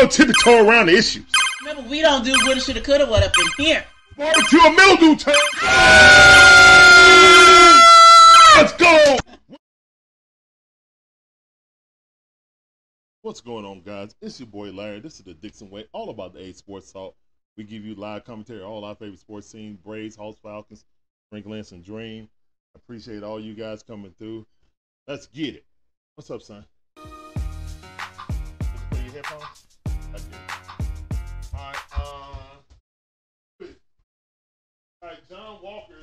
go tiptoe around the issues. Remember, we don't do woulda, shoulda, coulda, what up in here. Barbecue and mildew time. Let's go. What's going on, guys? It's your boy Larry. This is the Dixon Way, all about the A Sports Talk. We give you live commentary, on all our favorite sports scenes, Braves, Hawks, Falcons, Sprinklands, and Dream. Appreciate all you guys coming through. Let's get it. What's up, son? Put your headphones? Walker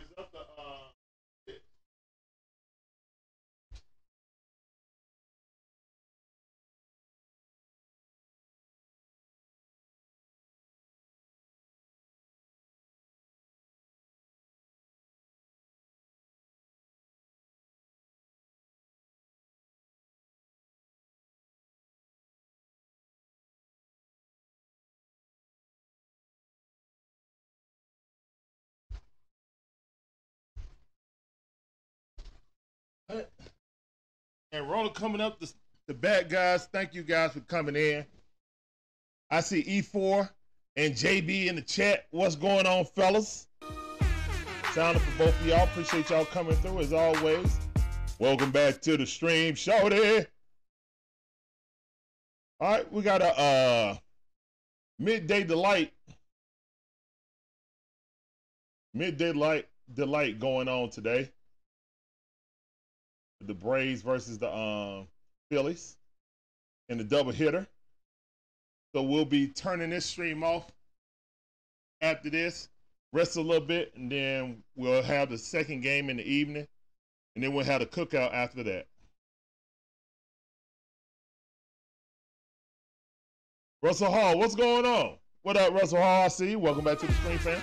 And Ronald coming up the, the back, guys. Thank you guys for coming in. I see E4 and JB in the chat. What's going on, fellas? Sounding for both of y'all. Appreciate y'all coming through as always. Welcome back to the stream, Shorty. All right, we got a uh midday delight. Midday light delight going on today the Braves versus the um, Phillies in the double hitter. So we'll be turning this stream off after this, rest a little bit, and then we'll have the second game in the evening, and then we'll have a cookout after that. Russell Hall, what's going on? What up, Russell Hall? I see you. Welcome back to the stream, fam.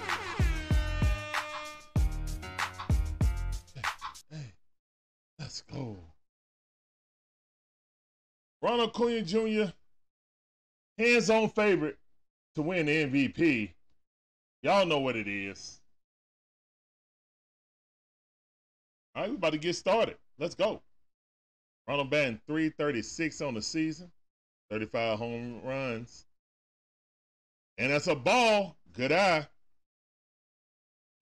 Let's go. Ronald Acuna Jr., hands on favorite to win the MVP. Y'all know what it is. All right, we about to get started. Let's go. Ronald batting 336 on the season, 35 home runs. And that's a ball. Good eye.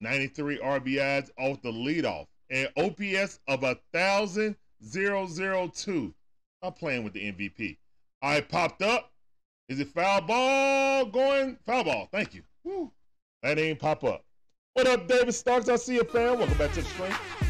93 RBIs off the leadoff and OPS of a thousand zero zero two. I'm playing with the MVP. I popped up. Is it foul ball going? Foul ball. Thank you. That ain't pop up. What up, David Starks? I see you, fan. Welcome back to the stream.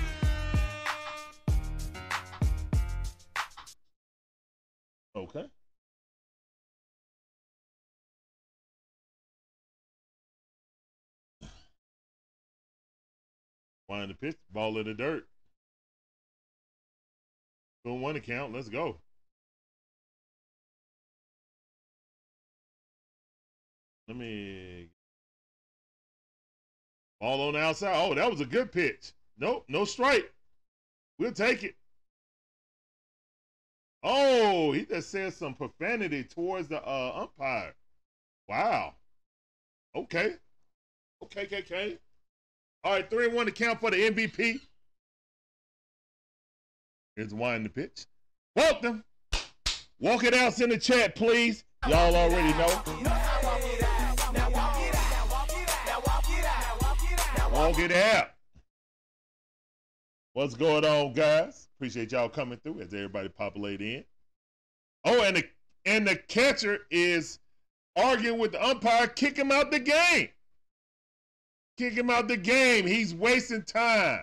Find the pitch, ball in the dirt. Doing one account, let's go. Let me ball on the outside. Oh, that was a good pitch. Nope, no strike. We'll take it. Oh, he just said some profanity towards the uh, umpire. Wow. Okay. Okay, okay, okay. All right, 3 and 1 to count for the MVP. Here's one in the pitch. Welcome. Walk it out in the chat, please. Y'all already know. Walk it out. What's going on, guys? Appreciate y'all coming through as everybody populate in. Oh, and the and the catcher is arguing with the umpire, kick him out the game. Kick him out the game. He's wasting time.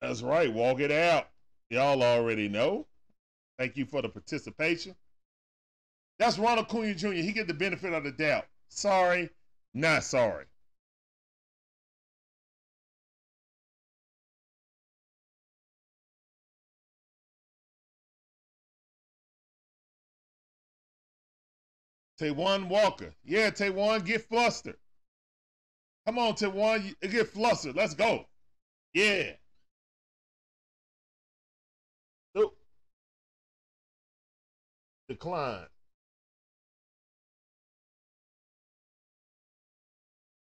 That's right. Walk it out. Y'all already know. Thank you for the participation. That's Ronald Acuna Jr. He get the benefit of the doubt. Sorry, not sorry. Taijuan Walker. Yeah, Taijuan, get flustered. Come on, Taijuan, get flustered. Let's go. Yeah. Nope. Decline.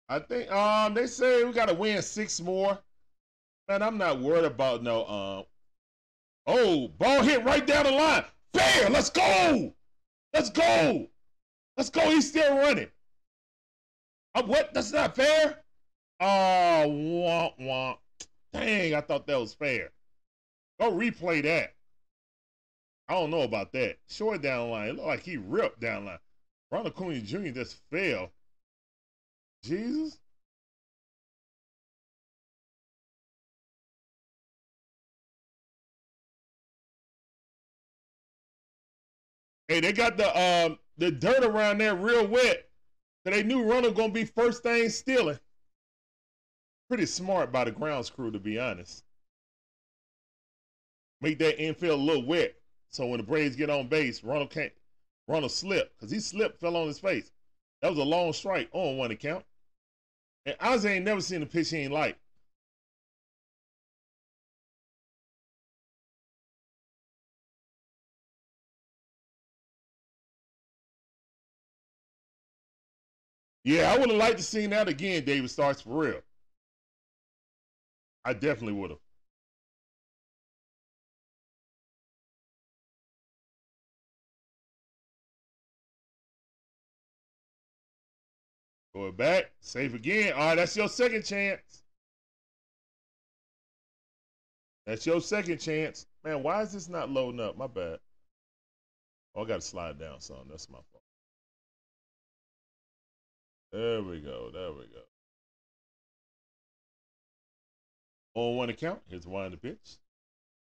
I think um they say we gotta win six more. Man, I'm not worried about no. Um, oh, ball hit right down the line. Fair. Let's go. Let's go. Let's go. He's still running. Uh, what? That's not fair. Oh, wah, wah. Dang, I thought that was fair. Go replay that. I don't know about that. Short down line. It looked like he ripped down line. Ronald Acuna Jr. just fell. Jesus. Hey, they got the um the dirt around there real wet. So they knew Ronald gonna be first thing stealing. Pretty smart by the grounds crew, to be honest. Make that infield a little wet. So when the Braves get on base, Ronald can't Ronald slip. Because he slipped, fell on his face. That was a long strike on one account. And Ozzie ain't never seen a pitch he ain't like. Yeah, I would have liked to see that again, David Starks, for real. I definitely would have. Going back, safe again. All right, that's your second chance. That's your second chance. Man, why is this not loading up? My bad. Oh, I got to slide down some. That's my fault. There we go. There we go. On one account, here's one of the pitch.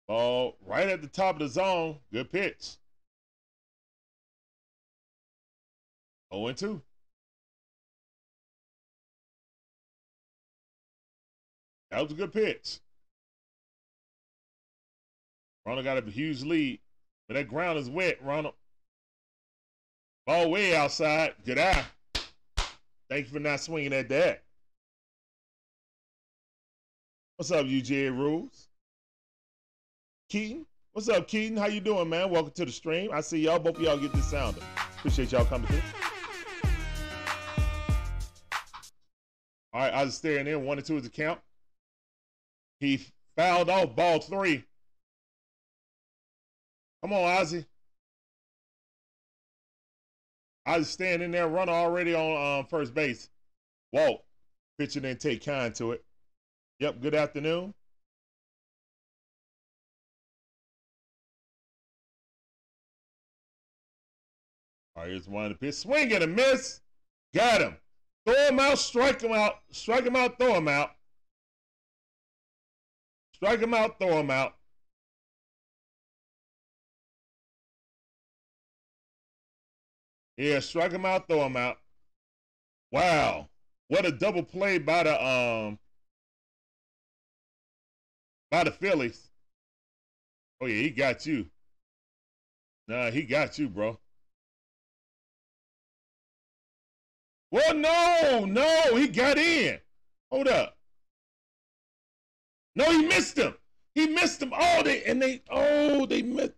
Ball right at the top of the zone. Good pitch. 0 and 2. That was a good pitch. Ronald got a huge lead, but that ground is wet, Ronald. Ball way outside. Good eye. Thank you for not swinging at that. What's up, UGA Rules? Keaton? What's up, Keaton? How you doing, man? Welcome to the stream. I see y'all. Both of y'all get this sounder. Appreciate y'all coming through. All right, I was staring in. One and two is the count. He fouled off ball three. Come on, Ozzie. I was standing there, runner already on um, first base. Walt, pitcher didn't take kind to it. Yep, good afternoon. All right, here's one pitch. Swing and a miss. Got him. Throw him out, strike him out, strike him out, throw him out. Strike him out, throw him out. Yeah, strike him out, throw him out. Wow. What a double play by the um by the Phillies. Oh yeah, he got you. Nah, he got you, bro. Well, no, no, he got in. Hold up. No, he missed him. He missed him. Oh, they and they oh they missed.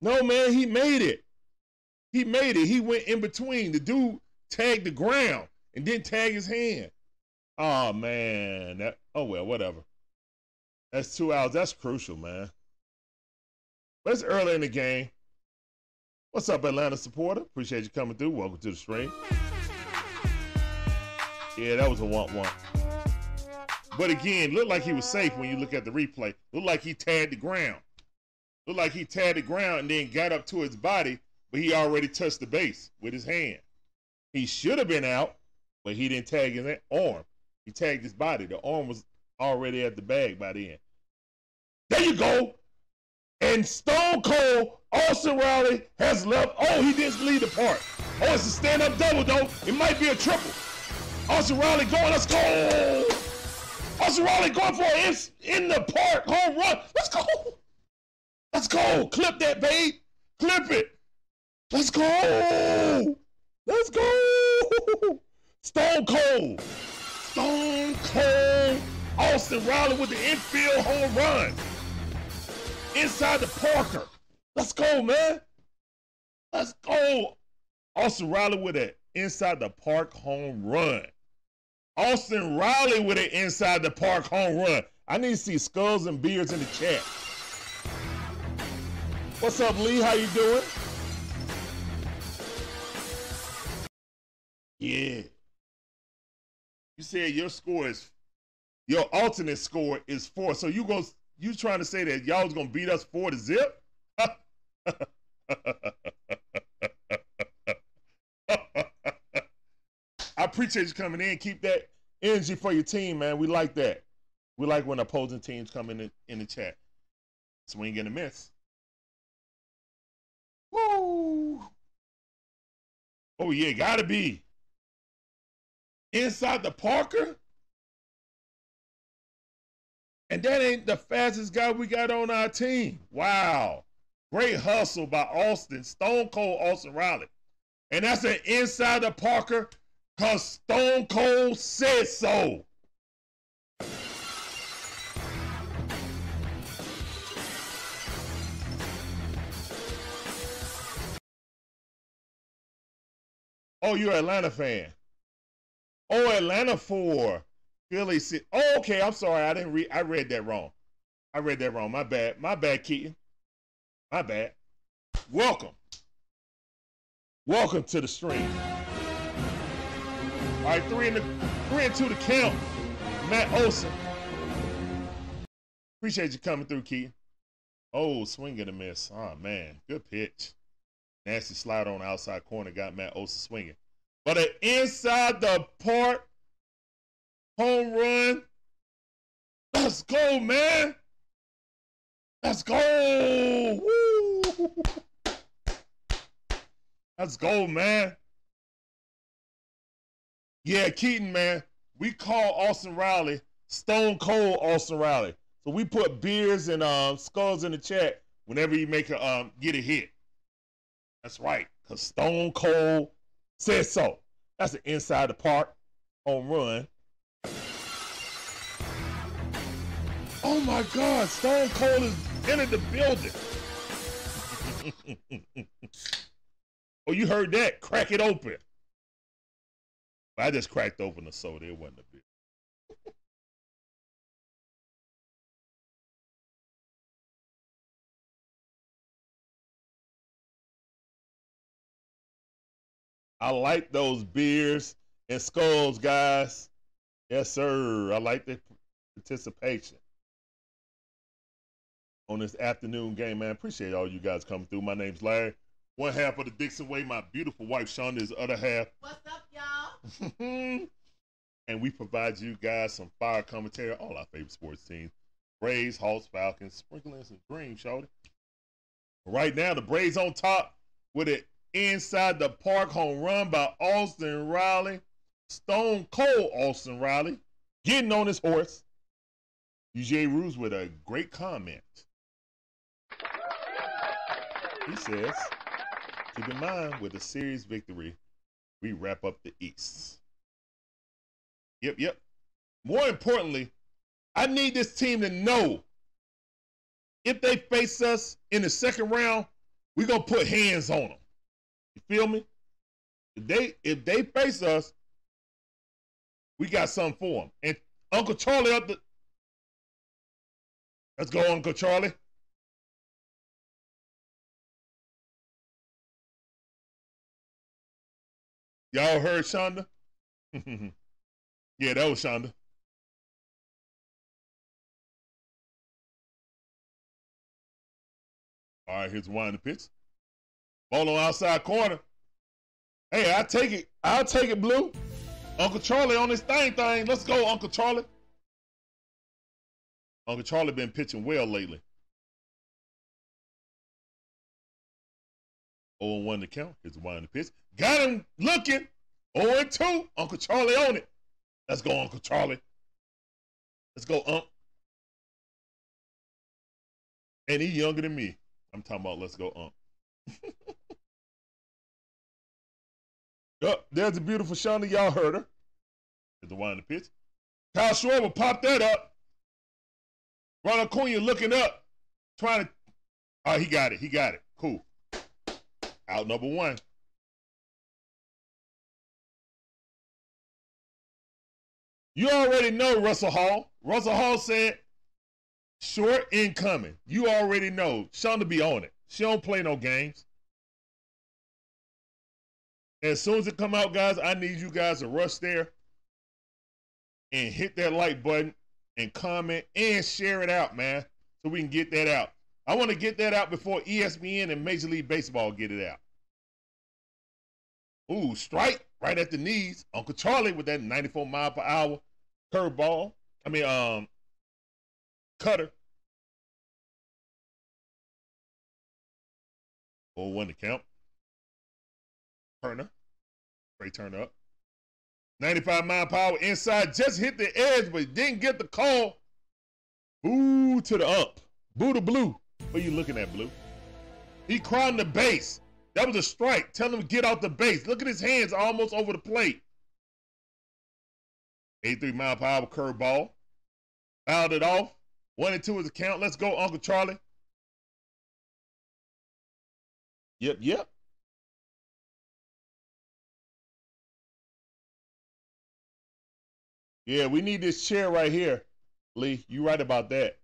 No, man, he made it. He made it. He went in between. The dude tagged the ground and didn't tag his hand. Oh man. That oh well, whatever. That's two hours. That's crucial, man. But it's early in the game. What's up, Atlanta supporter? Appreciate you coming through. Welcome to the stream. Yeah, that was a want want. But again, looked like he was safe when you look at the replay. Looked like he tagged the ground. Looked like he tagged the ground and then got up to his body, but he already touched the base with his hand. He should have been out, but he didn't tag his arm. He tagged his body. The arm was already at the bag by then. There you go. And Stone Cold Austin Riley has left. Oh, he didn't leave the park. Oh, it's a stand-up double though. It might be a triple. Austin Riley going. Let's go. Austin Riley going for it. in, in the park home run. Let's go. Let's go. Clip that, babe. Clip it. Let's go. Let's go. Stone Cold. Stone Cold. Austin Riley with the infield home run. Inside the Parker. Let's go, man. Let's go. Austin Riley with an inside the park home run. Austin Riley with an inside the park home run. I need to see skulls and beards in the chat. What's up, Lee? How you doing? Yeah. You said your score is your alternate score is four. So you go you trying to say that y'all was gonna beat us four to zip? I appreciate you coming in. Keep that energy for your team, man. We like that. We like when opposing teams come in the, in the chat. Swing and a miss. Woo! Oh yeah, gotta be inside the Parker. And that ain't the fastest guy we got on our team. Wow. Great hustle by Austin, Stone Cold Austin Riley. And that's an inside the Parker because Stone Cold said so. Oh, you're an Atlanta fan. Oh, Atlanta four. Philly six. Oh, okay. I'm sorry. I didn't read. I read that wrong. I read that wrong. My bad. My bad, Keaton. My bad. Welcome. Welcome to the stream. All right, three and the three and two to count. Matt Olson. Appreciate you coming through, Keaton. Oh, swing and a miss. Oh man, good pitch. Nasty slide on the outside corner got Matt Olson swinging. But an inside the park home run. Let's go, man. Let's go. Let's go, man. Yeah, Keaton, man. We call Austin Riley Stone Cold Austin Riley. So we put beers and um, skulls in the chat whenever you make a um, get a hit. That's right, because Stone Cold says so. That's an inside the park home run. Oh my God, Stone Cold is entered the building. oh, you heard that? Crack it open. I just cracked open the soda. It wasn't a beer. I like those beers and skulls, guys. Yes, sir. I like the participation on this afternoon game, man. Appreciate all you guys coming through. My name's Larry. One half of the Dixon Way. My beautiful wife, Shonda, is the other half. What's up, y'all? and we provide you guys some fire commentary, on all our favorite sports teams. Braves, Hawks, Falcons, sprinkling some dreams, Shorty. Right now, the Braves on top with it inside the park home run by Austin Riley. Stone Cold Austin Riley getting on his horse. UGA Rules with a great comment. He says, keep in mind with a series victory, we wrap up the East. Yep, yep. More importantly, I need this team to know if they face us in the second round, we're gonna put hands on them. You feel me? If they if they face us, we got something for them. And Uncle Charlie up the. Let's go, Uncle Charlie. Y'all heard Shonda? yeah, that was Shonda. All right, here's in the pitch. Ball on outside corner. Hey, I take it. I'll take it, Blue. Uncle Charlie on this thing thing. Let's go, Uncle Charlie. Uncle Charlie been pitching well lately. 0 1 to count. Here's one in the pitch. Got him looking. 0 2. Uncle Charlie on it. Let's go, Uncle Charlie. Let's go, Unc. And he younger than me. I'm talking about let's go, Unc. Yep, there's a beautiful Shonda. Y'all heard her. There's the one in the pitch. Kyle Schwarber popped that up. Ronald Acuna looking up, trying to. Oh, he got it. He got it. Cool. Out number one. You already know Russell Hall. Russell Hall said Short incoming. You already know. Shonda be on it. She don't play no games. As soon as it come out, guys, I need you guys to rush there and hit that like button and comment and share it out, man, so we can get that out. I want to get that out before ESPN and Major League Baseball get it out. Ooh, strike right at the knees. Uncle Charlie with that 94 mile per hour curveball. I mean, um, cutter. Oh, one to count. Turner. Straight turn up. 95 mile power inside. Just hit the edge, but didn't get the call. Boo to the up. Boo to blue. What are you looking at, blue? He crowned the base. That was a strike. Tell him to get out the base. Look at his hands almost over the plate. 83 mile hour curveball. Fouled it off. One and two is the count. Let's go, Uncle Charlie. Yep, yep. Yeah, we need this chair right here. Lee, you right about that.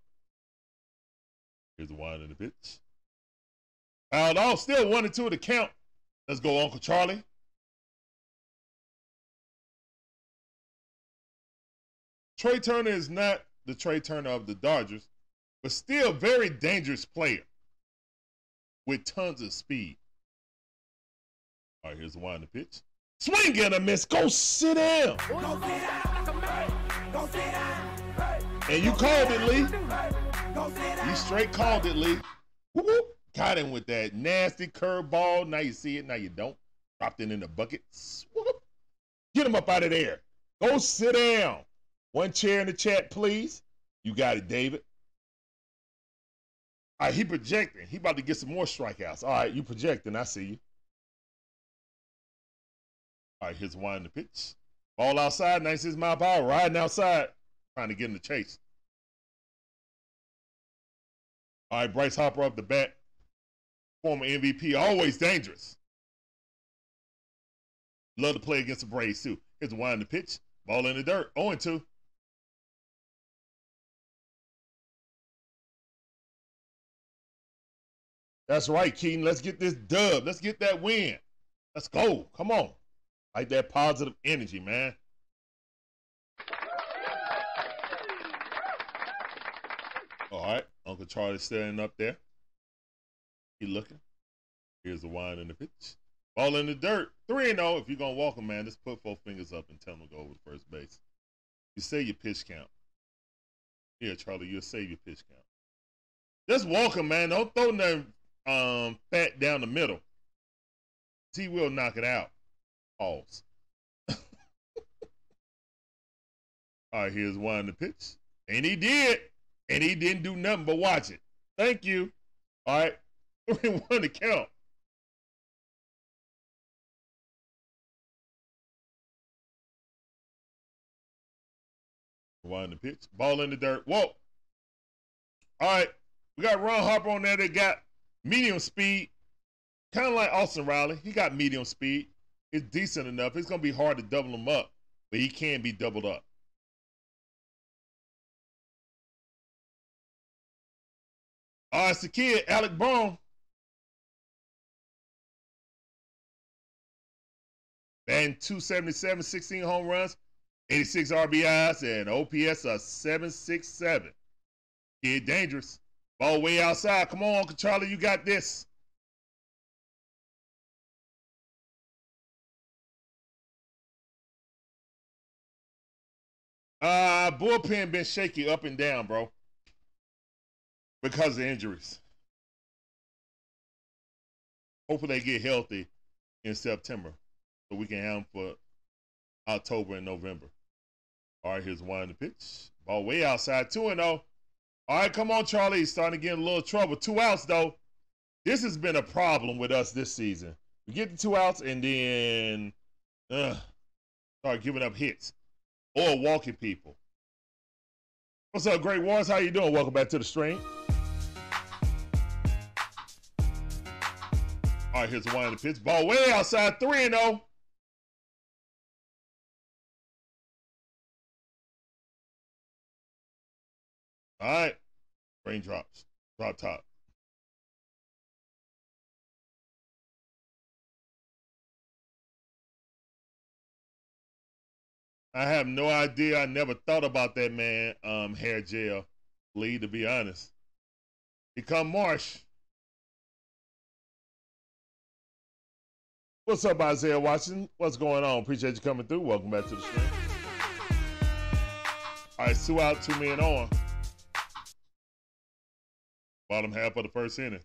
Here's the wine in the pitch. Fouled off. Still one and two to count. Let's go, Uncle Charlie. Trey Turner is not the Trey Turner of the Dodgers, but still a very dangerous player with tons of speed. All right, here's the wine the pitch. Swing and a miss. Go sit down. And you called it, Lee. You straight called it, Lee. Whoop, Got him with that nasty curveball. Now you see it. Now you don't. Dropped it in the bucket. Get him up out of there. Go sit down. One chair in the chat, please. You got it, David. All right, he projecting. He about to get some more strikeouts. All right, you projecting. I see you. All right, here's one the pitch. Ball outside, 96 mile hour, riding outside, trying to get in the chase. All right, Bryce Harper up the bat. Former MVP, always dangerous. Love to play against the Braves, too. Here's one the pitch. Ball in the dirt, 0 2. That's right, Keaton. Let's get this dub. Let's get that win. Let's go. Come on. Like that positive energy, man. All right. Uncle Charlie standing up there. He looking. Here's the wine in the pitch. Ball in the dirt. 3 0. If you're going to walk him, man, just put four fingers up and tell him to go over to first base. You say your pitch count. Here, Charlie, you'll save your pitch count. Just walk him, man. Don't throw nothing um, fat down the middle. He will knock it out. Pause. All right, here's one the pitch. And he did. And he didn't do nothing but watch it. Thank you. All right. One to count. One the pitch. Ball in the dirt. Whoa. All right. We got Ron Harper on there that got medium speed. Kind of like Austin Riley. He got medium speed. It's decent enough. It's going to be hard to double him up, but he can be doubled up. All right, it's the kid, Alec Bohm. Batting 277, 16 home runs, 86 RBIs, and OPS of 767. Kid dangerous. Ball way outside. Come on, Uncle Charlie, you got this. Uh, bullpen been shaky up and down, bro. Because of injuries. Hopefully they get healthy in September. So we can have them for October and November. All right, here's one the pitch. Ball way outside, 2 and 0. All right, come on, Charlie. He's starting to get in a little trouble. Two outs, though. This has been a problem with us this season. We get the two outs and then uh, start giving up hits or walking people. What's up, Great Wars? How you doing? Welcome back to the stream. All right, here's the one in the pitch. Ball way outside, 3 and 0. All right. Raindrops. Drop top. I have no idea. I never thought about that man, um, hair gel. Lee, to be honest. Become Marsh. What's up, Isaiah Watson? What's going on? Appreciate you coming through. Welcome back to the stream. All right, two out, two men on. Bottom half of the first inning.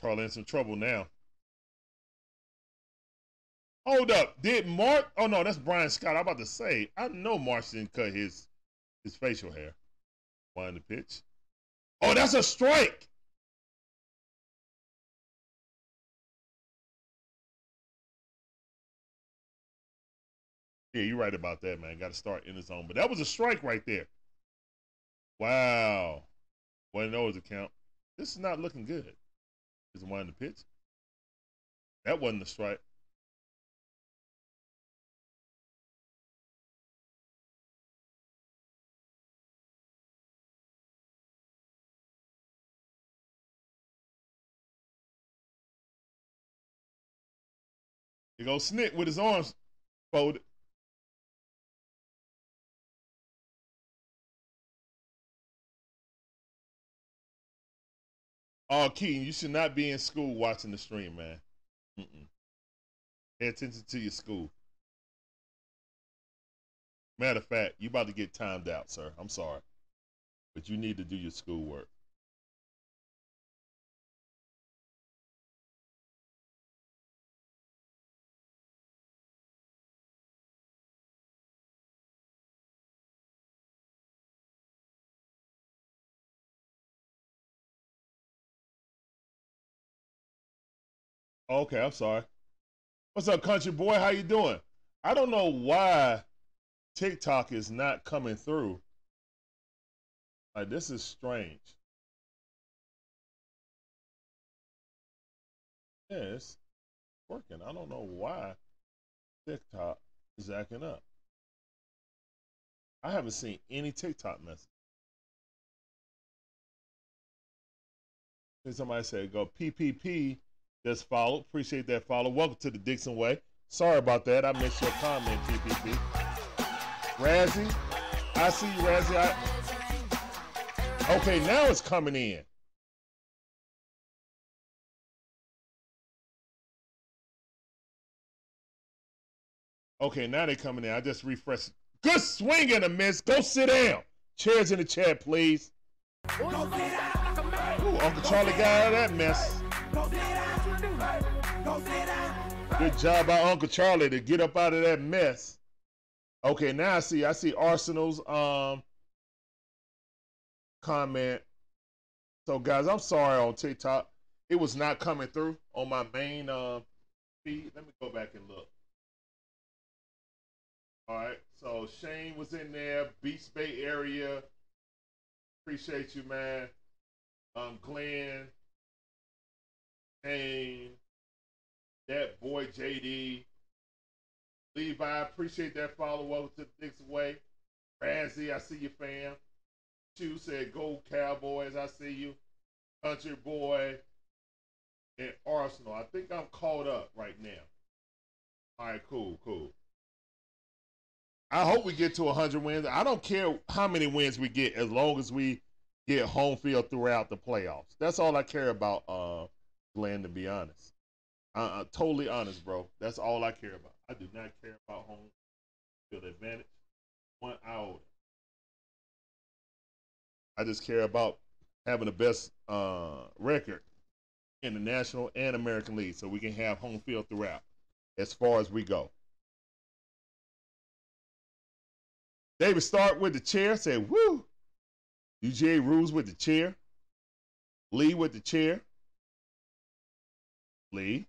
Charlie in some trouble now. Hold up. Did Mark? Oh no, that's Bryson Stott. I'm about to say. I know Marsh didn't cut his his facial hair. Wind the pitch. Oh, that's a strike. Yeah, you're right about that, man. Got to start in the zone. But that was a strike right there. Wow. One of oh those count. This is not looking good. Is one the pitch. That wasn't a strike. He Snick with his arms folded. Oh, Keaton, you should not be in school watching the stream, man. Mm-mm. Pay attention to your school. Matter of fact, you about to get timed out, sir. I'm sorry. But you need to do your schoolwork. Okay, I'm sorry. What's up, country boy? How you doing? I don't know why TikTok is not coming through. Like this is strange. Yeah, it's working. I don't know why TikTok is acting up. I haven't seen any TikTok message. Somebody said go PPP that's followed. Appreciate that follow. Welcome to the Dixon Way. Sorry about that. I missed your comment, PPP. Razzie, I see you, Razzie. I... Okay, now it's coming in. Okay, now they're coming in. I just refreshed. Good swing and a miss. Go sit down. Chairs in the chat, please. Ooh, Uncle Charlie got out of that mess. Good job by Uncle Charlie to get up out of that mess. Okay, now I see I see Arsenal's um comment. So guys, I'm sorry on TikTok. It was not coming through on my main uh, feed. Let me go back and look. All right, so Shane was in there, Beach Bay area. Appreciate you, man. Um, Glenn, Shane, that boy JD. Levi, I appreciate that follow. Welcome to the Dixon Way. Razzie, I see you, fam. Chu said, Go Cowboys, I see you. Country Boy and Arsenal. I think I'm caught up right now. All right, cool, cool. I hope we get to 100 wins. I don't care how many wins we get as long as we get home field throughout the playoffs. That's all I care about, uh, Glenn, to be honest. Uh, totally honest, bro. That's all I care about. I do not care about home field advantage. One out. I just care about having the best uh, record in the National and American League so we can have home field throughout as far as we go. David start with the chair, say woo. UGA rules with the chair. Lee with the chair. Lee.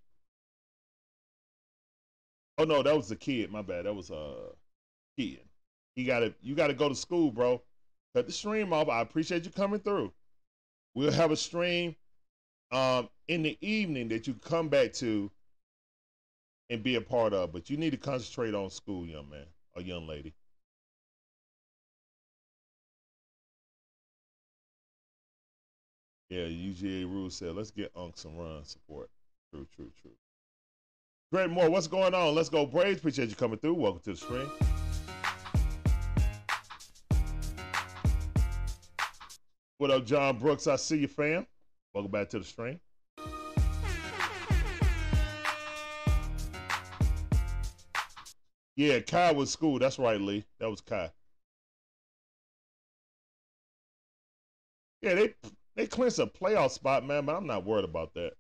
Oh no, that was a kid. My bad. That was a uh, kid. He got to. You got to go to school, bro. Cut the stream off. I appreciate you coming through. We'll have a stream um, in the evening that you come back to and be a part of. But you need to concentrate on school, young man or young lady. Yeah, UGA Rule said, let's get Unk some run support. True, true, true. Great more. What's going on? Let's go, Braves. Appreciate you coming through. Welcome to the stream. What up, John Brooks? I see you, fam. Welcome back to the stream. Yeah, Kai was school. That's right, Lee. That was Kai. Yeah, they they clinched a playoff spot, man, but I'm not worried about that.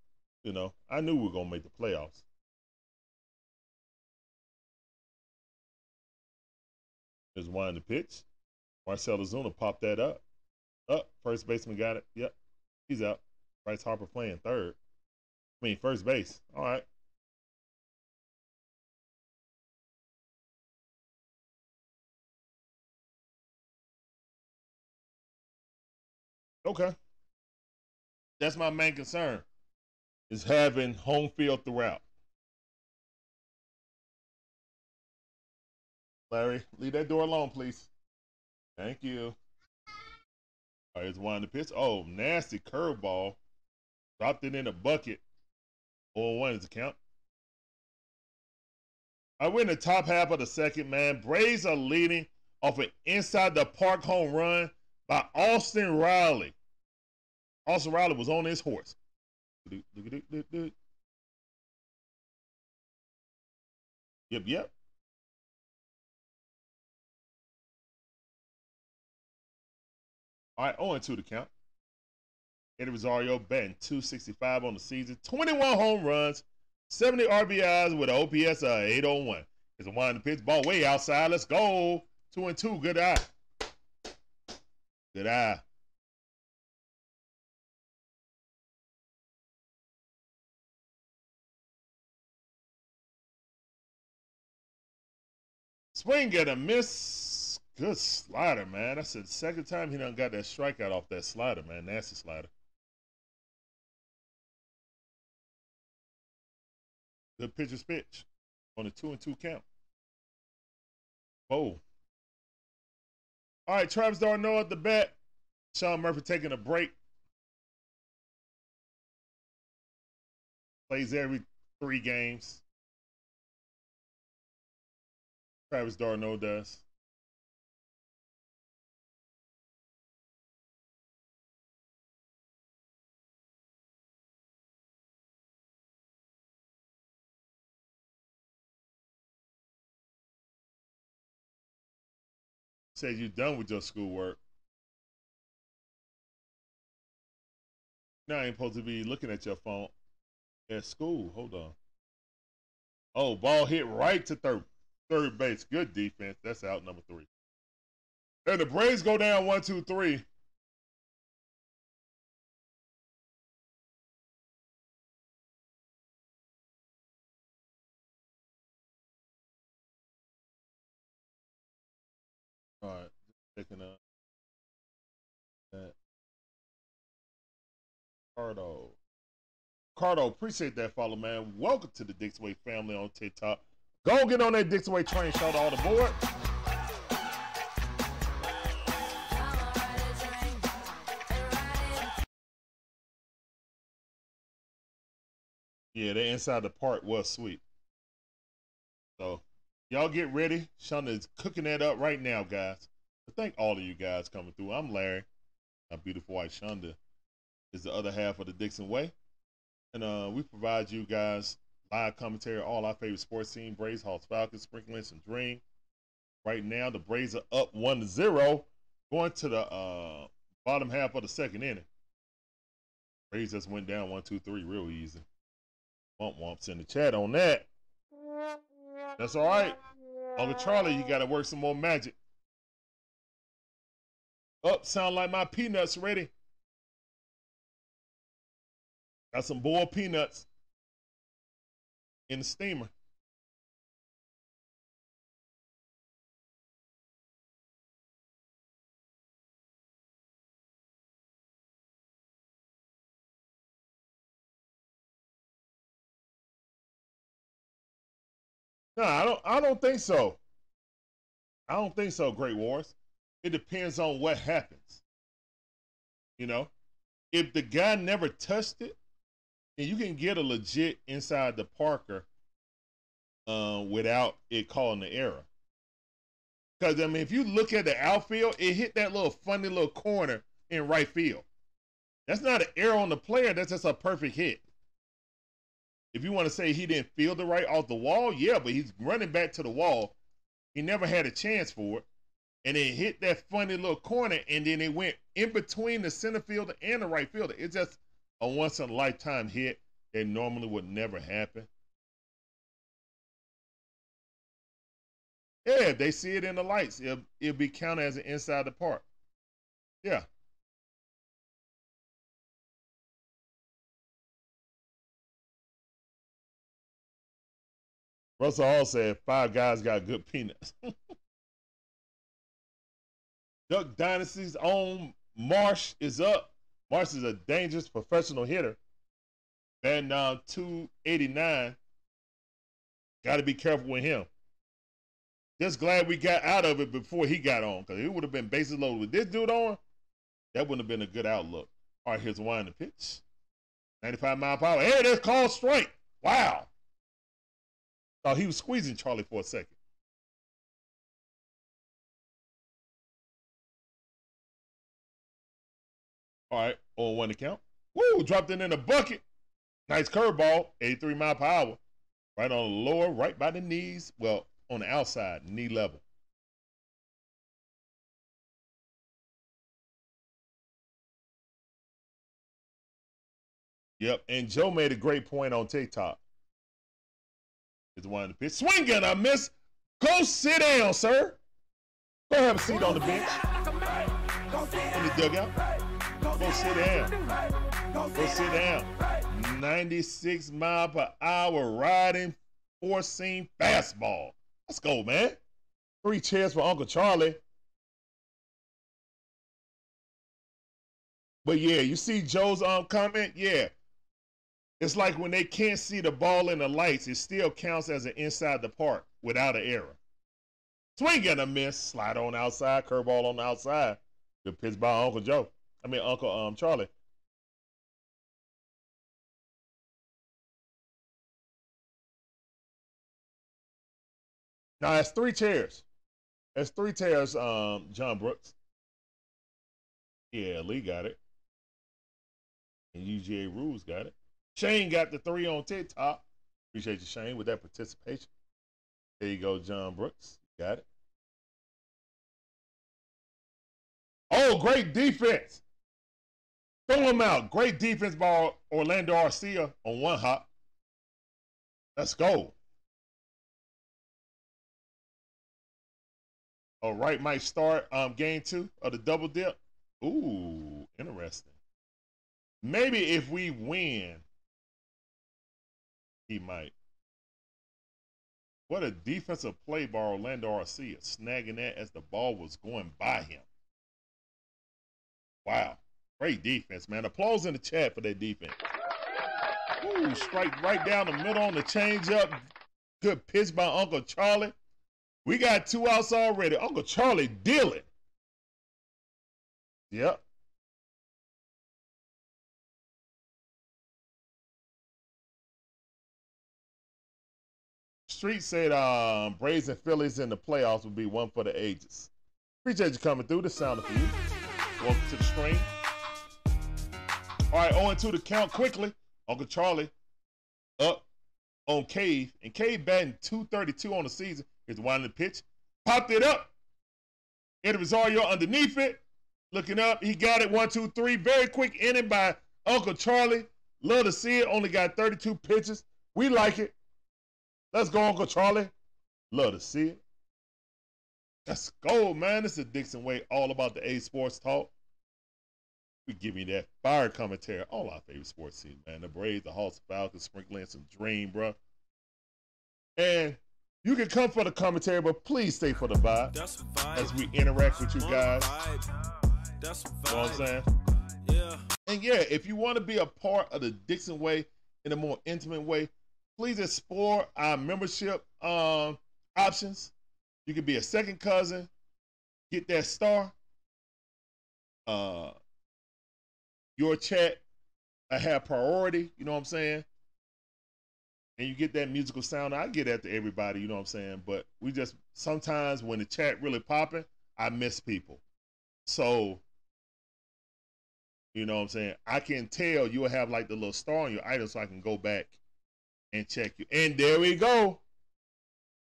You know, I knew we were gonna make the playoffs. One in the pitch. Marcell Ozuna popped that up. Up, first baseman got it. Yep, he's out. Bryce Harper playing third. I mean, first base. All right. Okay. That's my main concern is having home field throughout. Larry, leave that door alone, please. Thank you. All right, here's one the pitch. Oh, nasty curveball. Dropped it in a bucket. 0-1 is the count. I win the top half of the second, man. Braves are leading off an inside the park home run by Austin Riley. Austin Riley was on his horse. Yep, yep. All right, 0 2 to count. Eddie Rosario batting 265 on the season, 21 home runs, 70 RBIs with an OPS of 801. It's a the pitch ball way outside. Let's go. Two and two. Good eye. Good eye. Swing get a miss. Good slider, man. That's the second time he done got that strikeout off that slider, man. Nasty slider. Good pitcher's pitch on a two and two count. Oh. All right, Travis d'Arnaud at the bat. Sean Murphy taking a break. Plays every three games. Travis d'Arnaud does. Said you're done with your schoolwork. Now I ain't supposed to be looking at your phone at school. Hold on. Oh, ball hit right to third third base. Good defense. That's out number three. And the Braves go down one, two, three. Cardo. Cardo, appreciate that follow, man. Welcome to the Dixway family on TikTok. Go get on that Dixway train, shout out all the board. Yeah, the inside the part was sweet. So y'all get ready. Shonda is cooking that up right now, guys. Thank all of you guys coming through. I'm Larry. My beautiful wife Shonda is the other half of the Dixon Way. And uh, we provide you guys live commentary, all our favorite sports team, Braves, Hawks, Falcons, sprinkling some dream. Right now, the Braves are up 1 0, going to the uh, bottom half of the second inning. Braves just went down 1 2 3 real easy. Womp womps in the chat on that. That's all right. Uncle Charlie, you got to work some more magic. Up, sound like my peanuts ready. Got some boiled peanuts in the steamer. No, I don't. I don't think so. I don't think so. Great Wars. It depends on what happens. You know, if the guy never touched it, then you can get a legit inside the Parker uh, without it calling the error. Because I mean, if you look at the outfield, it hit that little funny little corner in right field. That's not an error on the player. That's just a perfect hit. If you want to say he didn't feel the right off the wall, yeah, but he's running back to the wall. He never had a chance for it. And it hit that funny little corner, and then it went in between the center fielder and the right fielder. It's just a once in a lifetime hit that normally would never happen. Yeah, if they see it in the lights. It'll, it'll be counted as an inside the park. Yeah. Russell Hall said five guys got good peanuts. Duck Dynasty's own Marsh is up. Marsh is a dangerous professional hitter. Batting down 289. Got to be careful with him. Just glad we got out of it before he got on, because it would have been bases loaded with this dude on. That wouldn't have been a good outlook. All right, here's one the pitch. 95 mile hour. Hey, that's called straight. Wow. Oh, he was squeezing Charlie for a second. All right, on one account. count. Woo, dropped it in the bucket. Nice curveball, 83 mile per hour. Right on the lower, right by the knees. Well, on the outside, knee level. Yep, and Joe made a great point on TikTok is one of the pitch. Swing and a miss. Go sit down, sir. Go have a seat on the bench. In the dugout. Go sit down. Go sit down. 96 mile per hour riding four seam fastball. Let's go, man. Three chairs for Uncle Charlie. But yeah, you see Joe's um comment? Yeah. It's like when they can't see the ball in the lights, it still counts as an inside the park without an error. Swing and a miss, slide on outside, curveball on the outside. Good pitch by Uncle Joe. I mean Uncle um Charlie. Now it's three chairs. It's three chairs, um, John Brooks. Yeah, Lee got it. And UGA Rules got it. Shane got the three on TikTok. Appreciate you, Shane, with that participation. There you go, John Brooks. Got it. Oh, great defense. Throw him out. Great defense by Orlando Arcia on one hop. Let's go. All right, might start um, game two of the double dip. Ooh, interesting. Maybe if we win, he might. What a defensive play by Orlando Arcia, snagging that as the ball was going by him. Wow. Great defense, man. Applause in the chat for that defense. Ooh, strike right down the middle on the changeup. Good pitch by Uncle Charlie. We got two outs already. Uncle Charlie dealing. Yep. Street said um, Braves and Phillies in the playoffs would be one for the ages. Appreciate you coming through. The sound for you. Welcome to the stream. All right, 0 2 the count quickly. Uncle Charlie up on Cave. And Cave batting 232 on the season. Here's the pitch. Popped it up. Eddie Rosario underneath it. Looking up. He got it. One, two, three. Very quick inning by Uncle Charlie. Love to see it. Only got 32 pitches. We like it. Let's go, Uncle Charlie. Love to see it. Let's go, man. This is Dixon Way, all about the A Sports Talk. We give me that fire commentary. All our favorite sports teams, man. The Braves, the Hawks, Falcons, sprinkling some dream, bro. And you can come for the commentary, but please stay for the vibe, vibe. as we interact with you guys. That's you know what I'm saying? Yeah. And yeah, if you want to be a part of the Dixon Way in a more intimate way, please explore our membership um, options. You can be a second cousin, get that star. Uh, your chat I have priority, you know what I'm saying? And you get that musical sound. I get that to everybody, you know what I'm saying? But we just sometimes when the chat really popping, I miss people. So, you know what I'm saying? I can tell you'll have like the little star on your item so I can go back and check you. And there we go.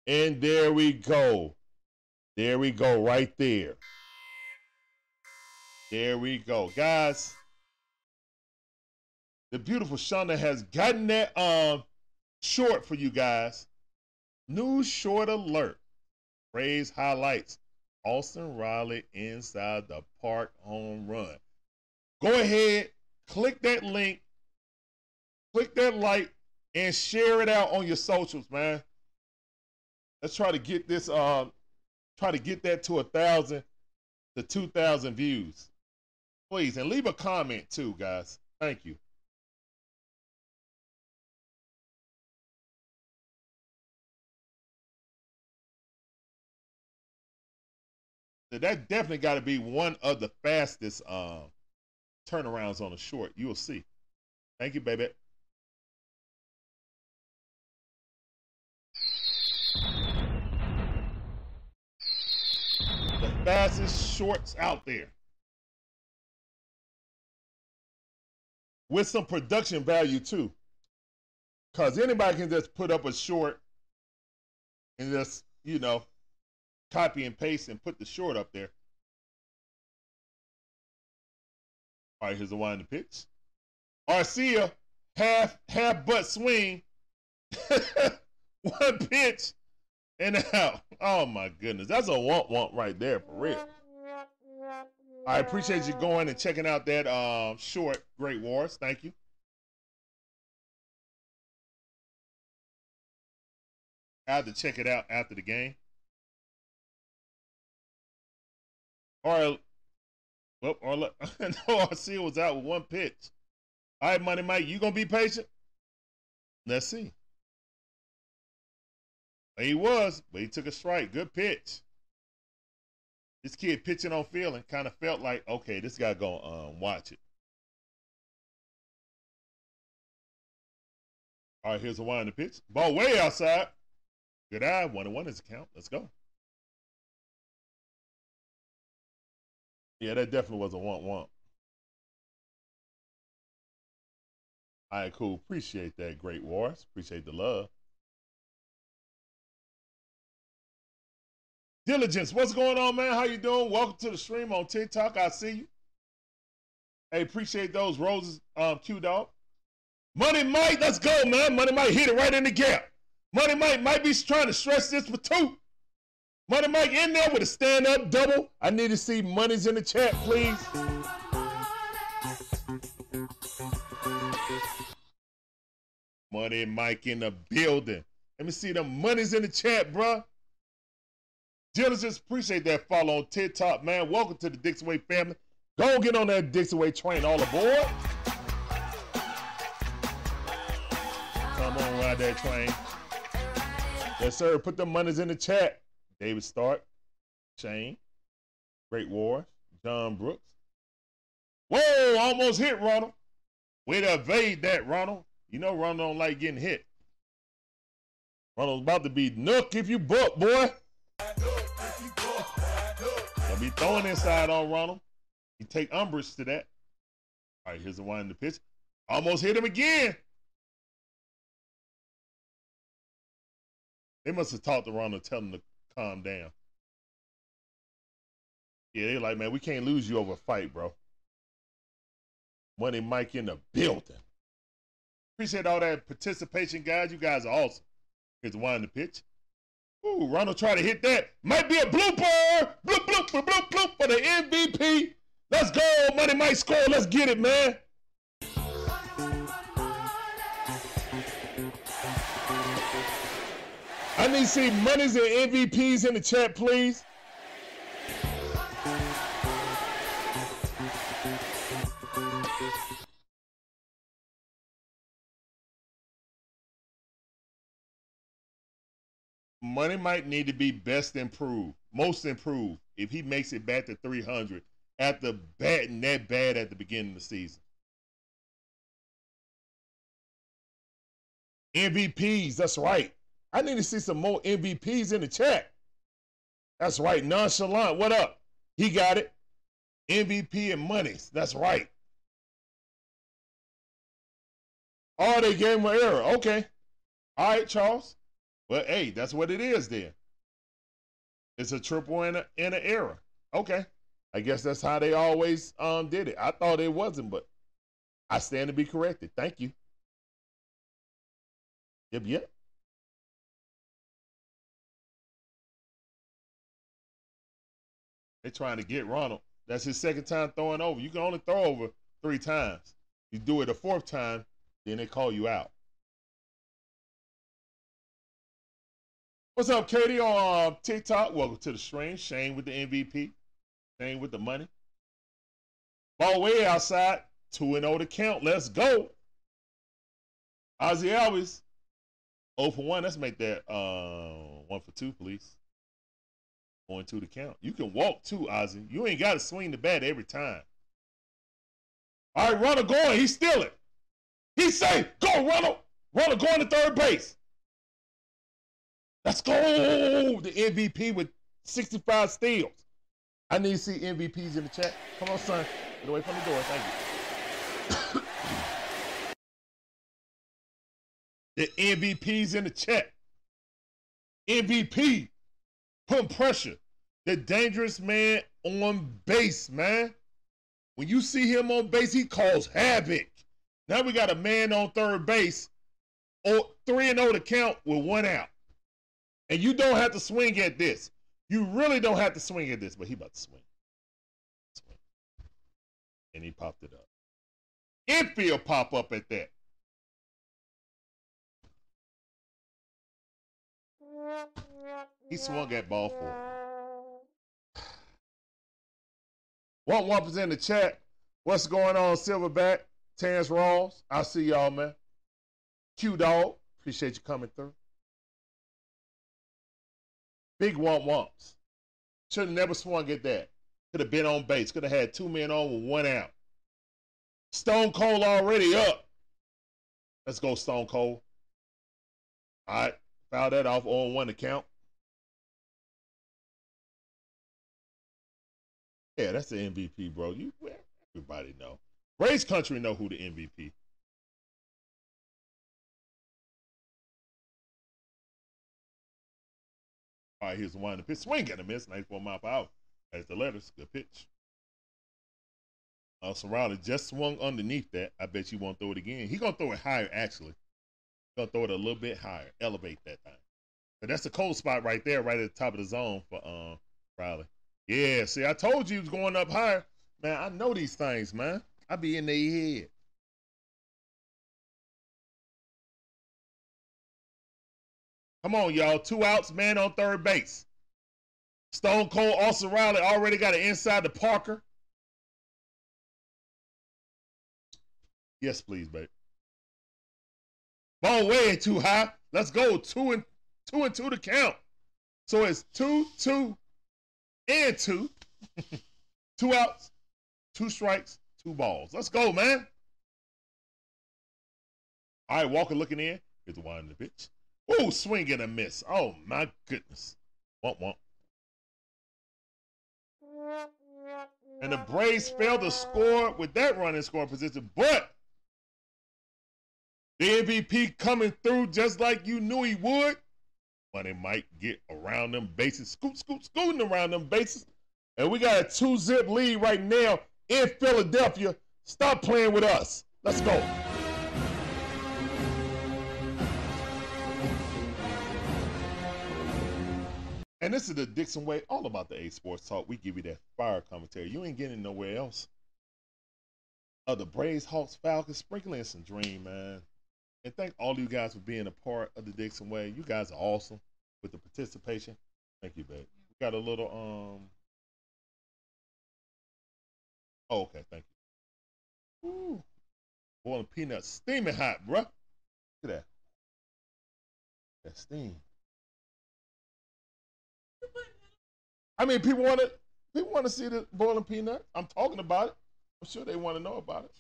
And there we go. There we go, right there. There we go. Guys, the beautiful Shonda has gotten that um short for you guys. New short alert. Rays highlights. Austin Riley inside the park home run. Go ahead, click that link, click that like, and share it out on your socials, man. Let's try to get this um try to get that to a thousand to two thousand views. Please, and leave a comment too, guys. Thank you. That definitely got to be one of the fastest uh, turnarounds on a short. You will see. Thank you, baby. The fastest shorts out there. With some production value too. Because anybody can just put up a short and just, you know, copy and paste and put the short up there. All right, here's the in the pitch. Arcia, half half butt swing, one pitch, and out. Oh my goodness, that's a want want right there for real. I appreciate you going and checking out that um, short Great Wars. Thank you. I have to check it out after the game. Or, well, or no, Arcia was out with one pitch. All right, Money Mike, you gonna be patient? Let's see. He was, but he took a strike. Good pitch. This kid pitching on feeling kind of felt like, okay, this guy gonna um, watch it. All right, here's a the pitch. Ball way outside. Good eye. One and one is a count. Let's go. Yeah, that definitely was a want want. All right, cool. Appreciate that, Great Wars. Appreciate the love. Diligence, what's going on, man? How you doing? Welcome to the stream on TikTok. I see you. Hey, appreciate those roses, um, Q Dog. Money Mike, let's go, man. Money Mike hit it right in the gap. Money Mike might be trying to stretch this for two. Money Mike in there with a stand up double. I need to see monies in the chat, please. Money Mike in the building. Let me see the monies in the chat, bruh. Diligence, appreciate that follow on TikTok, man. Welcome to the Dixon Way family. Go get on that Dixon Way train, all aboard. Come on, ride that train. Yes, sir. Put the monies in the chat. David Stark, Shane, Great War, John Brooks. Whoa, almost hit Ronald. Way to evade that, Ronald. You know Ronald don't like getting hit. Ronald's about to be nook if you book, boy. Don't be throwing inside on Ronald. You take umbrage to that. All right, here's the one in the pitch. Almost hit him again. They must have talked to Ronald, telling him to calm down. Yeah, they're like, man, we can't lose you over a fight, bro. Money Mike in the building. Appreciate all that participation, guys. You guys are awesome. Here's the in the pitch. Ooh, Ronald tried to hit that. Might be a blooper. Bloop, bloop, bloop, bloop, bloop for the MVP. Let's go. Money Mike score. Let's get it, man. I need to see monies and MVPs in the chat, please. Money might need to be best improved, most improved, if he makes it back to 300 after batting that bad at the beginning of the season. MVPs, that's right. I need to see some more MVPs in the chat. That's right. Nonchalant, what up? He got it. MVP and monies. That's right. Oh, they gave him an error. Okay. All right, Charles. Well, hey, that's what it is then. It's a triple and, a, an error. Okay. I guess that's how they always um did it. I thought it wasn't, but I stand to be corrected. Thank you. Yep, yep. They're trying to get Ronald. That's his second time throwing over. You can only throw over three times. You do it a fourth time, then they call you out. What's up, Katie on uh, TikTok? Welcome to the stream. Shane with the MVP. Shane with the money. Ball way outside. 2 and 0 to count. Let's go. Ozzie Albies. 0 for 1. Let's make that uh, 1 for 2, please. Going to the count. You can walk too, Ozzie. You ain't got to swing the bat every time. All right, runner going. He's stealing. He's safe. Go, Ronald. Runner going to third base. Let's go. The MVP with 65 steals. I need to see MVPs in the chat. Come on, son. Get away from the door. Thank you. the MVPs in the chat. MVP. Putting pressure. The dangerous man on base, man. When you see him on base, he calls havoc. Now we got a man on third base, or 3 and 0 to count with one out. And you don't have to swing at this. You really don't have to swing at this, but he about to swing. swing. And he popped it up. Infield pop up at that. He swung at ball four. One one percent in the chat. What's going on, Silverback? Terrence Rawls. I see y'all, man. Q Dog. Appreciate you coming through. Big womp womps. Should have never swung at that. Could have been on base. Could have had two men on with one out. Stone Cold already up. Let's go, Stone Cold. All right. Foul that off on one account. Yeah, that's the MVP, bro. You everybody know. Race country know who the MVP. All right, here's the one. The pitch swing and a miss. 94 mile per. That's the letters. Good pitch. Uh, so just swung underneath that. I bet you won't throw it again. He gonna throw it higher actually. Gonna throw it a little bit higher. Elevate that thing. But that's the cold spot right there, right at the top of the zone for um Riley. Yeah, see, I told you he was going up higher. Man, I know these things, man. I be in their head. Come on, y'all. Two outs, man on third base. Stone Cold Austin Riley already got it inside the Parker. Yes, please, babe. Ball way too high. Let's go. Two and two and two to count. So it's two, two, and two. two outs, two strikes, two balls. Let's go, man. All right, Walker looking in. Here's the one in the pitch. Oh, swing and a miss. Oh my goodness. Womp womp. And the Braves failed to score with that running scoring position, but the MVP coming through just like you knew he would. But it might get around them bases, scoot, scoot, scooting around them bases. And we got a two zip lead right now in Philadelphia. Stop playing with us. Let's go. And this is the Dixon way, all about the A Sports Talk. We give you that fire commentary. You ain't getting nowhere else. Of the Braves, Hawks, Falcons, sprinkling in some dream, man. And thank all you guys for being a part of the Dixon way. You guys are awesome with the participation. Thank you, babe. We got a little um. Oh, okay, thank you. Ooh, boiling peanuts, steaming hot, bruh. Look at that. That steam. I mean, people want to people want to see the boiling peanut. I'm talking about it. I'm sure they want to know about it.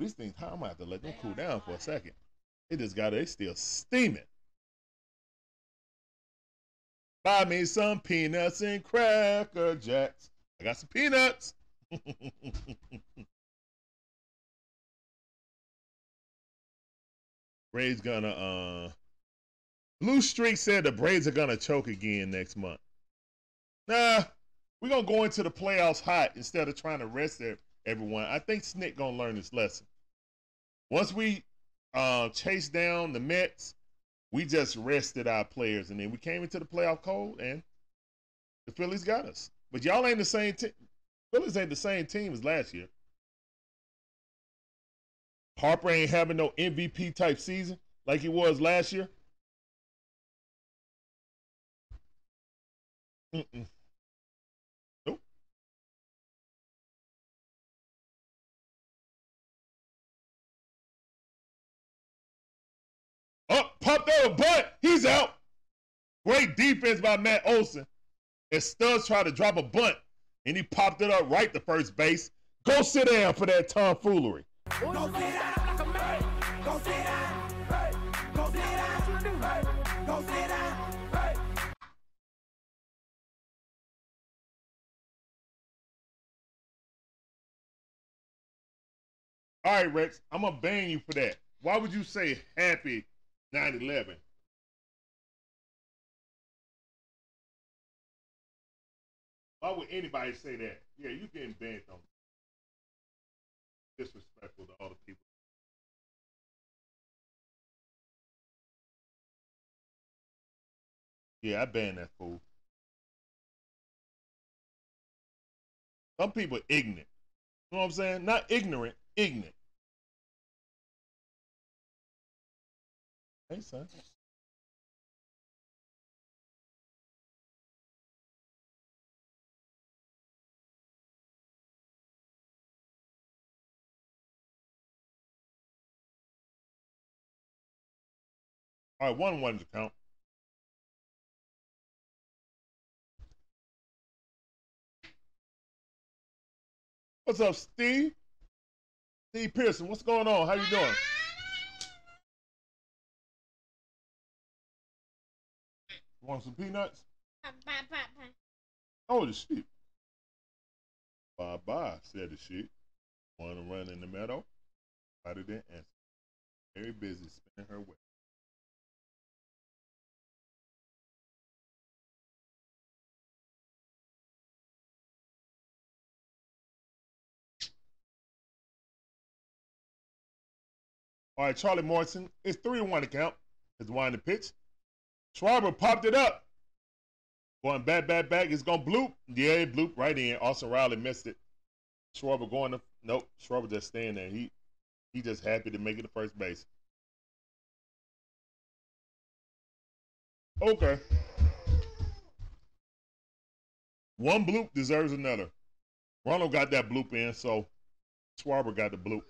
But these things, I'm gonna have to let them cool down for a second. They just got it. They still steaming. Buy me some peanuts and cracker jacks. I got some peanuts. Braves gonna uh Blue Streak said the Braves are gonna choke again next month. Nah, we're gonna go into the playoffs hot instead of trying to rest everyone. I think Snit gonna learn this lesson. Once we uh, chased down the Mets, we just rested our players, and then we came into the playoff cold, and the Phillies got us. But y'all ain't the same team. Phillies ain't the same team as last year. Harper ain't having no MVP type season like he was last year. Mm-mm. Up, oh, popped out a butt. He's out. Great defense by Matt Olson. And Stubbs tried to drop a bunt, and he popped it up right to first base. Go sit down for that tomfoolery. Go sit down like a man. Go sit down. Hey. Go sit down. Hey. Go sit down. Hey. All right, Rex, I'm gonna ban you for that. Why would you say happy 9/11? Why would anybody say that? Yeah, you getting banned on disrespectful to all the people. Yeah, I banned that fool. Some people ignorant. You know what I'm saying? Not ignorant, ignorant. Hey, son. All right, one one to count. What's up, Steve? Steve Pearson, what's going on? How you doing? Want some peanuts? Oh, the sheep. Bye bye, said the sheep. Want to run in the meadow? I didn't answer. Very busy spinning her web. All right, Charlie Morton. It's 3 1 account. It's one the pitch. Schwarber popped it up. Going back, back, back. It's going to bloop. Yeah, it bloop right in. Austin Riley missed it. Schwarber going to. Nope. Schwarber just staying there. He he just happy to make it to first base. Okay. One bloop deserves another. Ronald got that bloop in, so Schwarber got the bloop.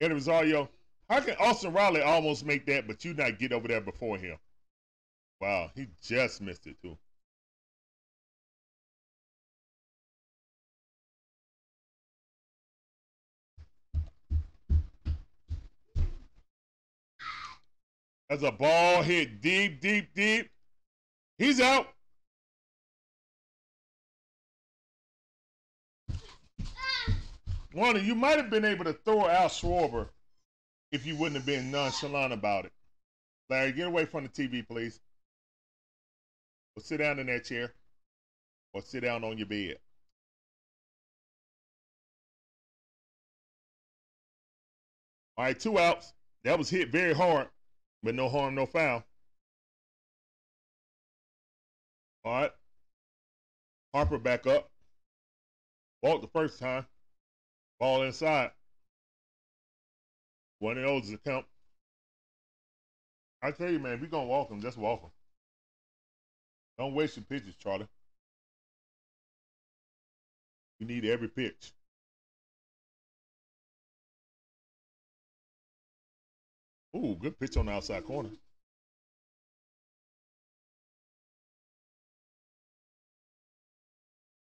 Eddie Rosario, how can Austin Riley almost make that, but you not get over there before him? Wow, he just missed it too. As a ball hit deep, deep, deep. He's out. Warner, you might have been able to throw out Schwarber if you wouldn't have been nonchalant about it. Larry, get away from the TV, please. Or sit down in that chair. Or sit down on your bed. All right, two outs. That was hit very hard, but no harm, no foul. All right. Harper back up. Walked the first time. Ball inside. One of those is. I tell you, man, if you're gonna walk them, just walk them. Don't waste your pitches, Charlie. You need every pitch. Ooh, good pitch on the outside corner.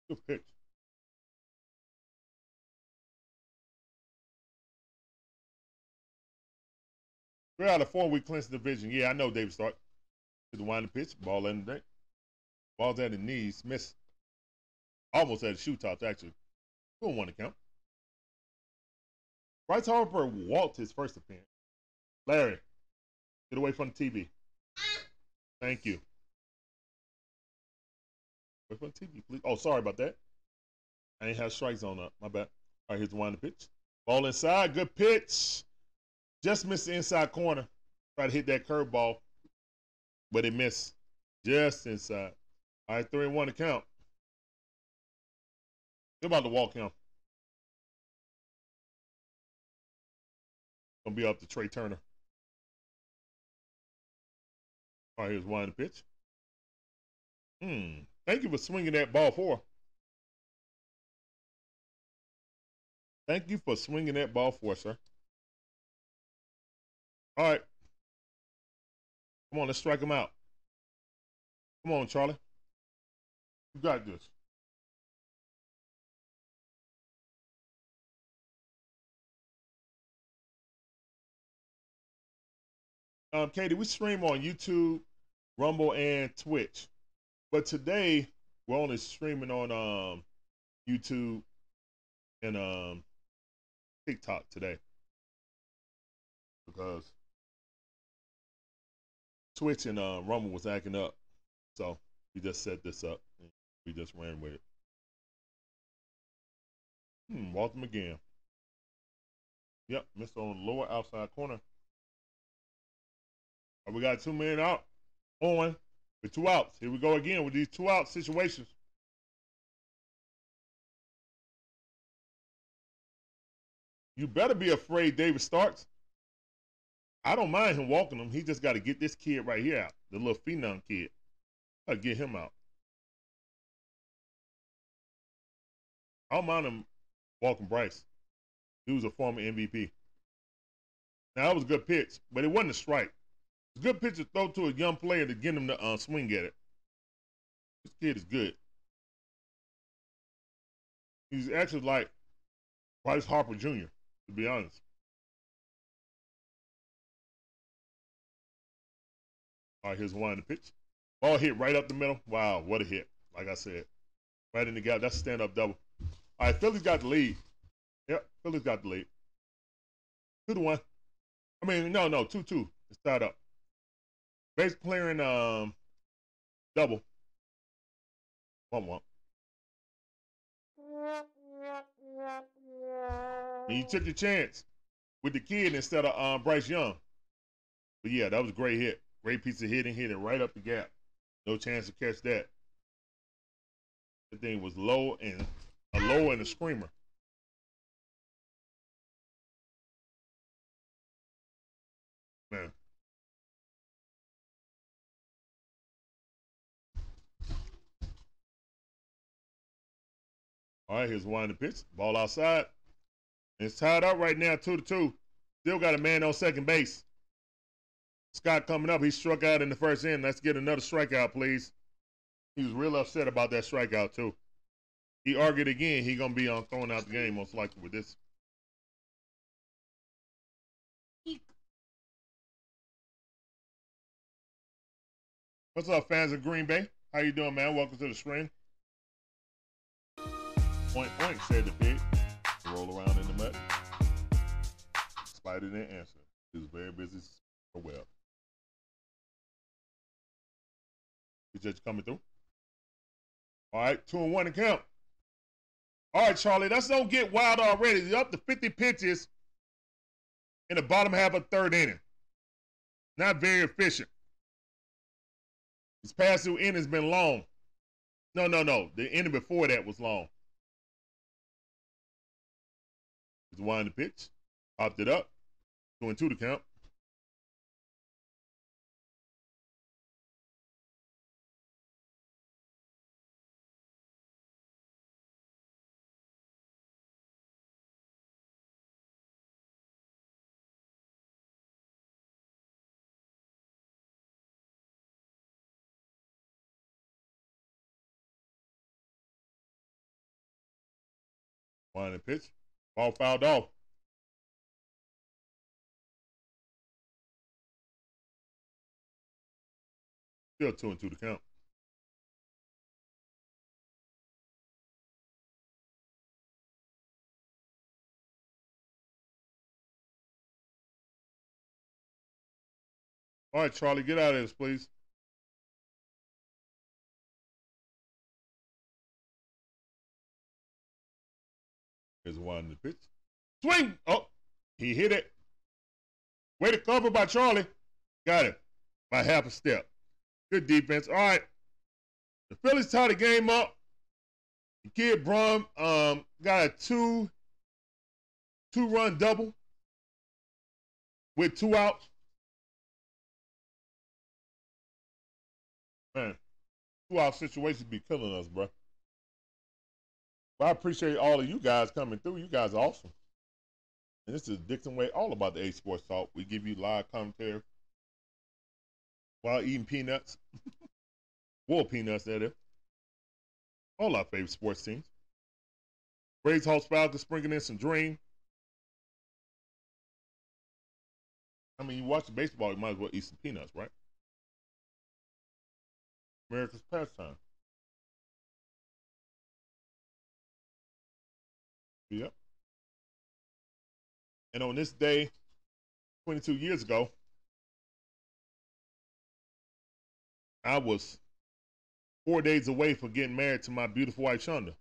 Good pitch. Three out of four, we clinched the division. Yeah, I know David Stark. To the wind pitch, ball in the day. Ball's at the knees, miss. Almost at the shoe tops, actually. Two one to count. Bryce Harper walked his first appearance. Larry, get away from the TV. Thank you. Away from the TV, please. Oh, sorry about that. I ain't have strike zone up. My bad. All right, here's the wind pitch. Ball inside. Good pitch. Just missed the inside corner. Try to hit that curveball, but it missed just inside. All right, three and one to count. They're about to walk him. Gonna be up to Trea Turner. All right, here's one pitch. Hmm. Thank you for swinging that ball for. Thank you for swinging that ball for, sir. All right. Come on, let's strike him out. Come on, Charlie. You got this. Um, Katie, we stream on YouTube, Rumble, and Twitch. But today we're only streaming on um, YouTube and um, TikTok today because Twitch and uh, Rumble was acting up. So we just set this up. we just ran with it. Hmm, Walter McGinn. Yep, missed on the lower outside corner. we got two men out on with two outs. Here we go again with these two out situations. You better be afraid David Starks. I don't mind him walking him. He just got to get this kid right here out, the little phenom kid. I'll get him out. I don't mind him walking Bryce. He was a former MVP. Now that was a good pitch, but it wasn't a strike. It's a good pitch to throw to a young player to get him to uh, swing at it. This kid is good. He's actually like Bryce Harper Jr. To be honest. All right, here's one in the pitch. Ball hit right up the middle. Wow, what a hit. Like I said, right in the gap. That's a stand up double. All right, Philly's got the lead. Yep, Philly's got the lead. Two to one. I mean, no, no, two two. It's tied up. Base clearing um double. One one. And you took your chance with the kid instead of um, Bryce Young. But yeah, that was a great hit. Great piece of hitting, hitting right up the gap. No chance to catch that. The thing was low and a low and a screamer. Man. All right, here's one the pitch. Ball outside. It's tied up right now, two to two. Still got a man on second base. Stott coming up. He struck out in the first inning. Let's get another strikeout, please. He was real upset about that strikeout too. He argued again. He gonna be on throwing out the game most likely with this. What's up, fans of Green Bay? How you doing, man? Welcome to the stream. Point point, said the pig. Roll around in the mud. Spider didn't answer. He was very busy. Oh well. Just coming through. All right, two and one to count. All right, Charlie, let's don't get wild already. You're up to 50 pitches in the bottom half of third inning. Not very efficient. This past two innings been long. No, no, no. The inning before that was long. He's winding the pitch. Popped it up. Two and two to count. One and pitch. Ball fouled off. Still two and two to count. All right, Charlie, get out of this, please. Here's one pitch. Swing! Oh, he hit it. Way to cover by Charlie. Got it by half a step. Good defense. All right. The Phillies tied the game up. The kid Brum um, got a two two run double with two outs. Man, two out situations be killing us, bro. Well, I appreciate all of you guys coming through. You guys are awesome. And this is Dixon Way, all about the A Sports Talk. We give you live commentary while eating peanuts. Wool peanuts, that is. All our favorite sports teams. Braves, Hawks, Falcons, sprinkling in some dream. I mean, you watch the baseball, you might as well eat some peanuts, right? America's pastime. Yep. And on this day, 22 years ago, I was four days away from getting married to my beautiful wife, Shonda.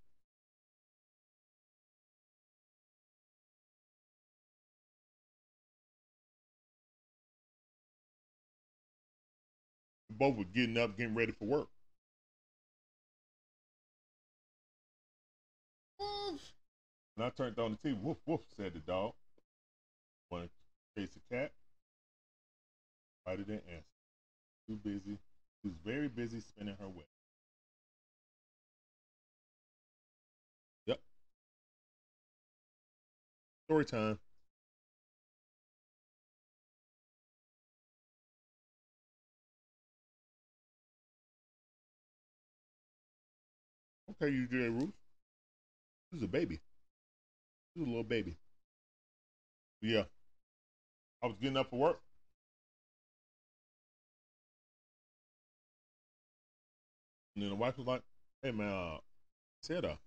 Both were getting up, getting ready for work. And I turned on the TV. Woof, woof, said the dog. Wanted to chase a cat. I didn't answer. Too busy. She was very busy spinning her web. Yep. Story time. Okay, you did Ruth. This is a baby. Is a little baby. Yeah. I was getting up for work. And then the wife was like, hey man, uh, said a,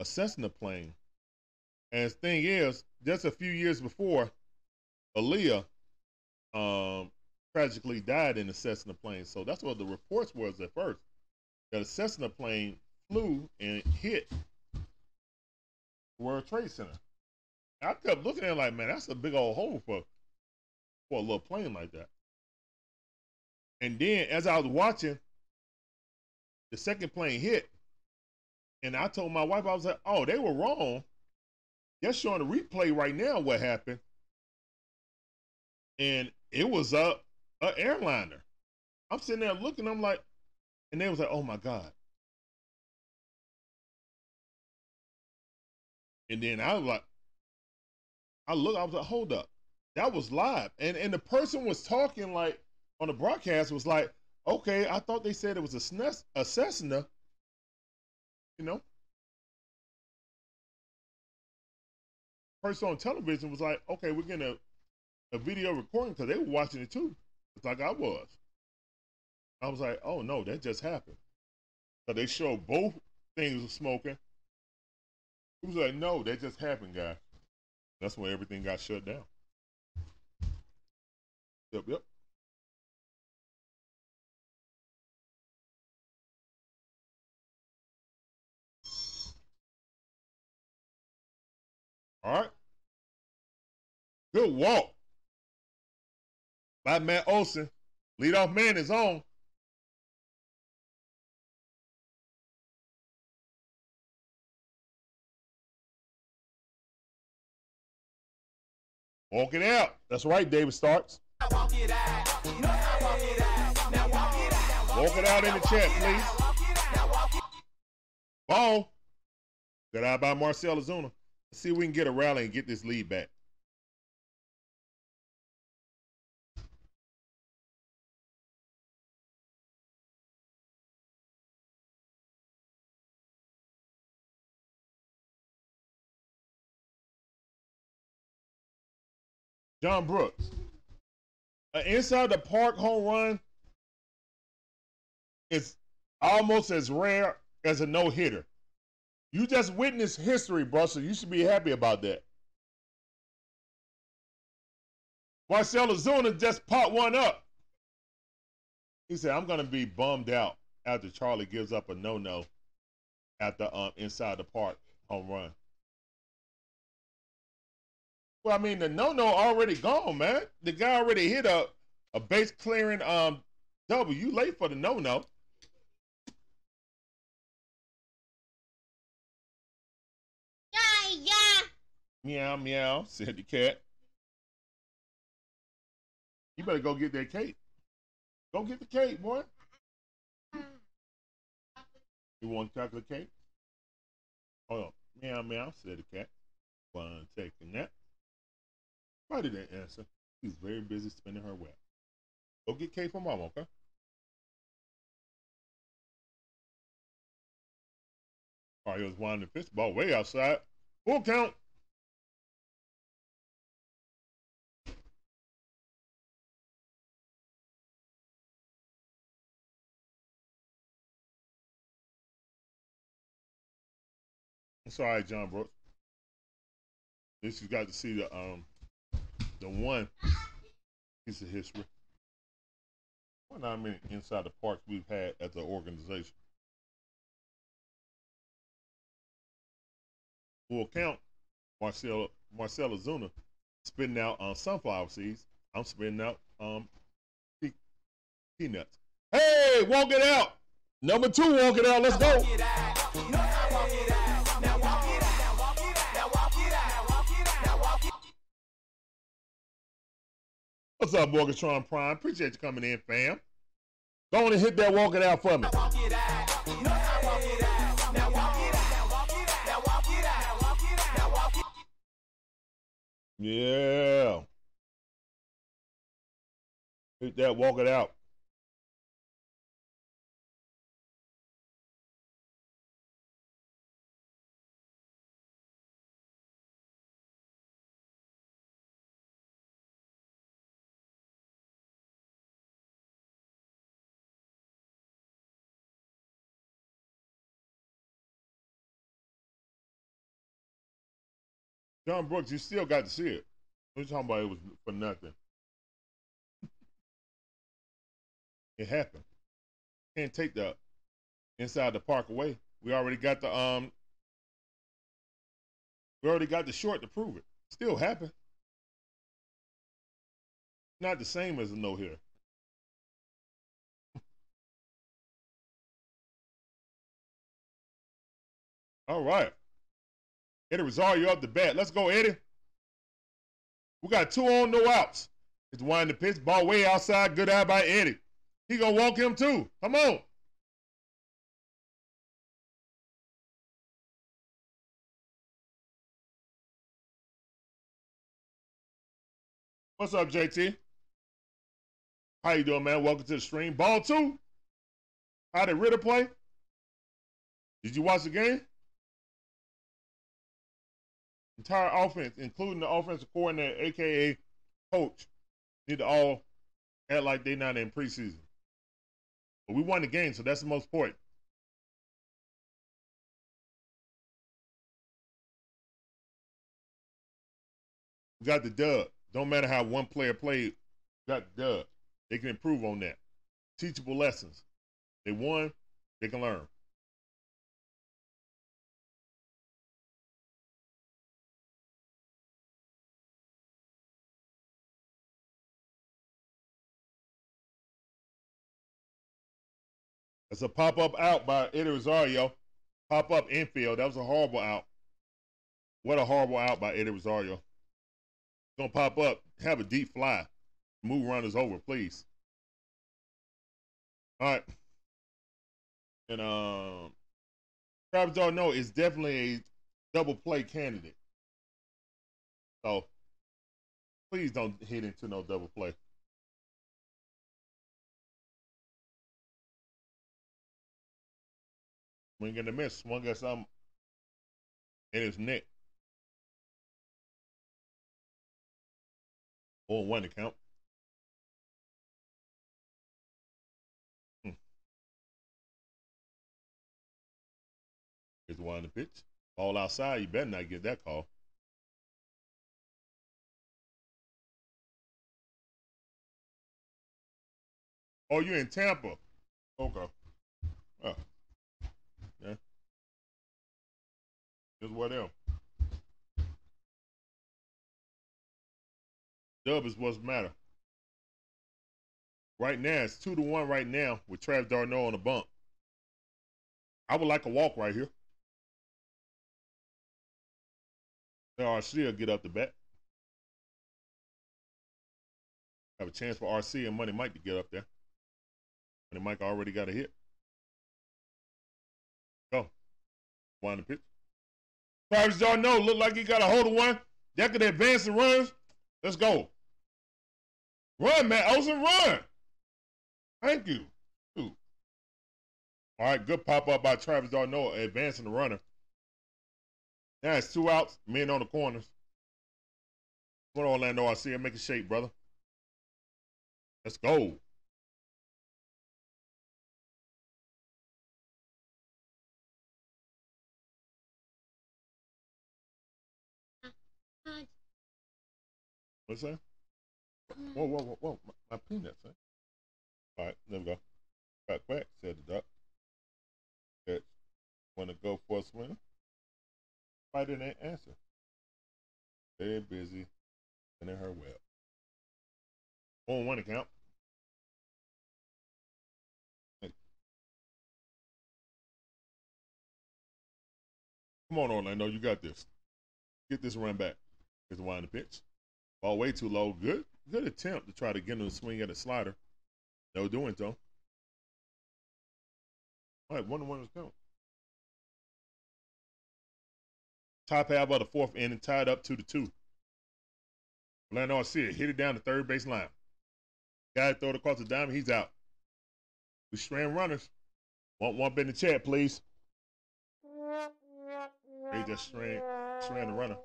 a Cessna plane. And the thing is, just a few years before, Aaliyah um, tragically died in a Cessna plane. So that's what the reports was at first. That a Cessna plane flew and hit World Trade Center. I kept looking at it like, man, that's a big old hole for for a little plane like that. And then as I was watching, the second plane hit, and I told my wife, I was like, oh, they were wrong. They're showing the replay right now what happened. And it was a, a airliner. I'm sitting there looking, I'm like, and they was like, oh my God. And then I was like, I look, I was like, hold up. That was live. And and the person was talking like on the broadcast was like, okay, I thought they said it was a, SNES, a Cessna. You know? Person on television was like, okay, we're getting a, a video recording because they were watching it too. It's like I was. I was like, oh no, that just happened. So they showed both things smoking. He was like, no, that just happened, guy. That's when everything got shut down. Yep, yep. All right. Good walk by Matt Olson. Leadoff man is on. Walk it out. That's right, David Starks. Walk it out. Walk it out in the chat, please. Ball. Good eye by Marcell Ozuna. Let's see if we can get a rally and get this lead back. John Brooks. An inside the park home run is almost as rare as a no hitter. You just witnessed history, so you should be happy about that. Marcell Ozuna just popped one up. He said, I'm going to be bummed out after Charlie gives up a no no the um, inside the park home run. Well, I mean, the no no already gone, man. The guy already hit a, a base clearing um double. You late for the no no. Yeah, yeah. Meow meow, said the cat. You better go get that cake. Go get the cake, boy. You want chocolate cake? Hold on. Meow meow, said the cat. One taking that. Why did that answer? She's very busy spinning her web. Go get cake for mom, okay? He was winding the ball way outside. Full count. It's all right, John Brooks. At least you got to see the um the one piece of history. Well, not many inside the parks we've had as an organization. Full we'll count. Marcell Marcell Ozuna spitting out on um, sunflower seeds. I'm spitting out um pe- peanuts. Hey, walk it out. Number two, walk it out. Let's go. What's up, Morgatron Prime? Appreciate you coming in, fam. Go on and hit that walk it out for me. Yeah. Hit that walk it out. John Brooks, you still got to see it. We're talking about it was for nothing. it happened. Can't take the inside the park away. We already got the um we already got the short to prove it. Still happened. Not the same as a no hitter. All right. Eddie Rosario up the bat. Let's go, Eddie. We got two on, no outs. It's winding the pitch. Ball way outside. Good eye by Eddie. He gonna walk him too. Come on. What's up, JT? How you doing, man? Welcome to the stream. Ball two. How did Ridder play? Did you watch the game? Entire offense, including the offensive coordinator, aka coach, need to all act like they're not in preseason. But we won the game, so that's the most important. We got the dub. Don't matter how one player played, got the dub. They can improve on that. Teachable lessons. They won, they can learn. It's a pop up out by Eddie Rosario. Pop up infield. That was a horrible out. What a horrible out by Eddie Rosario. Gonna pop up. Have a deep fly. Move runners over, please. All right. And um, Travis d'Arnaud is definitely a double play candidate. So please don't hit into no double play. One got a miss. swung at some in his neck. Or one account. Hmm. Here's one on the pitch. Ball outside. You better not get that call. Oh, you're in Tampa. Okay. Oh. Just what else? Dub is what's matter. Right now, it's two to one right now with Travis d'Arnaud on the bump. I would like a walk right here. RC will get up the bat. Have a chance for RC and Money Mike to get up there. Money Mike already got a hit. Go. Wind the pitch. Travis d'Arnaud look like he got a hold of one. That could advance the runs. Let's go. Run, Matt Olson, run. Thank you. Ooh. All right, good pop up by Travis d'Arnaud, advancing the runner. Now it's two outs, men on the corners. What Orlando I see him make a shape, brother. Let's go. What's that? Mm. Whoa, whoa, whoa, whoa. My, my peanuts, huh? All right, there we go. Quack, quack, said the duck. Catch. Want to go for a swim? Why didn't they answer? Very busy and in her well. On one account. Hey. Come on, Orlando. You got this. Get this run back. Here's the wind the pitch. Ball way too low. Good good attempt to try to get him to swing at a slider. No doing though. All right, one to one is count. Top half of the fourth inning, tied up two to two. Orlando Arcia hit it down the third base line. Guy throw it across the diamond, he's out. We strand runners. Want one in the chat, please. They just strand, strand the runner.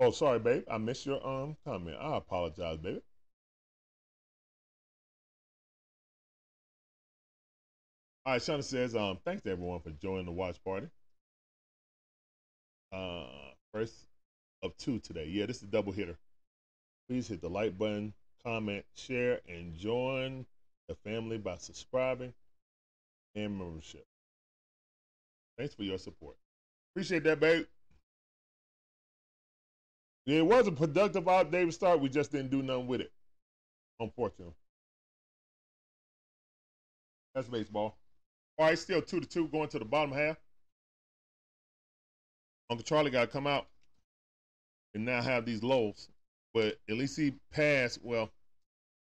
Oh, sorry, babe. I missed your um comment. I apologize, baby. All right, Shauna says, um, thanks to everyone for joining the watch party. Uh, first of two today. Yeah, this is a double hitter. Please hit the like button, comment, share, and join the family by subscribing and membership. Thanks for your support. Appreciate that, babe. It was a productive out day start. We just didn't do nothing with it. Unfortunately. That's baseball. All right, still two to two going to the bottom half. Uncle Charlie got to come out and now have these lows, but at least he passed. Well,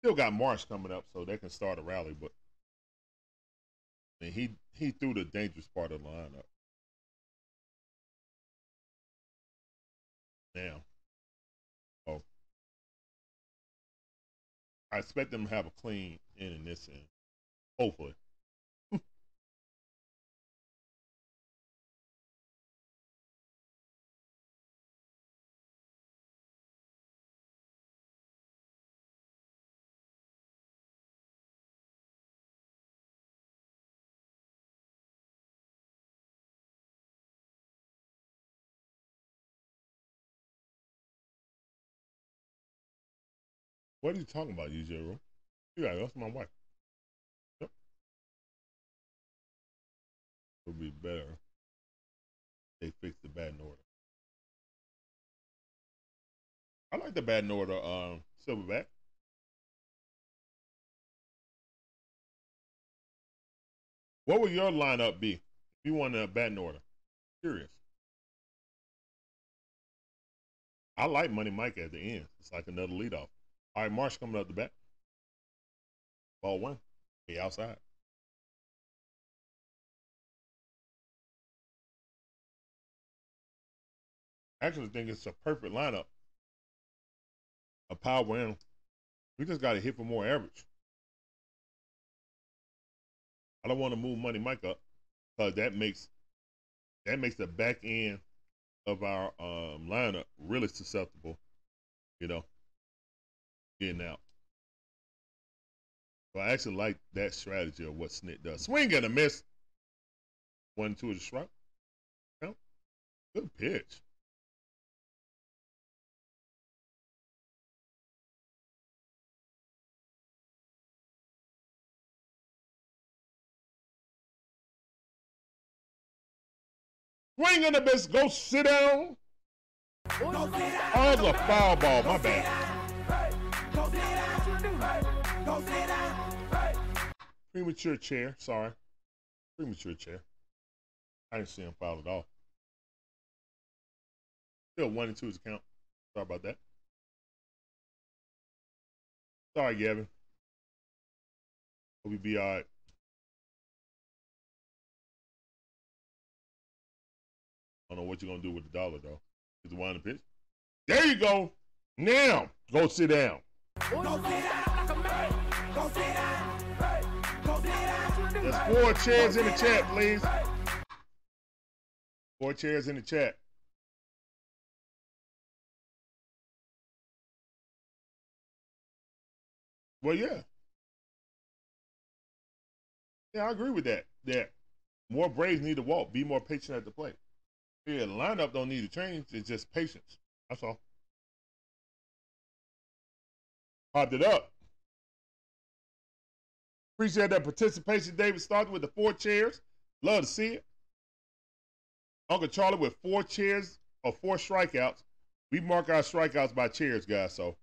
still got Marsh coming up, so they can start a rally. But I mean, he he threw the dangerous part of the lineup. Now, I expect them to have a clean in in this end, hopefully. What are you talking about, UJ Room? Yeah, that's my wife. Yep. It'll be better. They fix the bad order. I like the bad order um silverback. What would your lineup be if you want a bad order? Curious. I like Money Mike at the end. It's like another leadoff. All right, Marsh coming up the back. Ball one. He outside. Actually, think it's a perfect lineup. A power in. We just got to hit for more average. I don't want to move Money Mike up because that makes that makes the back end of our um, lineup really susceptible. You know, getting out. So I actually like that strategy of what Snit does. Swing and a miss. One, two of the strike. Count. Good pitch. Swing in the miss. Go sit down. Oh, a foul ball. My bad. Premature chair. Sorry. Premature chair. I didn't see him foul at all. Still one and two is count. Sorry about that. Sorry, Gavin. Hope you be all right. I don't know what you're gonna do with the dollar though. Is the the pitch? There you go. Now go sit down. There's four chairs in the chat, please. Four chairs in the chat. Well, yeah. Yeah, I agree with that. That more Braves need to walk, be more patient at the plate. Yeah, the lineup don't need to change. It's just patience. That's all. Popped it up. Appreciate that participation. David started with the four chairs. Love to see it. Uncle Charlie with four chairs or four strikeouts. We mark our strikeouts by chairs, guys. So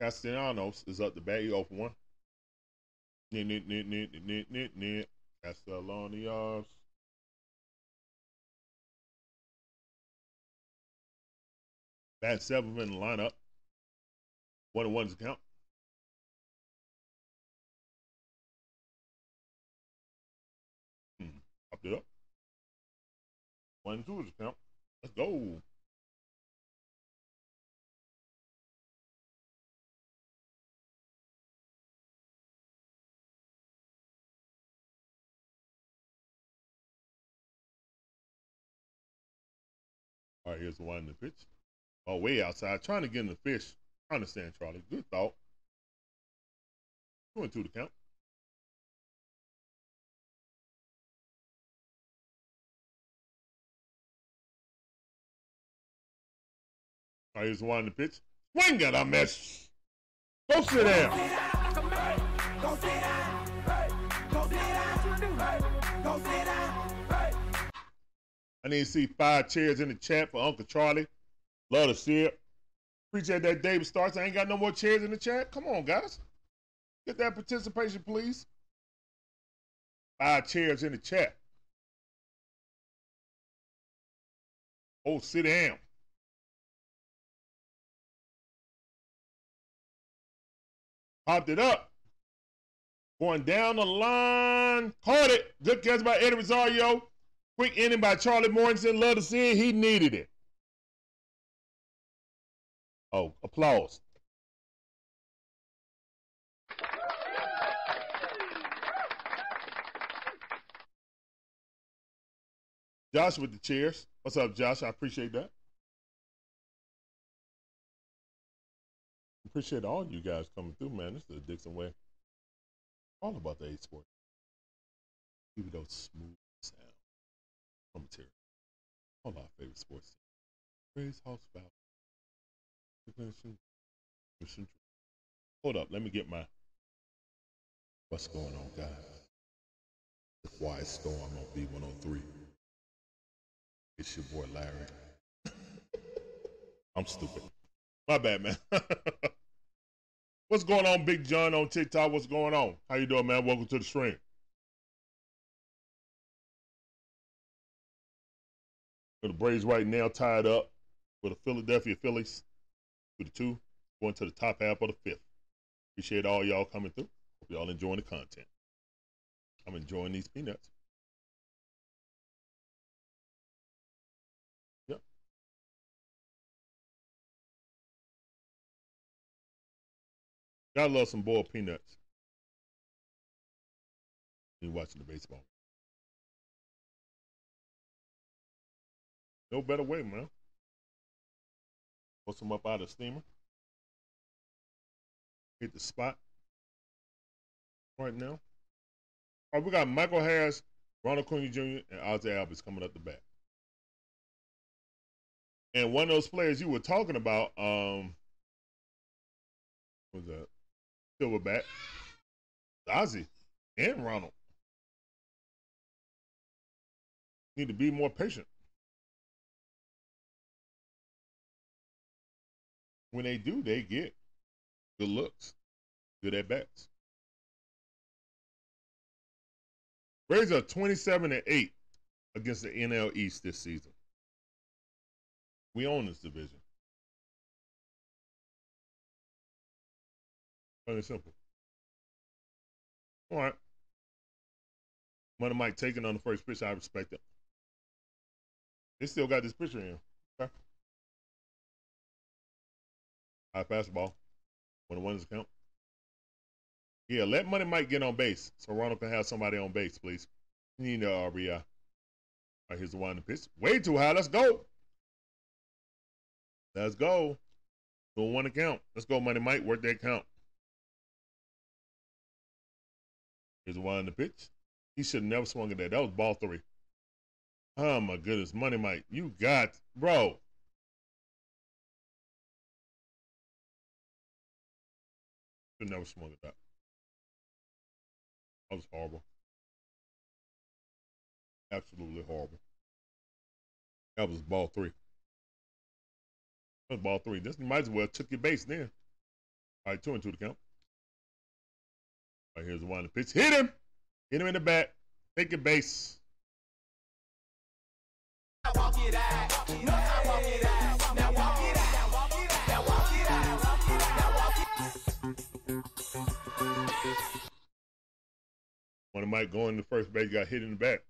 Castellanos is up the bat. He open one. Castellanos. Bat seven in the lineup. One and one's count. Hmm. Popped it up. One and two is count. Let's go. All right, here's the one in the pitch. Oh, way outside, trying to get in the fish. I understand, Charlie. Good thought. Two and two to count. All right, here's the one in the pitch. Swing at a miss. Go sit down. Go sit down. Go sit down. Go sit down. I need to see five chairs in the chat for Uncle Charlie. Love to see it. Appreciate that David starts. I ain't got no more chairs in the chat. Come on, guys. Get that participation, please. Five chairs in the chat. Oh, sit down. Popped it up. Going down the line. Caught it. Good catch by Eddie Rosario. Quick inning by Charlie Morton. Love to see it. He needed it. Oh, applause. Josh with the chairs. What's up, Josh? I appreciate that. Appreciate all you guys coming through, man. This is the Dixon way. All about the A sport. Give it those smooth sound. Commentary. All our favorite sports. Praise House Foul. Hold up, let me get my. What's going on, guys? The Quiet Storm on B103. It's your boy Larry. I'm stupid. My bad, man. What's going on, Big John on TikTok? What's going on? How you doing, man? Welcome to the stream. The Braves right now tied up with the Philadelphia Phillies to the two, going to the top half of the fifth. Appreciate all y'all coming through. Hope y'all enjoying the content. I'm enjoying these peanuts. Yep. Gotta love some boiled peanuts. You watching the baseball. No better way, man. Put some up out of the steamer. Hit the spot right now. All right, we got Michael Harris, Ronald Acuna Jr., and Ozzie Albies coming up the bat. And one of those players you were talking about, um, was that? Silverback, Ozzie, and Ronald. Need to be more patient. When they do, they get good looks, good at bats. Braves are 27 and 8 against the NL East this season. We own this division. Plain and simple. All right. Money Mike taking on the first pitch. I respect it. They still got this pitcher in. High fastball. When the ones count. Yeah, let Money Mike get on base so Ronald can have somebody on base, please. You know, uh, RBI. All right, here's the one to pitch. Way too high. Let's go. Let's go. So one to count. Let's go, Money Mike. Work that count. Here's the to pitch. He should have never swung at that. That was ball three. Oh my goodness, Money Mike, you got, bro. Should never at that. That was horrible. Absolutely horrible. That was ball three. That was ball three. This might as well took your base then. All right, two and two to count. All right, here's the one to pitch. Hit him. Hit him in the back. Take your base. One of Mike going to first base got hit in the back.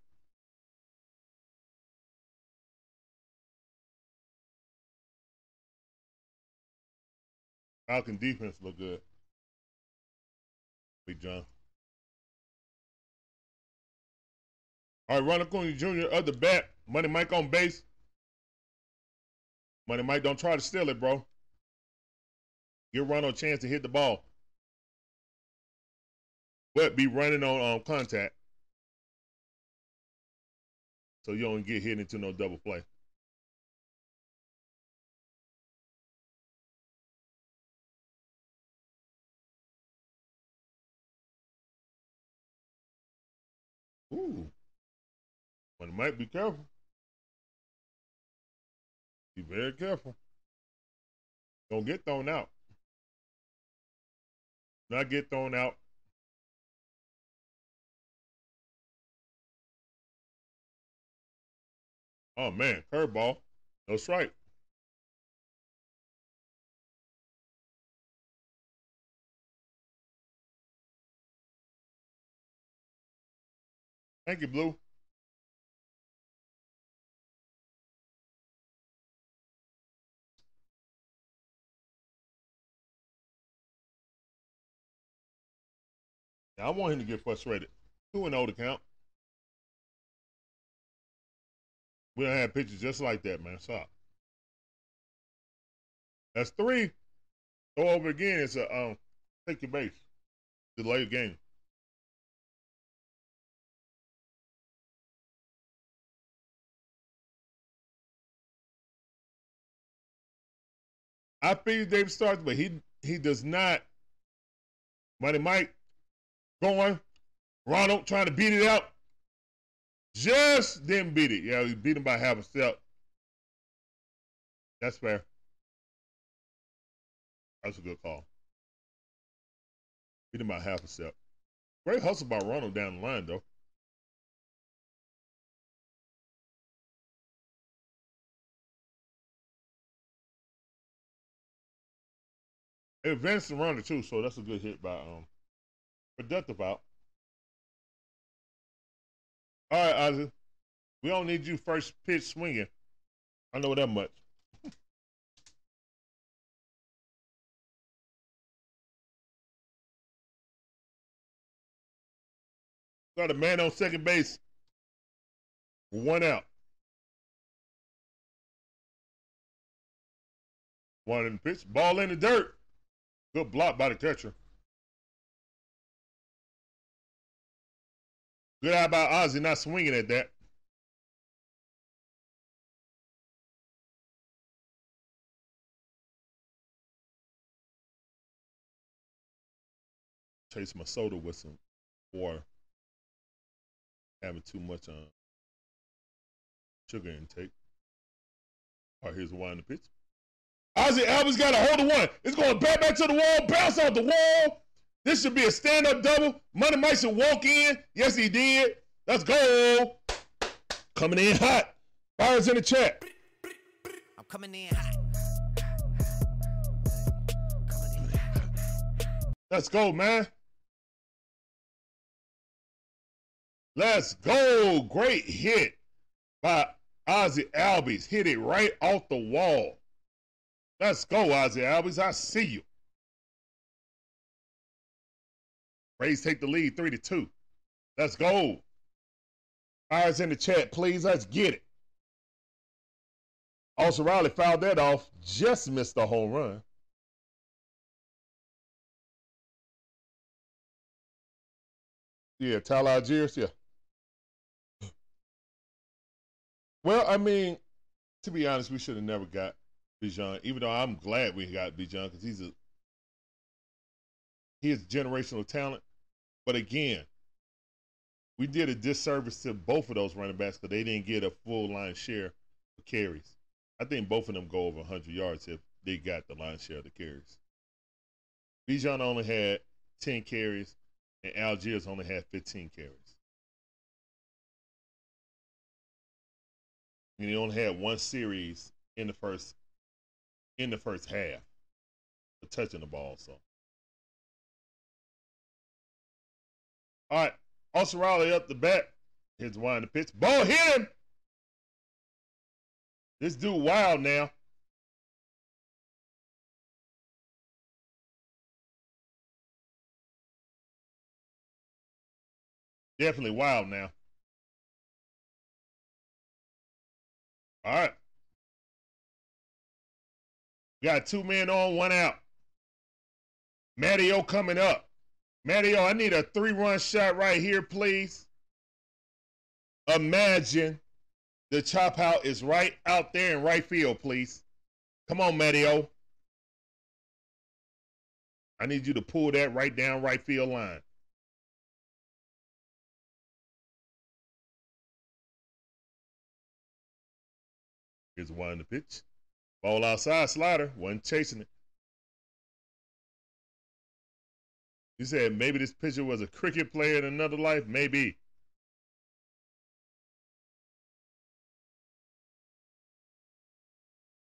Falcon defense look good. Big John. All right, Ronald Acuna Jr. other bat. Money Mike on base. Money Mike, don't try to steal it, bro. Give Ronald a chance to hit the ball. But be running on um, contact. So you don't get hit into no double play. Ooh. One might be careful. Be very careful. Don't get thrown out. Not get thrown out. Oh man, curveball. No strike. Thank you, Blue. Yeah, I want him to get frustrated. Two and oh old account. We don't have pictures just like that, man. Stop. That's three. Go over again. It's a um take your base. Delay game. I feel David starts, but he he does not. Money Mike going. Ronald trying to beat it out. Just didn't beat it. Yeah, he beat him by half a step. That's fair. That's a good call. Beat him by half a step. Great hustle by Ronald down the line, though. Advanced the runner too, so that's a good hit by um productive out. All right, Ozzie. We don't need you first pitch swinging. I know that much. Got a man on second base. One out. One in the pitch. Ball in the dirt. Good block by the catcher. Good eye by Ozzie not swinging at that. Chase my soda with some water. Having too much uh, sugar intake. All right, here's in the pitch. Ozzie Albies got a hold of one. It's going back back to the wall, bounce off the wall. This should be a stand-up double. Money Mike should walk in. Yes, he did. Let's go. Coming in hot. Fires in the chat. I'm coming in hot. Let's go, man. Let's go. Great hit by Ozzie Albies. Hit it right off the wall. Let's go, Ozzie Albies. I see you. Braves take the lead three to two. Let's go. Fires in the chat, please. Let's get it. Also, Riley fouled that off. Just missed the home run. Yeah, Tyler Allgeier, yeah. Well, I mean, to be honest, we should have never got Bijan, even though I'm glad we got Bijan because he's a he is generational talent. But again, we did a disservice to both of those running backs because they didn't get a full line share of carries. I think both of them go over 100 yards if they got the line share of the carries. Bijan only had 10 carries, and Allgeier only had 15 carries. And he only had one series in the first in the first half touching the ball. So, all right, Austin Riley up the bat. Here's one the pitch. Ball hit him. This dude wild now. Definitely wild now. All right. Got two men on, one out. Matteo coming up. Matteo, I need a three run shot right here, please. Imagine the chop out is right out there in right field, please. Come on, Matteo. I need you to pull that right down right field line. Here's one the pitch. Ball outside, slider, wasn't chasing it. You said maybe this pitcher was a cricket player in another life? Maybe.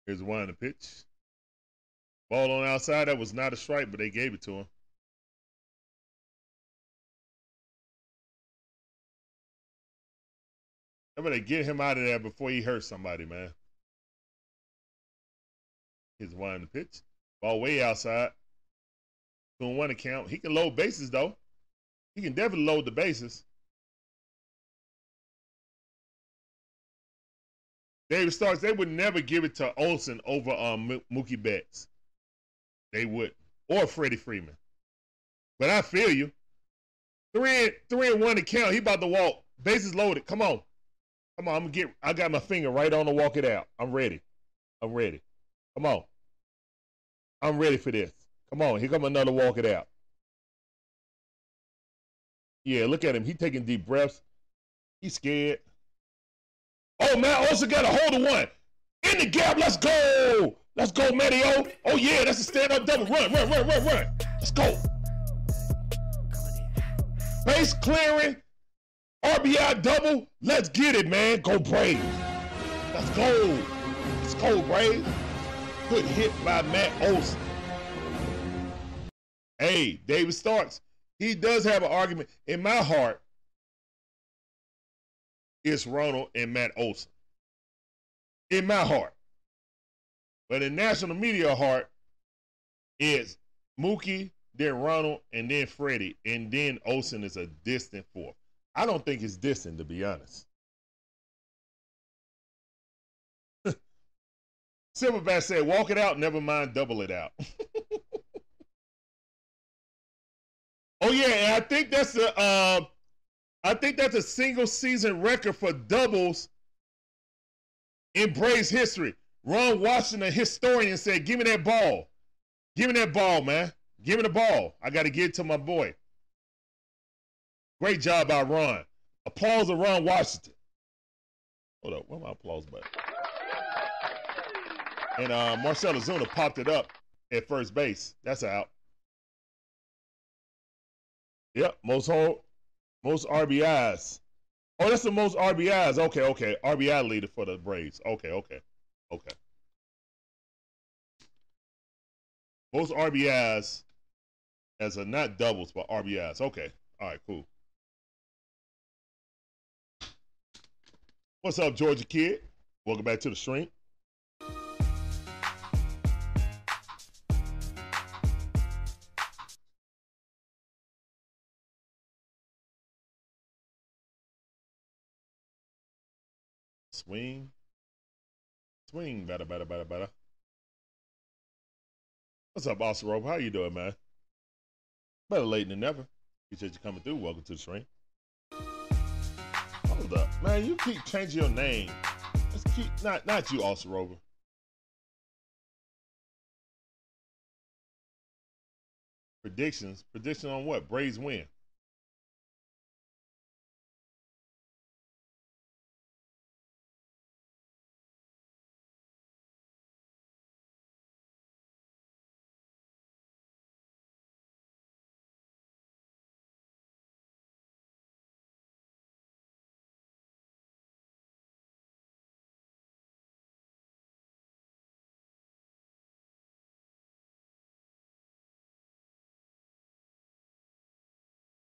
Here's one the pitch. Ball on outside, that was not a strike, but they gave it to him. I better get him out of there before he hurts somebody, man. Here's one the pitch. Ball way outside. And one account. He can load bases though. He can definitely load the bases. David Starks, they would never give it to Olson over um, Mookie Betts. They would. Or Freddie Freeman. But I feel you. Three and three and one to. He about to walk. Bases loaded. Come on. Come on. I'm gonna get I got my finger right on to walk it out. I'm ready. I'm ready. Come on. I'm ready for this. Come on. Here come another walk it out. Yeah, look at him. He taking deep breaths. He's scared. Oh, man, also got a hold of one. In the gap, let's go. Let's go, Mario. Oh, yeah, that's a stand-up double. Run, run, run, run, run. Let's go. Base clearing. RBI double. Let's get it, man. Go Braves. Let's go. Let's go, Braves. Good hit by Matt Olson. Hey, David Starks. He does have an argument. In my heart, it's Ronald and Matt Olson. In my heart. But in national media heart, it's Mookie, then Ronald, and then Freddie, and then Olson is a distant fourth. I don't think it's distant, to be honest. Silverback said, walk it out, never mind, double it out. oh, yeah, I think that's the uh, I think that's a single season record for doubles in Braves history. Ron Washington, a historian, said, Give me that ball. Give me that ball, man. Give me the ball. I got to get it to my boy. Great job by Ron. Applause to Ron Washington. Hold up, where my applause button? And uh, Marcell Ozuna popped it up at first base. That's out. Yep, most whole, most RBIs. Oh, that's the most RBIs. Okay, okay. RBI leader for the Braves. Okay, okay, okay. Most RBIs as a not doubles, but RBIs. Okay. All right, cool. What's up, Georgia kid? Welcome back to the stream. Swing. Swing better, better, better, better. What's up, Austin Rope? How you doing, man? Better late than never. Appreciate you coming through. Welcome to the stream. Hold up, man. You keep changing your name. Let's keep not not you, Austin Rover. Predictions. Prediction on what? Braves win.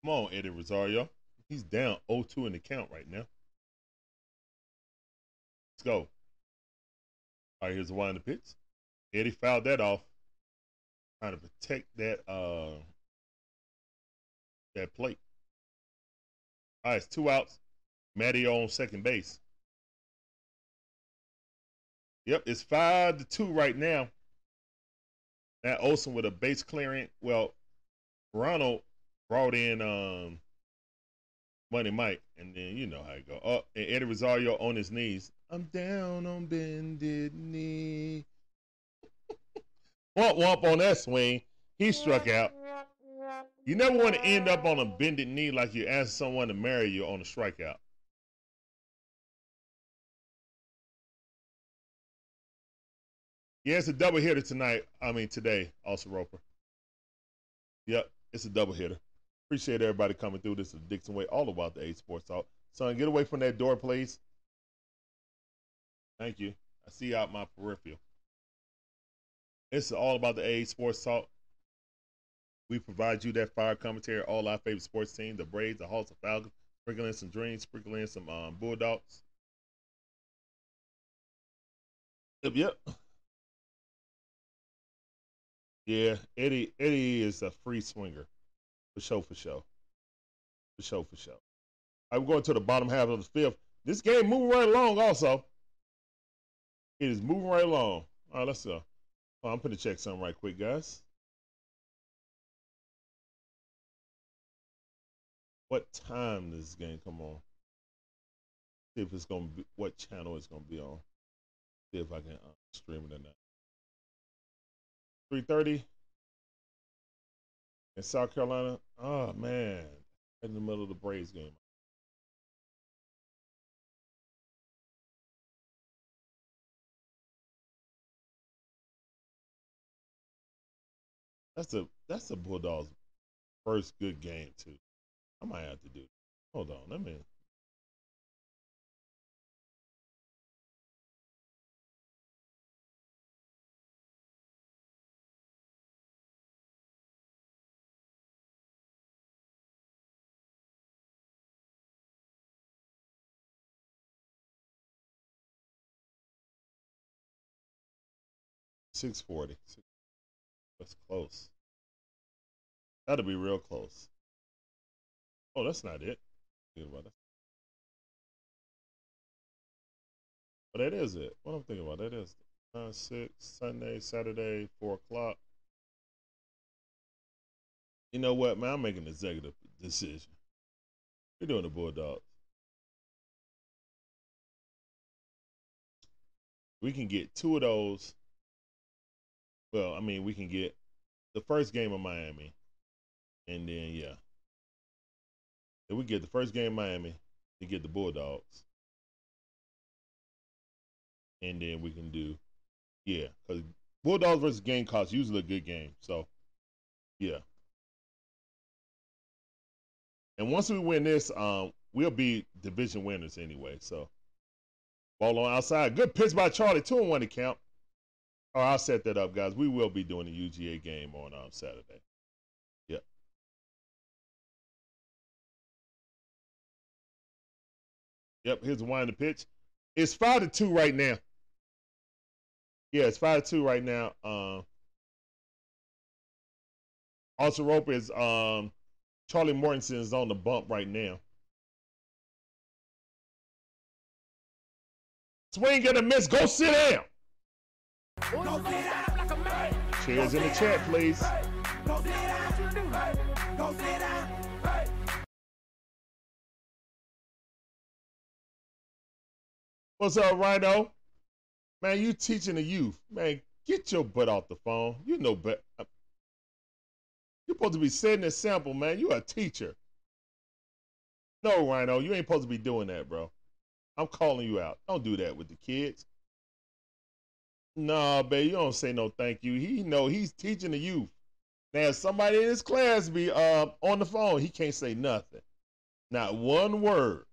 Come on, Eddie Rosario. He's down 0-2 in the count right now. Let's go. All right, here's the in the pitch. Eddie fouled that off. Trying to protect that uh that plate. All right, it's two outs. Matty on second base. Yep, it's five to two right now. Matt Olson with a base clearing. Well, Ronald brought in um Money Mike, and then you know how it go. Oh, and Eddie Rosario on his knees. I'm down on bended knee. womp womp on that swing. He struck out. You never want to end up on a bended knee like you ask someone to marry you on a strikeout. Yeah, it's a double hitter tonight. I mean today, also Roper. Yep, it's a double hitter. Appreciate everybody coming through. This is Dixon Way, all about the A Sports Talk. Son, get away from that door, please. Thank you. I see out my peripheral. It's all about the A Sports Talk. We provide you that fire commentary, all our favorite sports teams, the Braves, the Hawks, the Falcons, sprinkling some dreams, sprinkling some um, Bulldogs. Yep, yep. Yeah, Eddie Eddie is a free swinger. For sure, for sure. For sure, for sure. I'm going to the bottom half of the fifth. This game moving right along also. It is moving right along. All right, let's go. Oh, I'm going to check something right quick, guys. What time does this game come on? See if it's going to be, what channel it's going to be on. See if I can uh, stream it or not. 3.30 in South Carolina. Oh, man. In the middle of the Braves game. That's a that's a Bulldogs first good game too. I might have to do. Hold on, let me. Six forty. That's close. That'll be real close. Oh, that's not it. But that is it. What I'm thinking about, that is uh, six Sunday, Saturday, four o'clock. You know what, man? I'm making an executive decision. We're doing the Bulldogs. We can get two of those. Well, I mean, we can get the first game of Miami, and then yeah, if we get the first game of Miami, to get the Bulldogs, and then we can do yeah, because Bulldogs versus Gamecocks usually a good game. So yeah. And once we win this, um, we'll be division winners anyway. So ball on outside. Good pitch by Charlie. Two and one to count. Oh, I'll set that up, guys. We will be doing the UGA game on um, Saturday. Yep. Yep. Here's the wind the pitch. It's five to two right now. Yeah, it's five to two right now. Um, also, rope is um, Charlie Mortensen is on the bump right now. Swing gonna miss. Go sit down. Cheers in the chat, please. What's up, Rhino? Man, you teaching the youth. Man, get your butt off the phone. You know better. Uh, You're supposed to be setting a sample, man. You a teacher. No, Rhino, you ain't supposed to be doing that, bro. I'm calling you out. Don't do that with the kids. Nah, babe, you don't say no thank you. He know he's teaching the youth. Now, somebody in his class be uh, on the phone, he can't say nothing. Not one word.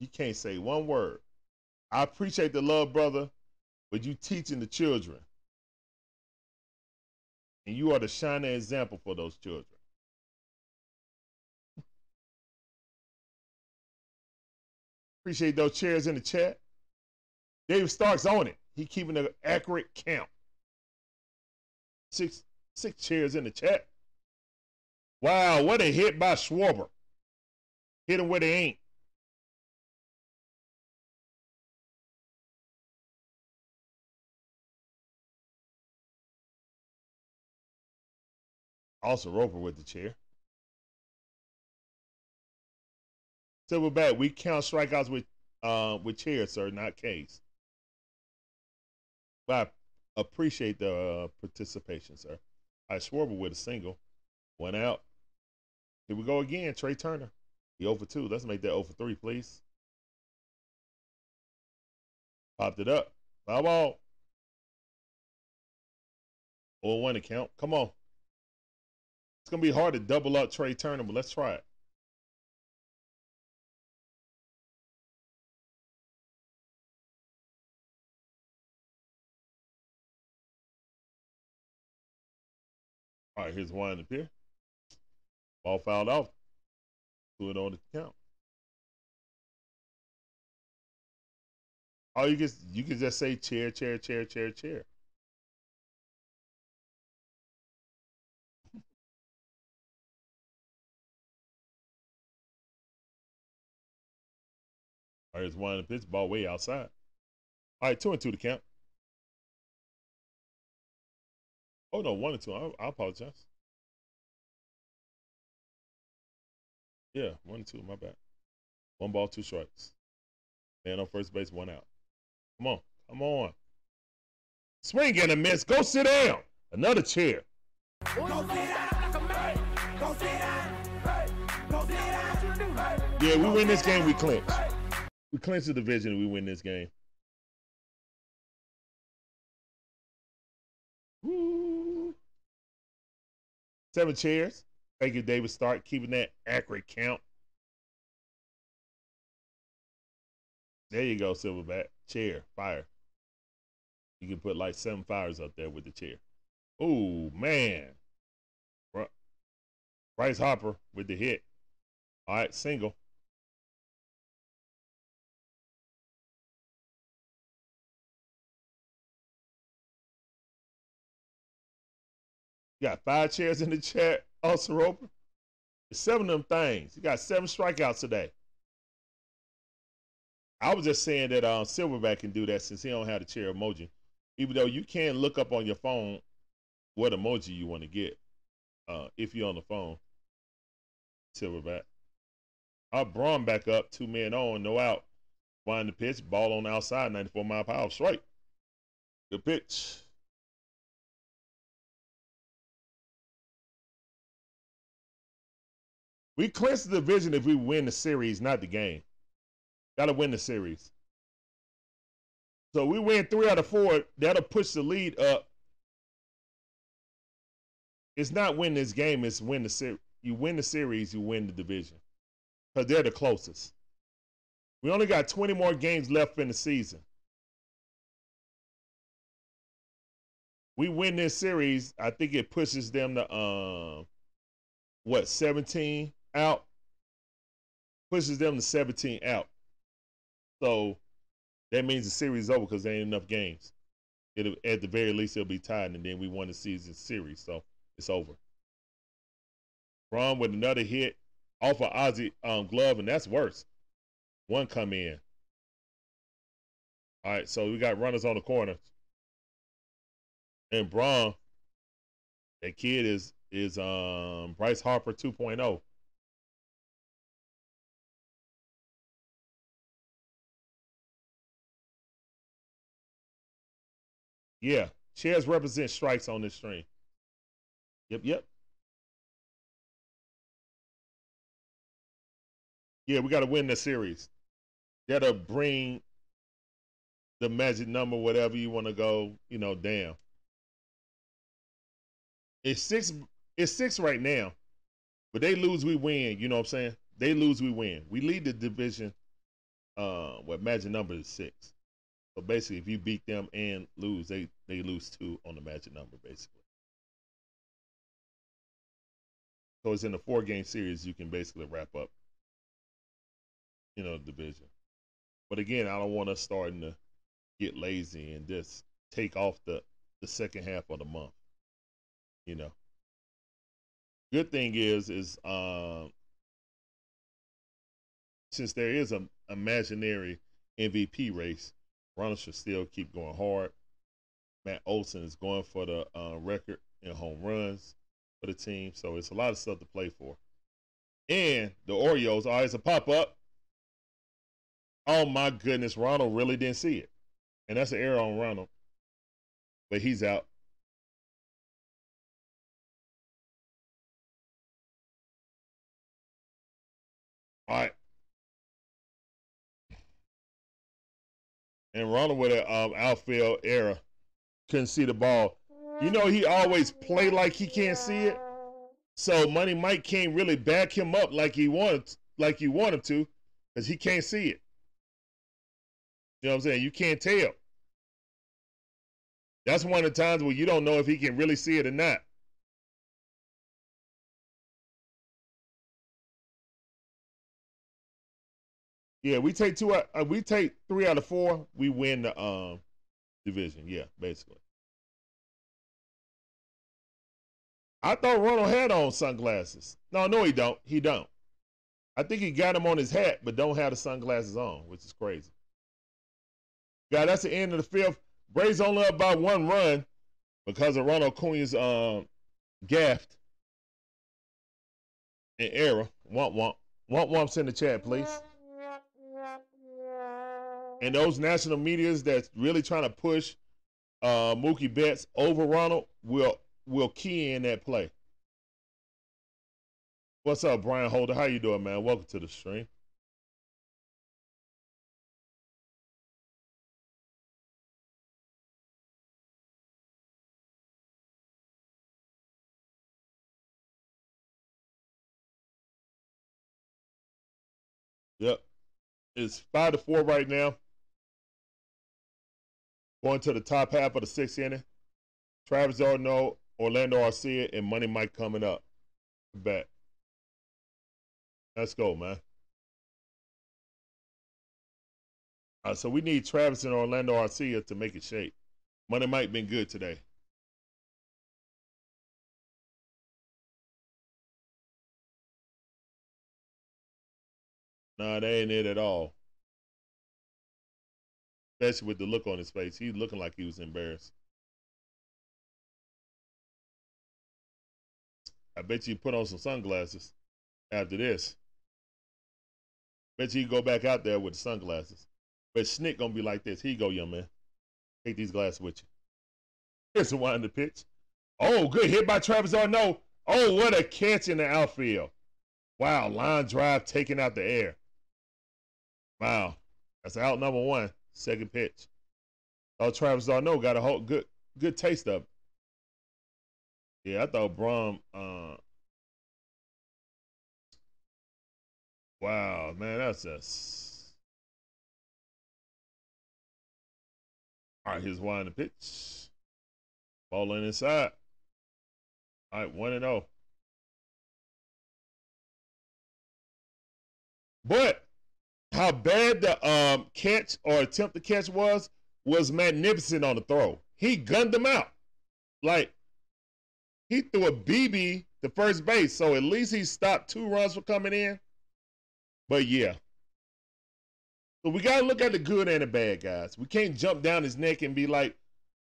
He can't say one word. I appreciate the love, brother, but you teaching the children. And you are the shining example for those children. Appreciate those chairs in the chat. Dave Stark's on it. He keeping an accurate count. Six six chairs in the chat. Wow, what a hit by Schwarber. Hit him where they ain't. Also Roper with the chair. Silverback, we're back. We count strikeouts with uh, with chairs, sir, not K's. I appreciate the uh, participation, sir. I Schwarber with a single. One out. Here we go again. Trea Turner. He over 2. Let's make that over 3, please. Popped it up. Foul ball. 0 1 account. Come on. It's to be hard to double up Trea Turner, but let's try it. All right, here's one up here. Ball fouled off. Put it on the count. Oh, you can you can just say chair, chair, chair, chair, chair. All right, here's one pitch, ball way outside. All right, two and two to count. Oh no, one and two. I, I apologize. Yeah, one and two. My bad. One ball, two strikes. Man on first base, one out. Come on, come on. Swing and a miss. Go sit down. Another chair. Go sit down like a man. Go sit down. Hey. Go sit down. Hey. Yeah, we win this game. We clinch. We clinch the division. We win this game. Woo. Seven chairs. Thank you, David Stark, keeping that accurate count. There you go, Silverback. Chair, fire. You can put like seven fires up there with the chair. Oh, man. Bryce Harper with the hit. All right, single. Got five chairs in the chat, also Roper. Seven of them things. You got seven strikeouts today. I was just saying that um, Silverback can do that since he don't have the chair emoji. Even though you can look up on your phone what emoji you want to get uh, if you're on the phone. Silverback. Our Braun back up, two men on, no out. Find the pitch, ball on the outside, 94 mile hour, strike. Good pitch. We clinch the division if we win the series, not the game. Got to win the series. So we win three out of four. That'll push the lead up. It's not win this game. It's win the series. You win the series, you win the division because they're the closest. We only got 20 more games left in the season. We win this series, I think it pushes them to um what 17 out. Pushes them to 17 out. So that means the series is over because there ain't enough games. It'll, at the very least, it'll be tied, and then we won the season series, so it's over. Braun with another hit off of Ozzie um, glove, and that's worse. One come in. All right, so we got runners on the corner, and Braun, that kid is is um Bryce Harper 2.0. Yeah, shares represent strikes on this string. Yep, yep. Yeah, we got to win the series. That'll bring the magic number, whatever you want to go. You know, damn. It's six. It's six right now, but they lose, we win. You know what I'm saying? They lose, we win. We lead the division. Uh, what magic number is six. So basically, if you beat them and lose, they they lose two on the magic number, basically. So it's in a four game series. You can basically wrap up, you know, the division. But again, I don't want us starting to get lazy and just take off the the second half of the month. You know. Good thing is is um since there is a imaginary MVP race, Ronald should still keep going hard. Matt Olson is going for the uh, record in home runs for the team, so it's a lot of stuff to play for. And the Orioles, oh, it's a pop up. Oh my goodness, Ronald really didn't see it, and that's an error on Ronald, but he's out. All right. And Ronald with an um, outfield error couldn't see the ball. You know he always play like he can't see it. So Money Mike can't really back him up like he wanted, like you want him to, because he can't see it. You know what I'm saying? You can't tell. That's one of the times where you don't know if he can really see it or not. Yeah, we take two. Out, uh, we take three out of four. We win the um division. Yeah, basically. I thought Ronald had on sunglasses. No, no, he don't. He don't. I think he got them on his hat, but don't have the sunglasses on, which is crazy. God, that's the end of the fifth. Braves only up by one run because of Ronald Acuna's um, gaffed and error. Want want want wumps in the chat, please. And those national medias that's really trying to push uh, Mookie Betts over Ronald will will key in that play. What's up, Brian Holder? How you doing, man? Welcome to the stream. Yep. It's five to four right now. Going to the top half of the sixth inning. Travis d'Arnaud, Orlando Arcia, and Money Mike coming up. Bet. Let's go, man. Uh, so we need Travis and Orlando Arcia to make it shake. Money Mike been good today. Nah, that ain't it at all. Especially with the look on his face. He's looking like he was embarrassed. I bet you put on some sunglasses. after this. Bet you go back out there with the sunglasses. But Snit gonna be like this. You go, young man. Take these glasses with you. Here's a one in the pitch. Oh, good hit by Travis d'Arnaud. Oh, what a catch in the outfield. Wow, line drive taking out the air. Wow. That's out number one. Second pitch. Oh, Travis d'Arnaud got a whole good good taste of it. Yeah, I thought Brom uh Wow, man, that's just all right. Here's one the pitch. Ball in inside. All right, one and zero. But how bad the um, catch or attempt to catch was was magnificent on the throw. He gunned them out. Like he threw a BB to first base, so at least he stopped two runs from coming in. But yeah. So we gotta look at the good and the bad, guys. We can't jump down his neck and be like,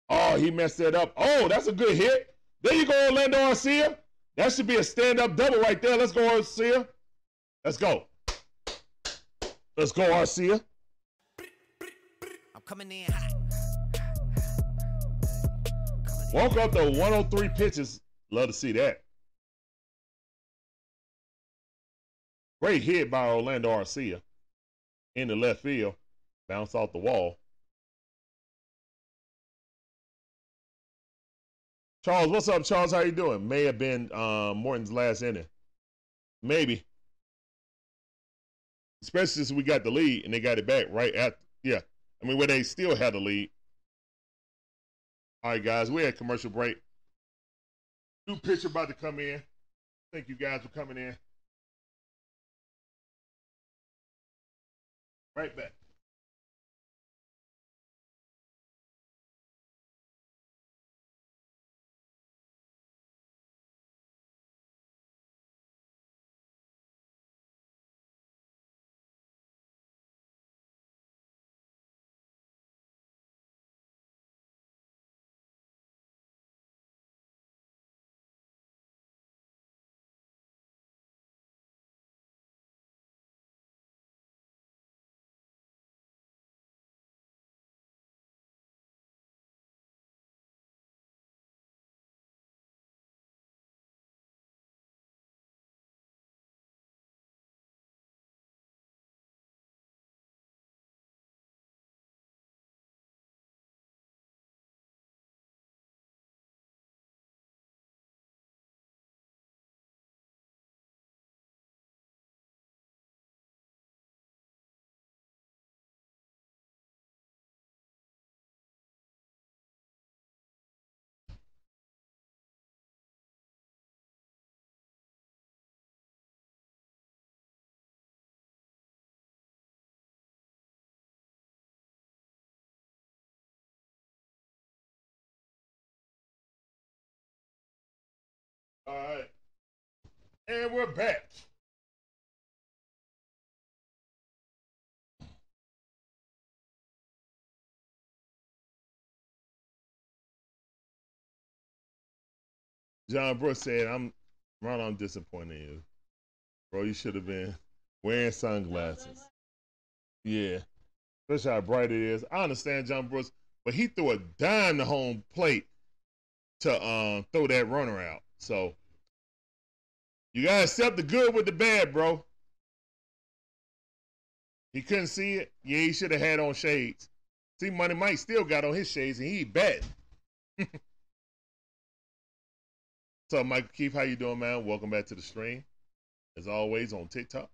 oh, he messed that up. Oh, that's a good hit. There you go, Orlando Arcia. That should be a stand-up double right there. Let's go, Arcia. Let's go. Let's go, Arcia. I'm coming in. Walk up the 103 pitches. Love to see that. Great hit by Orlando Arcia in the left field. Bounce off the wall. Charles, what's up, Charles? How you doing? May have been um, Morton's last inning. Maybe. Especially since we got the lead and they got it back right at yeah. I mean where they still had the lead. All right, guys, we had commercial break. New pitcher about to come in. Thank you guys for coming in. Right back. All right. And we're back. John Brooks said, I'm Ron, I'm disappointed in you. Bro, you should have been wearing sunglasses. Yeah. Especially how bright it is. I understand John Brooks, but he threw a dime to home plate to um, throw that runner out. So you gotta accept the good with the bad, bro. He couldn't see it. Yeah, he should have had on shades. See, Money Mike still got on his shades and he bet. so, Michael Keith, how you doing, man? Welcome back to the stream. As always, on TikTok.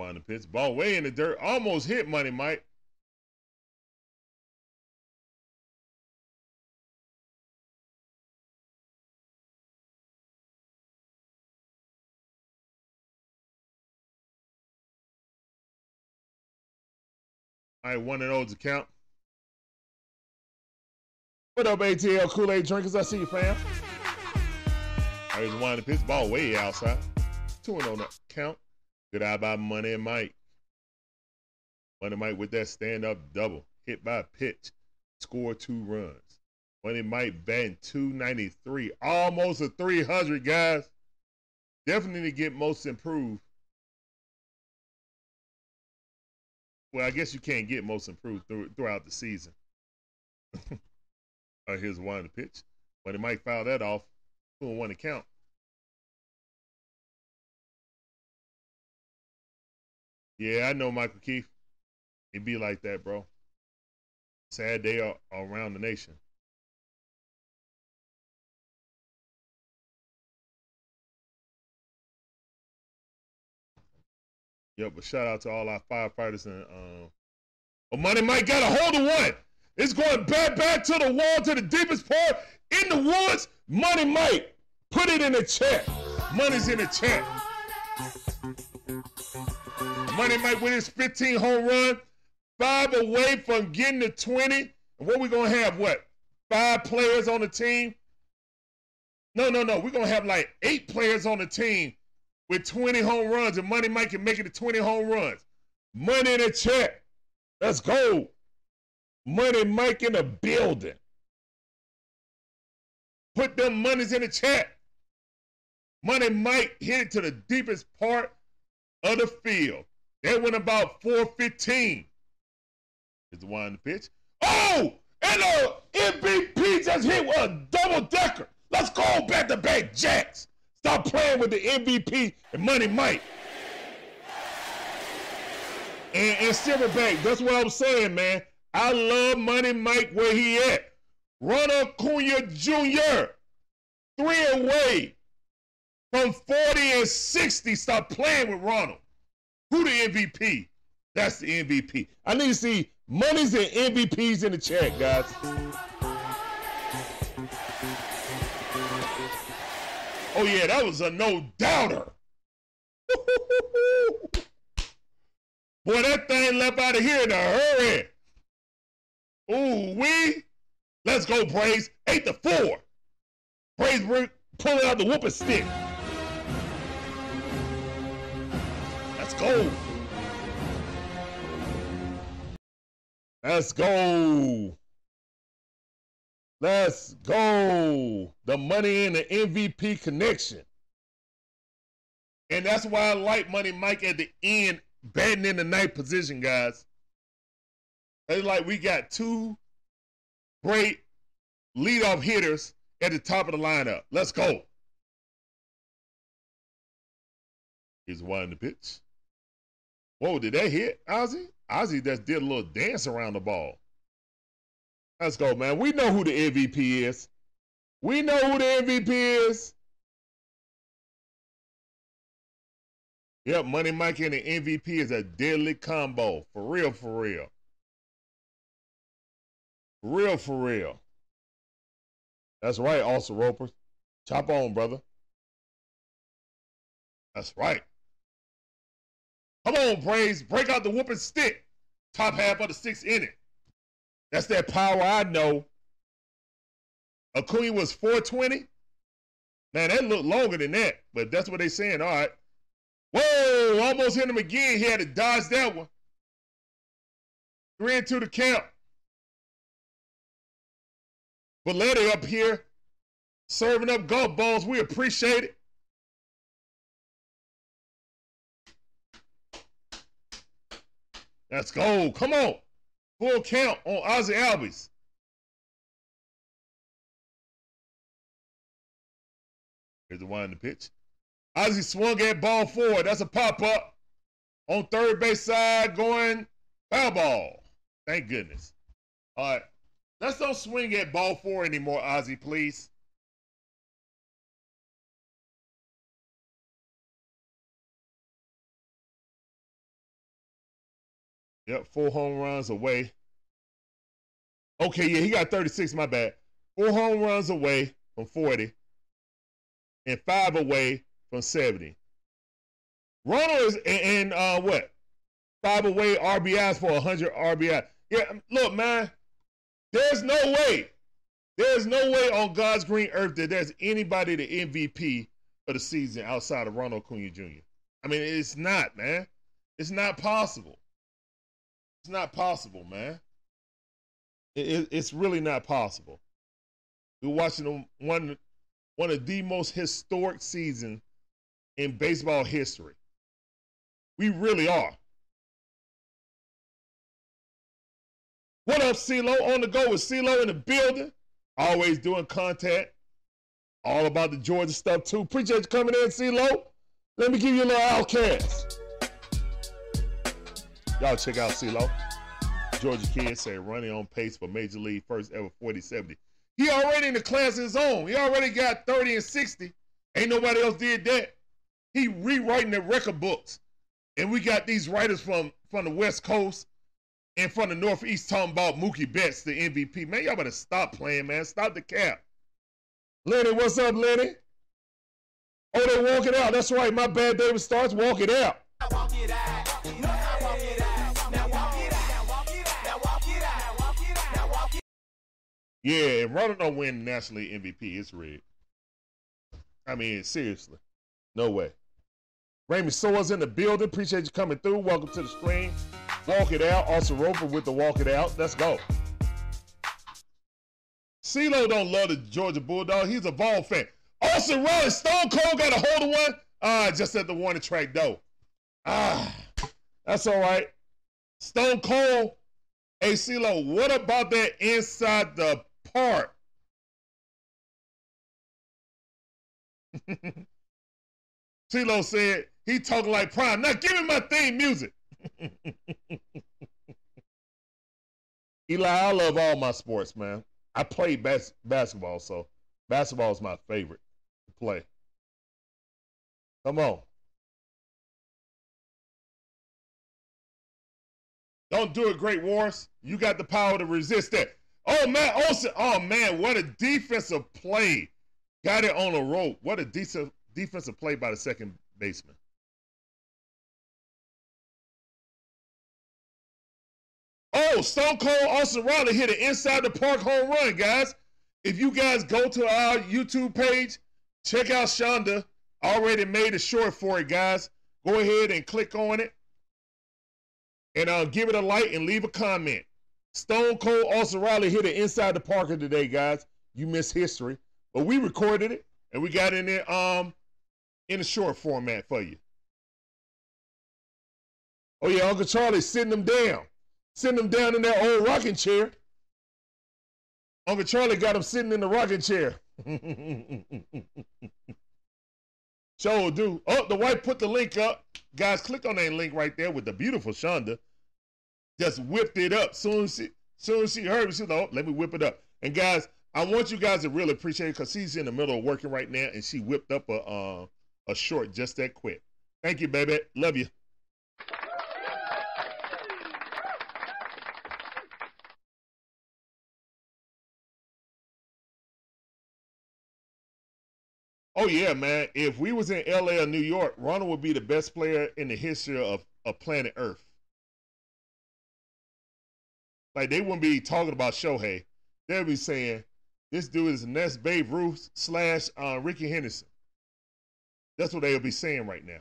One the pitch. Ball way in the dirt. Almost hit Money Mike. All right, one and oh O's account. What up, ATL Kool-Aid drinkers? I see you, fam. All right, one the pitch. Ball way outside. Two and oh, on the count. Good eye by Money Mike. Money Mike with that stand up double. Hit by pitch. Score two runs. Money Mike batting 293. Almost a 300, guys. Definitely get most improved. Well, I guess you can't get most improved through, throughout the season. Here's one the pitch. Money Mike fouled that off. Two and one to count. Yeah, I know Michael Keith. It be like that, bro. Sad day a- around the nation. Yep, but shout out to all our firefighters and um but Money Mike got a hold of one. It's going back back to the wall to the deepest part in the woods. Money Mike, put it in the chat. Money's in the chat. Money Mike with his 15 home run, five away from getting to 20. And what we gonna have? What? Five players on the team? No, no, no. We're gonna have like eight players on the team with 20 home runs, and Money Mike can make it to 20 home runs. Money in the chat. Let's go. Money Mike in the building. Put them monies in the chat. Money Mike hit it to the deepest part of the field. That went about 415. Is the one pitch. Oh! And uh, the MVP just hit with a double decker. Let's go back to back Jacks. Stop playing with the MVP and Money Mike. And, and Silverback, that's what I'm saying, man. I love Money Mike where he at. Ronald Acuna Jr. Three away from 40 and 60. Stop playing with Ronald. Who the MVP? That's the MVP. I need to see monies and MVPs in the chat, guys. Oh yeah, that was a no doubter. Boy, that thing left out of here in a hurry. Ooh, we. Let's go, Braves. Eight to four. Bring- pulling out the whooping stick. Let's go. Let's go. Let's go. The money in the MVP connection. And that's why I like Money Mike at the end, batting in the ninth position, guys. It's like we got two great leadoff hitters at the top of the lineup. Let's go. Here's one the pitch. Whoa, did that hit Ozzie? Ozzie just did a little dance around the ball. Let's go, man. We know who the MVP is. We know who the MVP is. Yep, Money Mike and the MVP is a deadly combo. For real, for real. For real, for real. That's right, also Roper. Chop on, brother. That's right. Come on, Braves, Break out the whooping stick. Top half of the sixth inning. That's that power I know. Acuna was 420. Man, that looked longer than that, but that's what they saying. All right. Whoa, almost hit him again. He had to dodge that one. Three into the count. Bellatti up here serving up golf balls. We appreciate it. Let's go. Come on. Full count on Ozzie Albies. Here's the one in the pitch. Ozzie swung at ball forward. That's a pop up on third base side going foul ball. Thank goodness. All right. Let's don't swing at ball four anymore, Ozzie, please. Yep, four home runs away. Okay, yeah, he got 36, my bad. Four home runs away from 40 and five away from 70. Ronald is, and uh, what? Five away RBIs for 100 RBI. Yeah, look, man, there's no way, there's no way on God's green earth that there's anybody the MVP of the season outside of Ronald Acuna Jr. I mean, it's not, man. It's not possible. It's not possible, man. It- it- it's really not possible. We're watching one one of the most historic seasons in baseball history. We really are. What up, CeeLo? On the go with CeeLo in the building. Always doing content. All about the Georgia stuff too. Appreciate you coming in, CeeLo. Let me give you a little outcast. Y'all check out CeeLo. Georgia kid say running on pace for Major League first ever 40-70. He already in the class of his own. He already got 30 and 60. Ain't nobody else did that. He rewriting the record books. And we got these writers from, from the West Coast and from the Northeast talking about Mookie Betts, the MVP. Man, y'all better stop playing, man. Stop the cap. Lenny, what's up, Lenny? Oh, they walk it out. That's right. My bad David starts. Walk it out. Walk it out. Yeah, if Ronald don't win National MVP, it's rigged. I mean, seriously. No way. Raymond Soares in the building. Appreciate you coming through. Welcome to the stream. Walk it out. Also Roper with the walk it out. Let's go. CeeLo don't love the Georgia Bulldog. He's a ball fan. Austin Rollins, Stone Cold got a hold of one. Ah, just at the warning track though. Ah, that's all right. Stone Cold Hey, CeeLo, what about that inside the park? CeeLo said he talking like Prime. Now give me my theme music. Eli, I love all my sports, man. I play bas- basketball, so basketball is my favorite to play. Come on. Don't do it, Great Wars. You got the power to resist that. Oh man, Olson. Oh man, what a defensive play. Got it on a rope. What a decent defensive play by the second baseman. Oh, Stone Cold Austin Riley hit an inside the park home run, guys. If you guys go to our YouTube page, check out Shonda. Already made a short for it, guys. Go ahead and click on it and uh, give it a like and leave a comment. Stone Cold Austin Riley hit it inside the Parker today, guys. You missed history, but we recorded it and we got in there um in a short format for you. Oh yeah, Uncle Charlie sitting them down, sitting them down in that old rocking chair. Uncle Charlie got him sitting in the rocking chair. Sure do. Oh, the wife put the link up. Guys, click on that link right there with the beautiful Shonda. Just whipped it up. Soon as she, soon she heard it, she said, oh, let me whip it up. And guys, I want you guys to really appreciate it because she's in the middle of working right now and she whipped up a uh, a short just that quick. Thank you, baby. Love you. Oh yeah, man. If we was in LA or New York, Ronald would be the best player in the history of, of planet Earth. Like they wouldn't be talking about Shohei. They'd be saying, this dude is the next Babe Ruth slash uh, Rickey Henderson. That's what they'll be saying right now.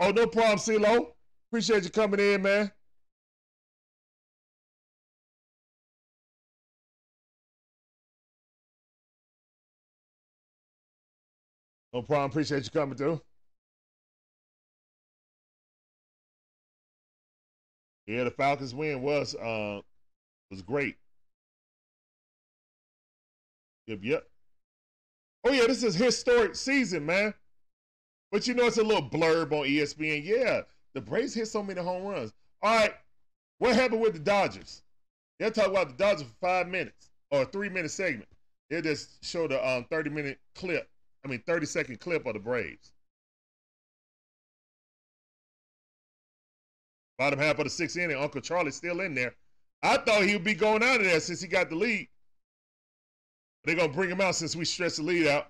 Oh, no problem, CeeLo. Appreciate you coming in, man. No problem. Appreciate you coming through. Yeah, the Falcons win was uh was great. Yep, yep. Oh yeah, this is historic season, man. But you know it's a little blurb on ESPN. Yeah, the Braves hit so many home runs. All right, what happened with the Dodgers? They'll talk about the Dodgers for five minutes or a three minute segment. They'll just show the um 30 minute clip. I mean 30 second clip of the Braves. Bottom half of the sixth inning, Uncle Charlie's still in there. I thought he would be going out of there since he got the lead. They're gonna bring him out since we stretched the lead out.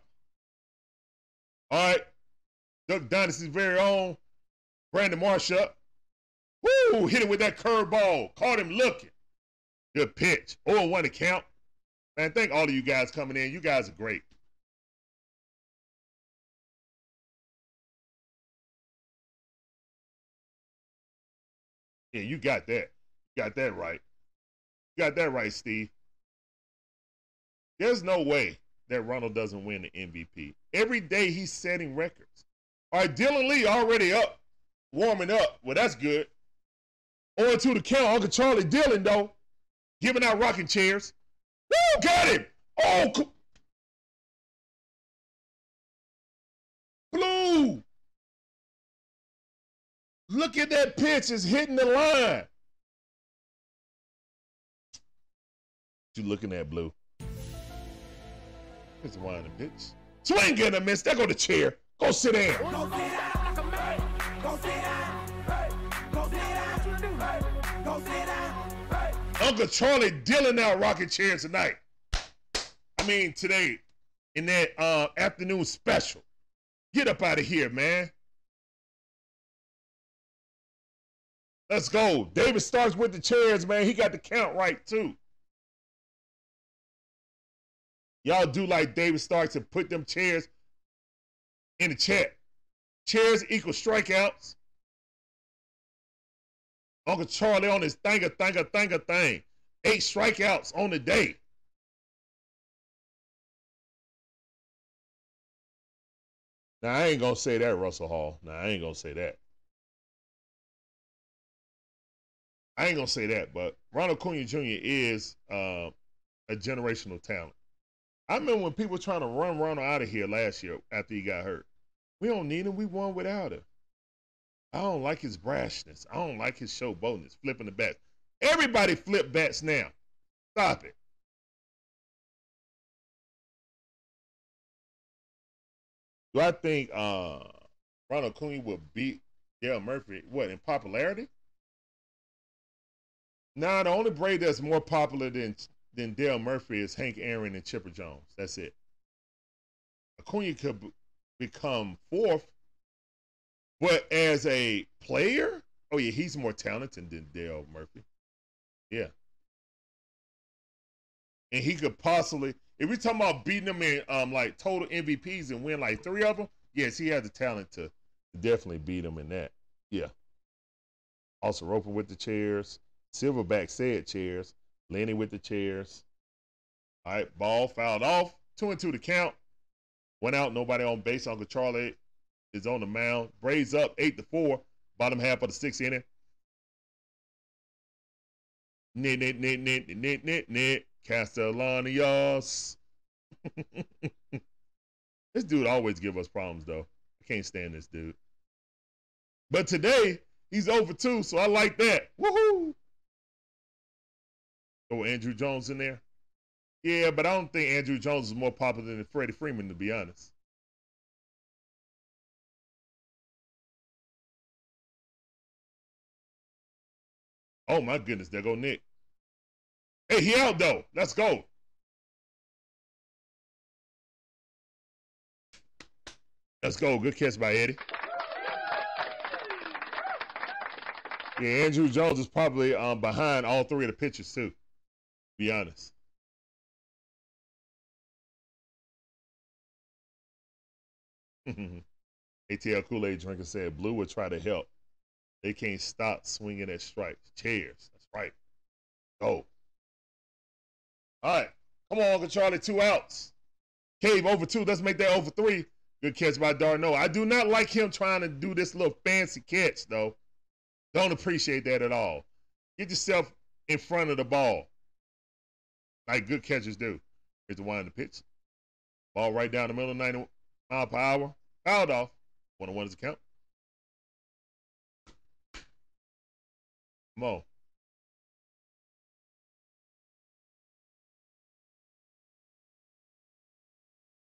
All right. Duck Dynasty's very own Brandon Marsh up. Woo! Hit it with that curveball. Caught him looking. Good pitch. Oh, one to count. Man, thank all of you guys coming in. You guys are great. Yeah, you got that. You got that right. You got that right, Steve. There's no way that Ronald doesn't win the MVP. Every day he's setting records. All right, Dylan Lee already up, warming up. Well, that's good. On to the count, Uncle Charlie Dylan, though, giving out rocking chairs. Woo, got him. Oh, co- Blue. Look at that pitch. It's hitting the line. You looking at Blue? It's a whining pitch. Swing and a miss. There go the chair. Go sit down. Go sit down. Hey, Go sit down. Hey, Go sit down. Hey, Go sit down. Hey. Uncle Charlie Dillon out rocking chairs tonight. I mean, today in that uh, afternoon special. Get up out of here, man. Let's go. David starts with the chairs, man. He got the count right, too. Y'all do like David starts and put them chairs in the chat. Chairs equal strikeouts. Uncle Charlie on his thinga, thinga, thinga thing. Eight strikeouts on the day. Now, I ain't going to say that, Russell Hall. Now, I ain't going to say that. I ain't to say that, but Ronald Acuna Jr. is uh, a generational talent. I remember when people were trying to run Ronald out of here last year after he got hurt. We don't need him. We won without him. I don't like his brashness. I don't like his showboatness, flipping the bats. Everybody flip bats now. Stop it. Do I think uh, Ronald Acuna will beat Dale Murphy? What in popularity? Nah, the only Braid that's more popular than than Dale Murphy is Hank Aaron and Chipper Jones. That's it. Acuna could b- become fourth, but as a player, oh yeah, he's more talented than Dale Murphy. Yeah, and he could possibly, if we're talking about beating them in um like total MVPs and win like three of them, yes, he has the talent to definitely beat them in that. Yeah. Also, Roper with the chairs. Silverback said chairs. Lenny with the chairs. All right, ball fouled off. Two and two to count. One out, nobody on base. Uncle Charlie is on the mound. Braves up eight to four. Bottom half of the sixth inning. Nit, nit, nit, nit, nit, nit, nit. Castellanos. this dude always give us problems, though. I can't stand this dude. But today, he's over two, so I like that. Woohoo! Oh, Andruw Jones in there? Yeah, but I don't think Andruw Jones is more popular than Freddie Freeman, to be honest. Oh my goodness, there go Nick. Hey, he out though. Let's go. Let's go. Good catch by Eddie. Yeah, Andruw Jones is probably um, behind all three of the pitchers too. Be honest. ATL Kool Aid drinker said Blue would try to help. They can't stop swinging at strikes. Chairs. That's right. Go. All right. Come on, Uncle Charlie. Two outs. Cave over two. Let's make that over three. Good catch by d'Arnaud. I do not like him trying to do this little fancy catch, though. Don't appreciate that at all. Get yourself in front of the ball, like good catchers do. Here's the one in the pitch. Ball right down the middle, 90 mile per hour. Fouled off. One on one is the count. Come on.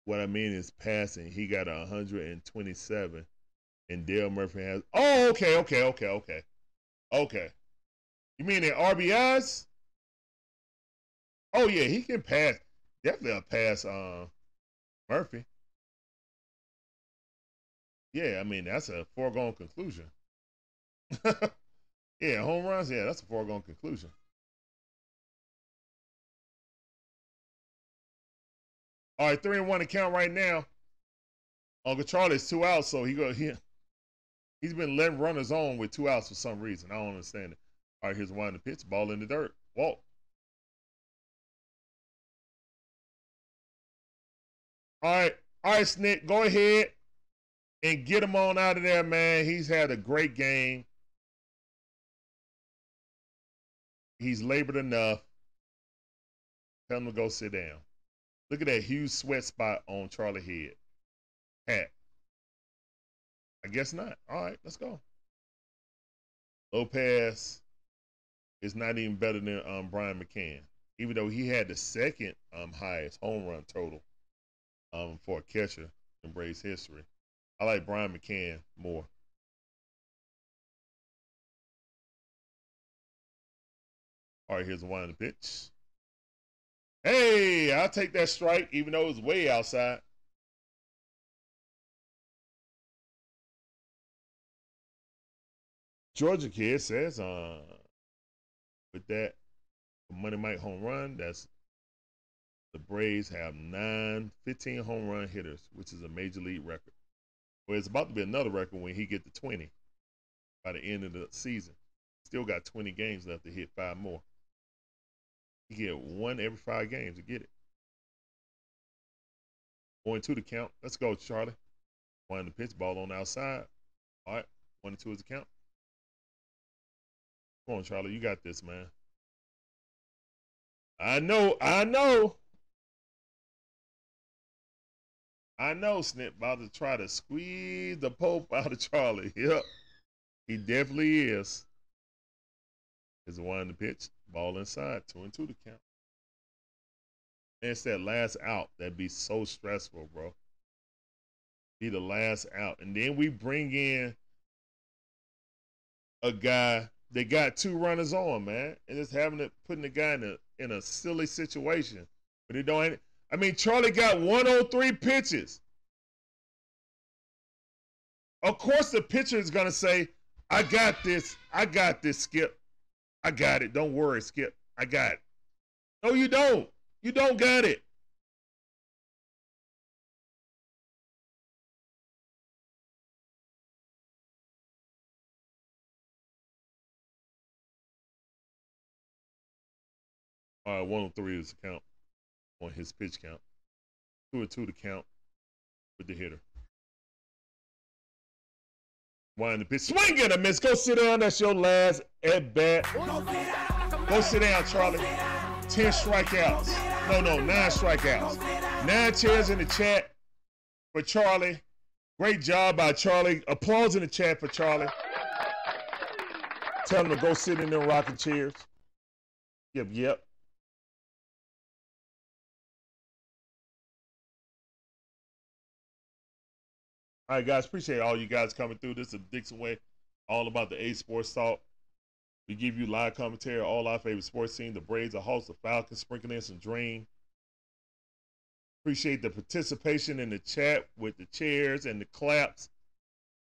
What I mean is passing. He got 127, and Dale Murphy has. Oh, okay, okay, okay, okay, okay. You mean in RBIs? Oh yeah, he can pass. Definitely a pass. Uh, Murphy. Yeah, I mean that's a foregone conclusion. yeah, home runs. Yeah, that's a foregone conclusion. All right, three and one to count right now. Uncle Charlie's two outs, so he go he he's been letting runners on with two outs for some reason. I don't understand it. All right, here's one the pitch, ball in the dirt. Walk. All right, all right, Snit, go ahead and get him on out of there, man. He's had a great game. He's labored enough. Tell him to go sit down. Look at that huge sweat spot on Charlie head. Hat. I guess not. All right, let's go. Lopez is not even better than um, Brian McCann, even though he had the second um, highest home run total um, for a catcher in Braves history. I like Brian McCann more. All right, here's the one pitch. Hey, I'll take that strike, even though it's way outside. Georgia kid says, uh, with that Money Mike home run, that's the Braves have nine, 15 home run hitters, which is a major league record. Well, it's about to be another record when he get to 20 by the end of the season. Still got 20 games left to hit five more. He get one every five games to get it. Going to the count. Let's go, Charlie. One the pitch, ball on the outside. All right, one and two is the count. Come on, Charlie, you got this, man. I know, I know. I know Snit about to try to squeeze the Pope out of Charlie. Yep. He definitely is. Is one in the pitch. Ball inside. Two and two to count. And it's that last out that'd be so stressful, bro. Be the last out. And then we bring in a guy that got two runners on, man. And just having to putting the guy in a in a silly situation. But he don't I mean, Charlie got 103 pitches. Of course, the pitcher is going to say, I got this. I got this, Skip. I got it. Don't worry, Skip. I got it. No, you don't. You don't got it. All right, 103 is the count on his pitch count. Two or two to count with the hitter. One the pitch. Swing and a miss. Go sit down. That's your last at bat. Go sit down, Charlie. Ten strikeouts. No, no, nine strikeouts. Nine chairs in the chat for Charlie. Great job by Charlie. Applause in the chat for Charlie. Tell him to go sit in them rocking chairs. Yep, yep. All right, guys. Appreciate all you guys coming through. This is Dixon Way, all about the A Sports Talk. We give you live commentary, all our favorite sports team, the Braves, the Hawks, the Falcons, sprinkling in some dream. Appreciate the participation in the chat with the chairs and the claps.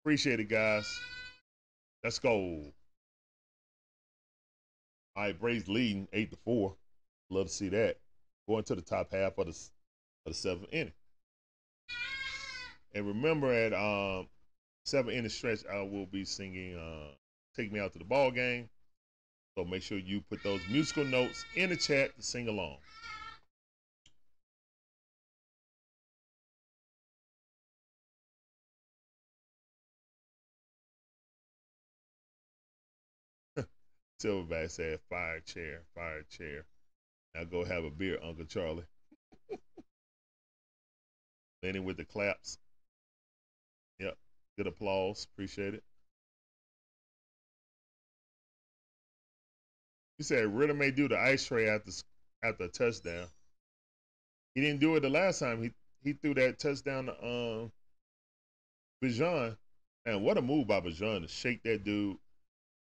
Appreciate it, guys. Let's go. All right, Braves leading eight to four. Love to see that. Going to the top half of the of the seventh inning. And remember, at um, seven the stretch, I will be singing uh, "Take Me Out to the Ball Game." So make sure you put those musical notes in the chat to sing along. Silverback said, "Fire chair, fire chair." Now go have a beer, Uncle Charlie. Lenny with the claps. Yep. Good applause. Appreciate it. You said Ridder may do the ice tray after after a touchdown. He didn't do it the last time. He he threw that touchdown to um Bijan. And what a move by Bijan to shake that dude,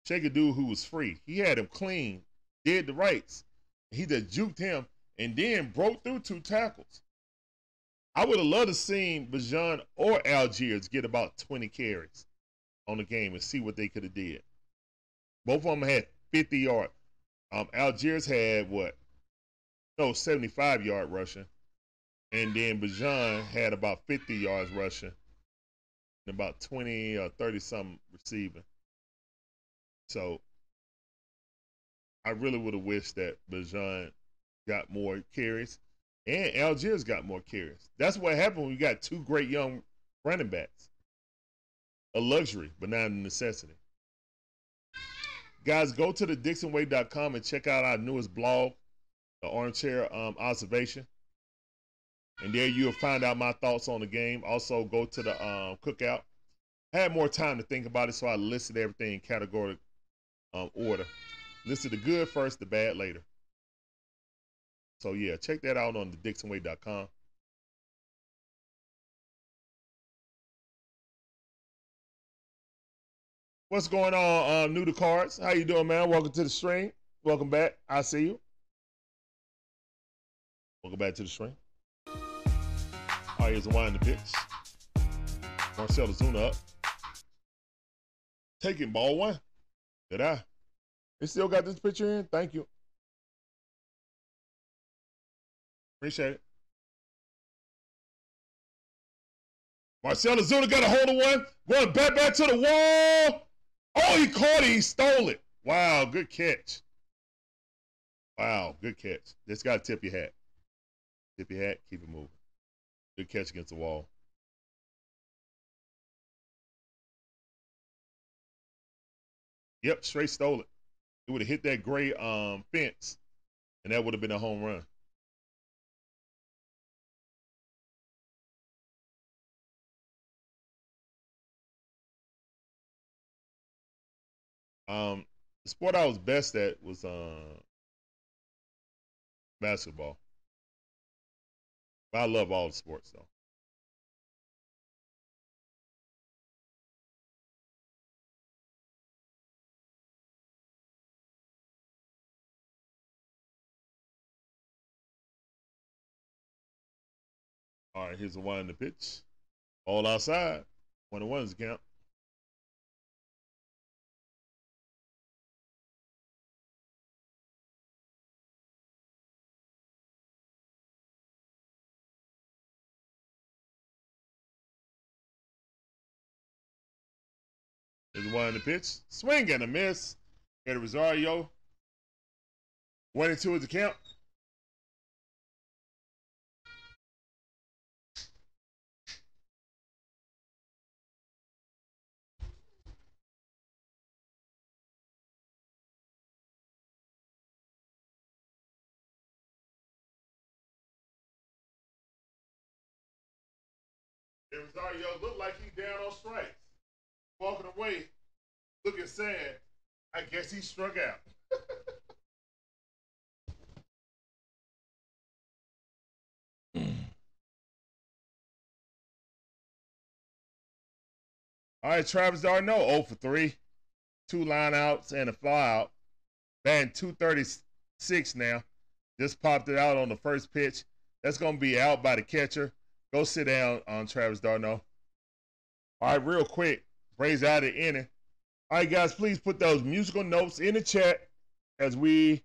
shake a dude who was free. He had him clean, did the rights. He just juked him and then broke through two tackles. I would have loved to seen Bijan or Allgeier get about 20 carries on the game and see what they could have did. Both of them had 50 yard. Um, Allgeier had what? No, 75 yard rushing. And then Bijan had about 50 yards rushing and about 20 or 30 something receiving. So I really would have wished that Bijan got more carries and Allgeier got more carries. That's what happened when you got two great young running backs. A luxury, but not a necessity. Guys, go to the DixonWay.com and check out our newest blog, the Armchair um, Observation. And there you'll find out my thoughts on the game. Also, go to the um, cookout. I had more time to think about it, so I listed everything in categorical um, order. Listed the good first, the bad later. So yeah, check that out on the DixonWay.com. What's going on, um, new to cards? How you doing, man? Welcome to the stream. Welcome back. I see you. Welcome back to the stream. All right, here's a wind the pitch. Marcell Ozuna up. Taking ball one. Did I? They still got this picture in? Thank you. Appreciate it. Marcell Ozuna got a hold of one. Going back back to the wall. Oh, he caught it. He stole it. Wow, good catch. Wow, good catch. Just got to tip your hat. Tip your hat, keep it moving. Good catch against the wall. Yep, straight stole it. It would have hit that gray um, fence, and that would have been a home run. Um, the sport I was best at was uh, basketball. But I love all the sports though. All right, here's one in the pitch. All outside. One and one's count. One in the pitch. Swing and a miss. A Rosario. One and two is the count. Rosario looked like he down on strikes. Walking away, looking sad. I guess he struck out. All right, Travis d'Arnaud, 0 for 3. Two line outs and a fly out. Batting 236 now. Just popped it out on the first pitch. That's going to be out by the catcher. Go sit down on Travis d'Arnaud. All right, real quick. Braves out of inning. All right, guys, please put those musical notes in the chat as we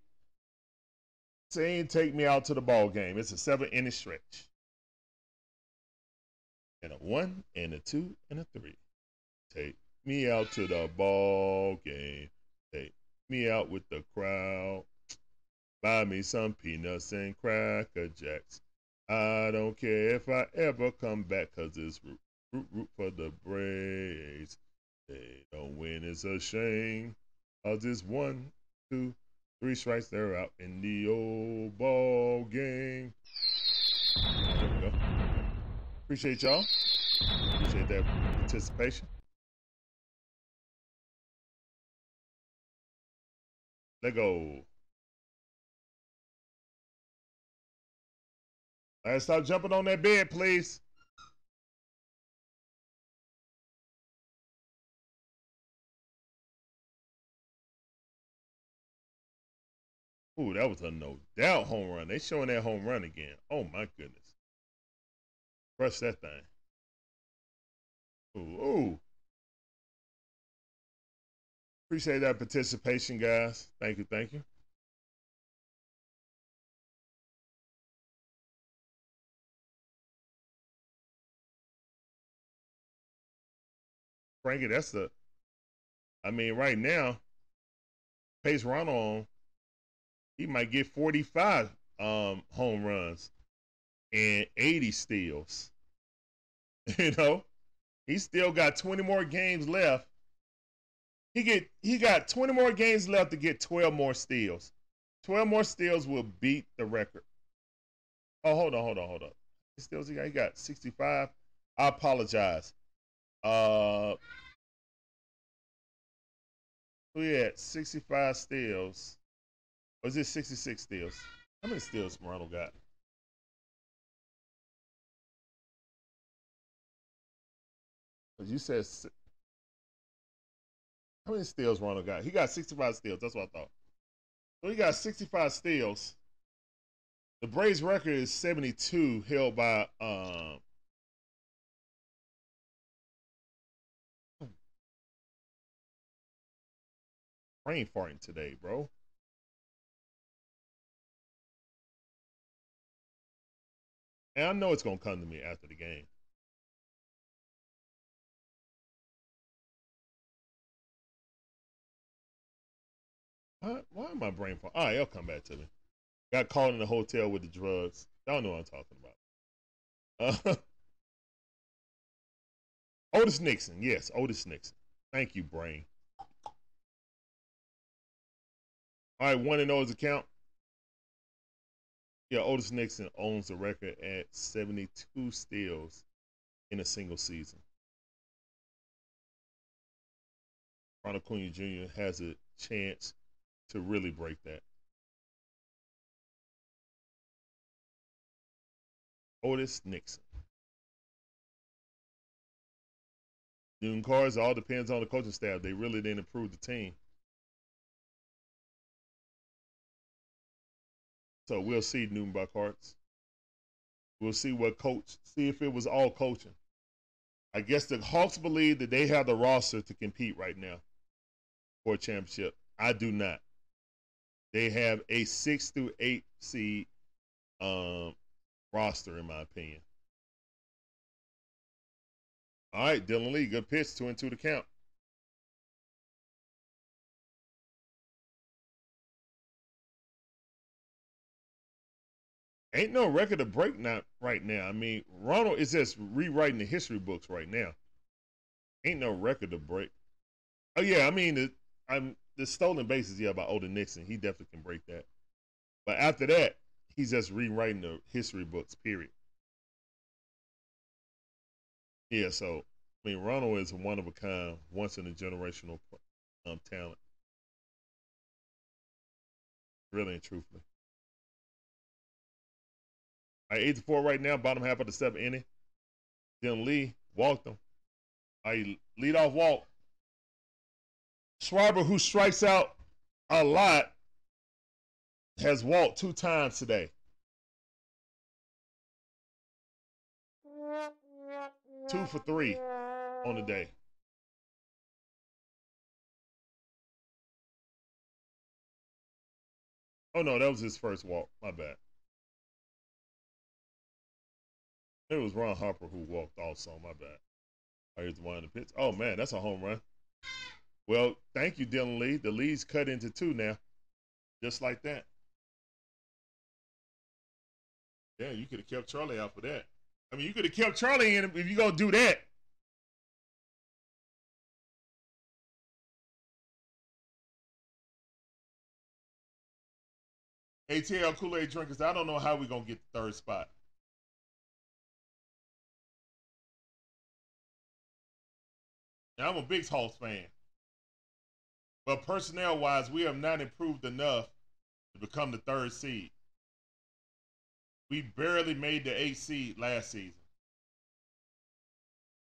saying take me out to the ball game. It's a seven inning stretch. And a one, and a two, and a three. Take me out to the ball game. Take me out with the crowd. Buy me some peanuts and cracker jacks. I don't care if I ever come back, cause it's root, root, root for the Braves. They don't win, it's a shame. Uh, Cause it's one, two, three strikes, they're out in the old ball game. There we go. Appreciate y'all. Appreciate that participation. Let go. All right, stop jumping on that bed, please. Ooh, that was a no doubt home run. They showing that home run again. Oh my goodness. Crush that thing. Ooh, ooh. Appreciate that participation, guys. Thank you, thank you. Frankie, that's the I mean, right now, Pace run on he might get 45 um, home runs and 80 steals. you know, he still got 20 more games left. He get he got 20 more games left to get 12 more steals. 12 more steals will beat the record. Oh, hold on, hold on, hold on. Steals he got, he got 65. I apologize. Uh we had 65 steals. Was it 66 steals? How many steals Ronald got? You said how many steals Ronald got? He got 65 steals. That's what I thought. So he got 65 steals. The Braves record is 72, held by um brain farting today, bro. And I know it's gonna come to me after the game. Why, why am I brain farting? All right, it'll come back to me. Got caught in the hotel with the drugs. Y'all know what I'm talking about. Uh, Otis Nixon, yes, Otis Nixon. Thank you, brain. All right, one and O's account. Yeah, Otis Nixon owns the record at 72 steals in a single season. Ronald Acuna Jr. has a chance to really break that. Otis Nixon. Noon cars all depends on the coaching staff. They really didn't improve the team. So we'll see Newton Buckhorts. We'll see what coach, see if it was all coaching. I guess the Hawks believe that they have the roster to compete right now for a championship. I do not. They have a six through eight seed um, roster, in my opinion. All right, Dylan Lee, good pitch, two and two to count. Ain't no record to break not right now. I mean, Ronald is just rewriting the history books right now. Ain't no record to break. Oh yeah, I mean the I'm the stolen bases, yeah, by Otis Nixon. He definitely can break that. But after that, he's just rewriting the history books, period. Yeah, so I mean Ronald is one of a kind, once in a generational um, talent. Really and truthfully. All right, eight to four right now, bottom half of the seventh inning. Then Lee walked him. Right, lead off walk. Schwarber, who strikes out a lot, has walked two times today. Two for three on the day. Oh no, that was his first walk. My bad. It was Ron Harper who walked off, also. My bad. Oh, here's the one in the pitch. Oh man, that's a home run. Well, thank you, Dylan Lee. The lead's cut into two now, just like that. Yeah, you could have kept Charlie out for that. I mean, you could have kept Charlie in if you're gonna do that. ATL Kool Aid drinkers, I don't know how we gonna get the third spot. Now, I'm a big Hawks fan. But personnel wise, we have not improved enough to become the third seed. We barely made the eighth seed last season.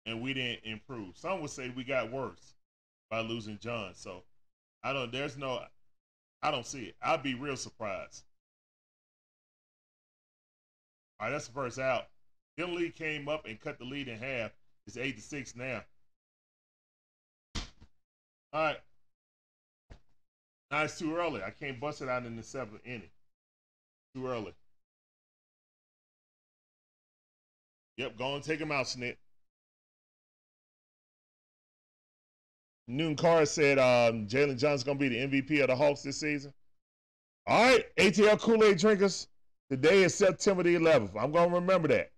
And we didn't improve. Some would say we got worse by losing John. So I don't there's no I don't see it. I'd be real surprised. All right, that's the first out. Dylan Lee came up and cut the lead in half. It's eight to six now. All right. Now it's too early. I can't bust it out in the seventh inning. Too early. Yep, go and take him out, Snit. Newton Carr said um, Jalen Johnson's gonna be the MVP of the Hawks this season. All right, ATL Kool-Aid drinkers. Today is September the 11th. I'm gonna remember that.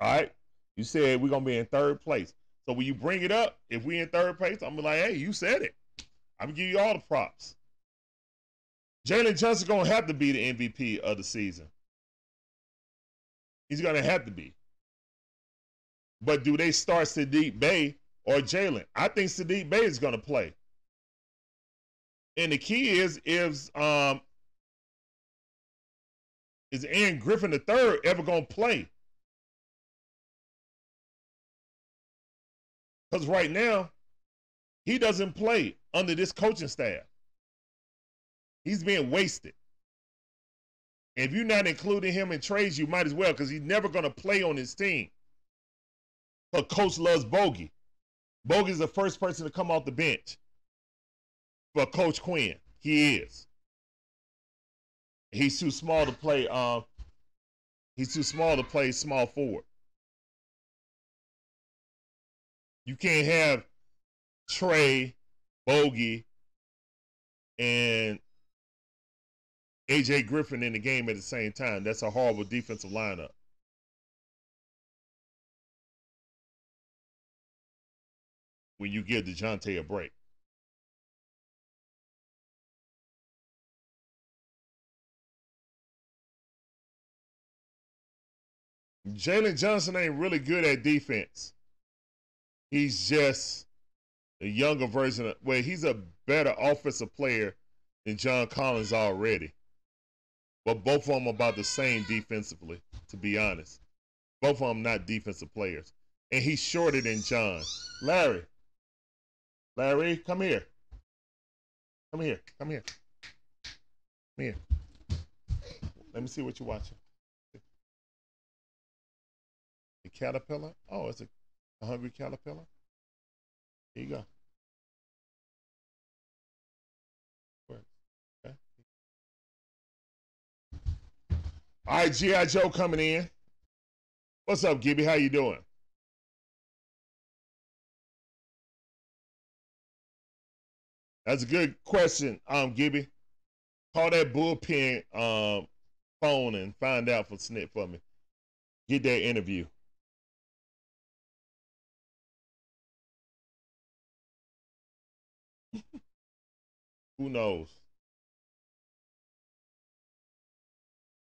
All right. You said we're gonna be in third place. So when you bring it up, if we in third place, I'm be like, hey, you said it. I'm gonna give you all the props. Jalen Johnson gonna have to be the MVP of the season. He's gonna have to be. But do they start Sadiq Bey or Jalen? I think Sadiq Bey is gonna play. And the key is is um is Aaron Griffin III ever gonna play? Because right now, he doesn't play under this coaching staff. He's being wasted. If you're not including him in trades, you might as well, because he's never going to play on his team. But coach loves Bogey. Bogey's the first person to come off the bench for Coach Quin. He is. He's too small to play. Uh, he's too small to play small forward. You can't have Trae, Bogey, and AJ Griffin in the game at the same time. That's a horrible defensive lineup. When you give DeJounte a break. Jalen Johnson ain't really good at defense. He's just a younger version of, well, he's a better offensive player than John Collins already. But both of them are about the same defensively, to be honest. Both of them not defensive players. And he's shorter than John. Larry. Larry, come here. Come here. Come here. Come here. Let me see what you're watching. The caterpillar? Oh, it's a, a hungry caterpillar? Here you go. Where? Okay. All right, G.I. Joe coming in. What's up, Gibby? How you doing? That's a good question, um, Gibby. Call that bullpen um, phone and find out for Snit for me. Get that interview. Who knows?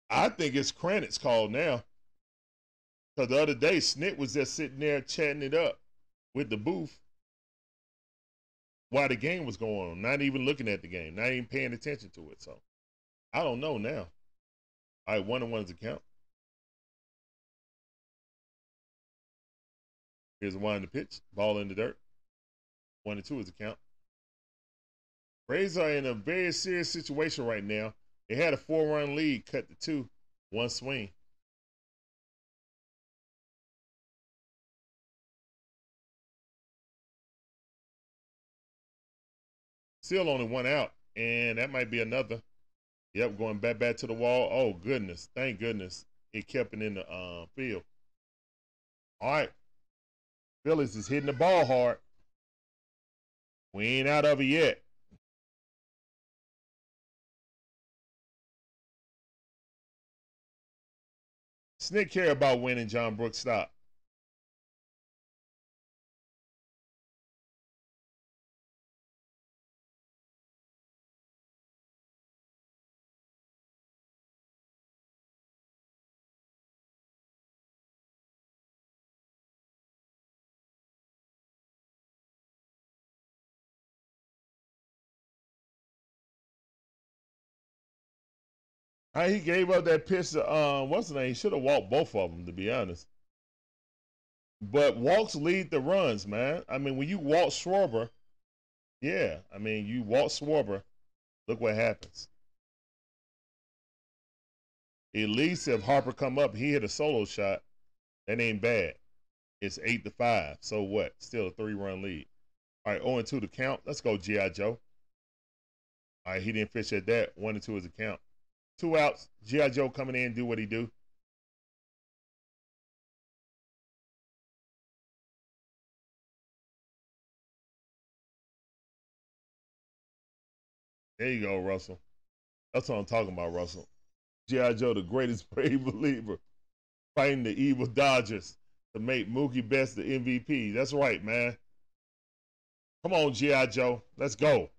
I think it's Kranitz called now. Because the other day, Snit was just sitting there chatting it up with the booth while the game was going on, not even looking at the game, not even paying attention to it. So I don't know now. All right, one on one's account. Here's one in the pitch, ball in the dirt. One and two is the count. Braves are in a very serious situation right now. They had a four run lead, cut to two, one swing. Still only one out, and that might be another. Yep, going back back to the wall. Oh goodness, thank goodness it kept it in the uh, field. All right, Phillies is hitting the ball hard. We ain't out of it yet. Snit care about winning John Brooks stop. How he gave up that pitch to um, what's the name? He should have walked both of them, to be honest. But walks lead the runs, man. I mean, when you walk Schwarber, yeah, I mean, you walk Schwarber, look what happens. At least if Harper come up, he hit a solo shot. That ain't bad. It's eight to five. So what? Still a three run lead. All right, 0 and 2 to count. Let's go, G.I. Joe. All right, he didn't fish at that. 1 and 2 is a count. Two outs. G.I. Joe coming in, do what he do. There you go, Russell. That's what I'm talking about, Russell. G.I. Joe, the greatest brave believer, fighting the evil Dodgers to make Mookie Betts the MVP. That's right, man. Come on, G.I. Joe. Let's go.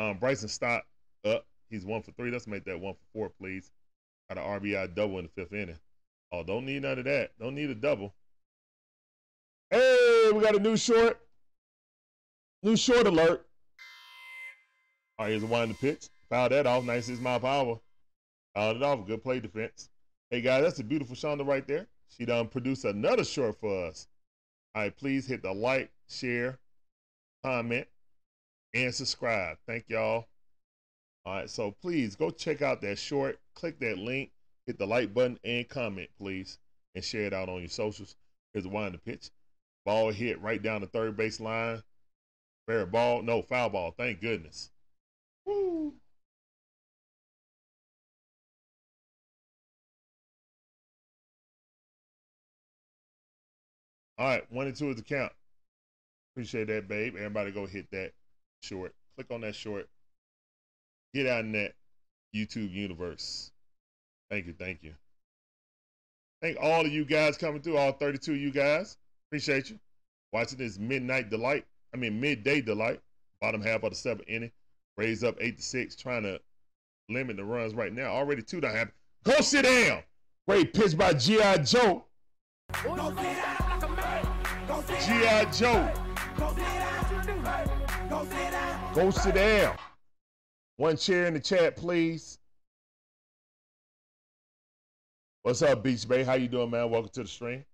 Um, Bryson Stott up. He's one for three. Let's make that one for four, please. Got an RBI double in the fifth inning. Oh, don't need none of that. Don't need a double. Hey, we got a new short. New short alert. All right, here's a wind the pitch. Fouled that off. Nice is my power. Fouled it off. Good play defense. Hey guys, that's a beautiful Shonda right there. She done produced another short for us. All right, please hit the like, share, comment, and subscribe. Thank y'all. All right, so please go check out that short. Click that link, hit the like button, and comment, please, and share it out on your socials. Here's the wind the pitch. Ball hit right down the third base line. Fair ball. No, foul ball. Thank goodness. Woo. All right, one and two is the count. Appreciate that, babe. Everybody go hit that short. Click on that short. Get out in that YouTube universe. Thank you, thank you. Thank all of you guys coming through, all 32 of you guys. Appreciate you. Watching this midnight delight. I mean midday delight. Bottom half of the seventh inning. Raised up eight to six, trying to limit the runs right now. Already two don't have. Go sit down. Great pitch by G.I. Joe. G.I. Joe. Go sit down. Go sit down. One chair in the chat, please. What's up, Beach Bay? How you doing, man? Welcome to the stream.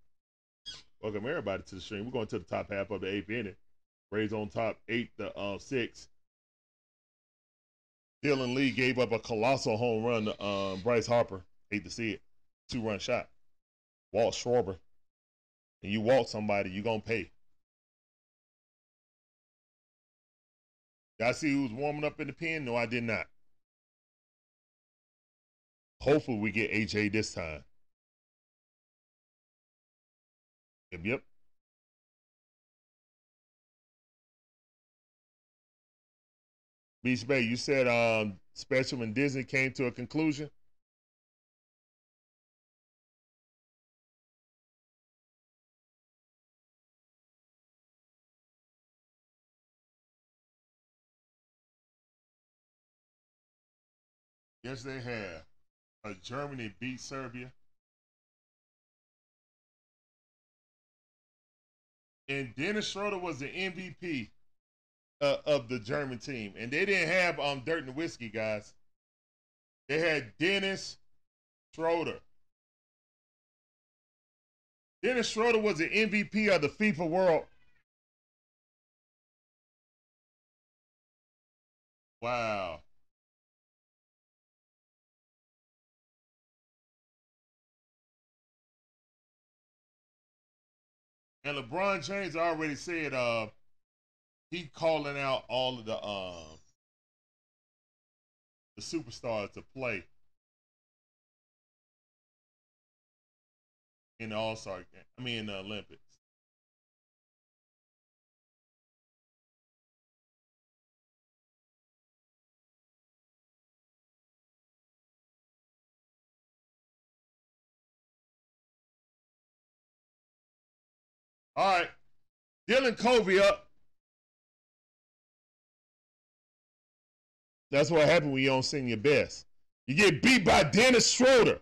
Welcome everybody to the stream. We're going to the top half of the eighth inning. Braves on top, eight to uh, six. Dylan Lee gave up a colossal home run to um, Bryce Harper. Hate to see it. Two run shot. Walt Schwarber. And you walk somebody, you're going to pay. Y'all see who was warming up in the pen? No, I did not. Hopefully we get HA this time. Yep, yep. Beach Bay, you said um, Special and Disney came to a conclusion. Yes, they have. Uh, Germany beat Serbia. And Dennis Schroeder was the MVP uh, of the German team. And they didn't have um Dirk Nowitzki, guys. They had Dennis Schroeder. Dennis Schroeder was the MVP of the FIBA World. Wow. And LeBron James already said uh he calling out all of the um the superstars to play in the All Star game. I mean in the Olympics. All right. Dylan Covey up. That's what happened when you don't sing your best. You get beat by Dennis Schroeder.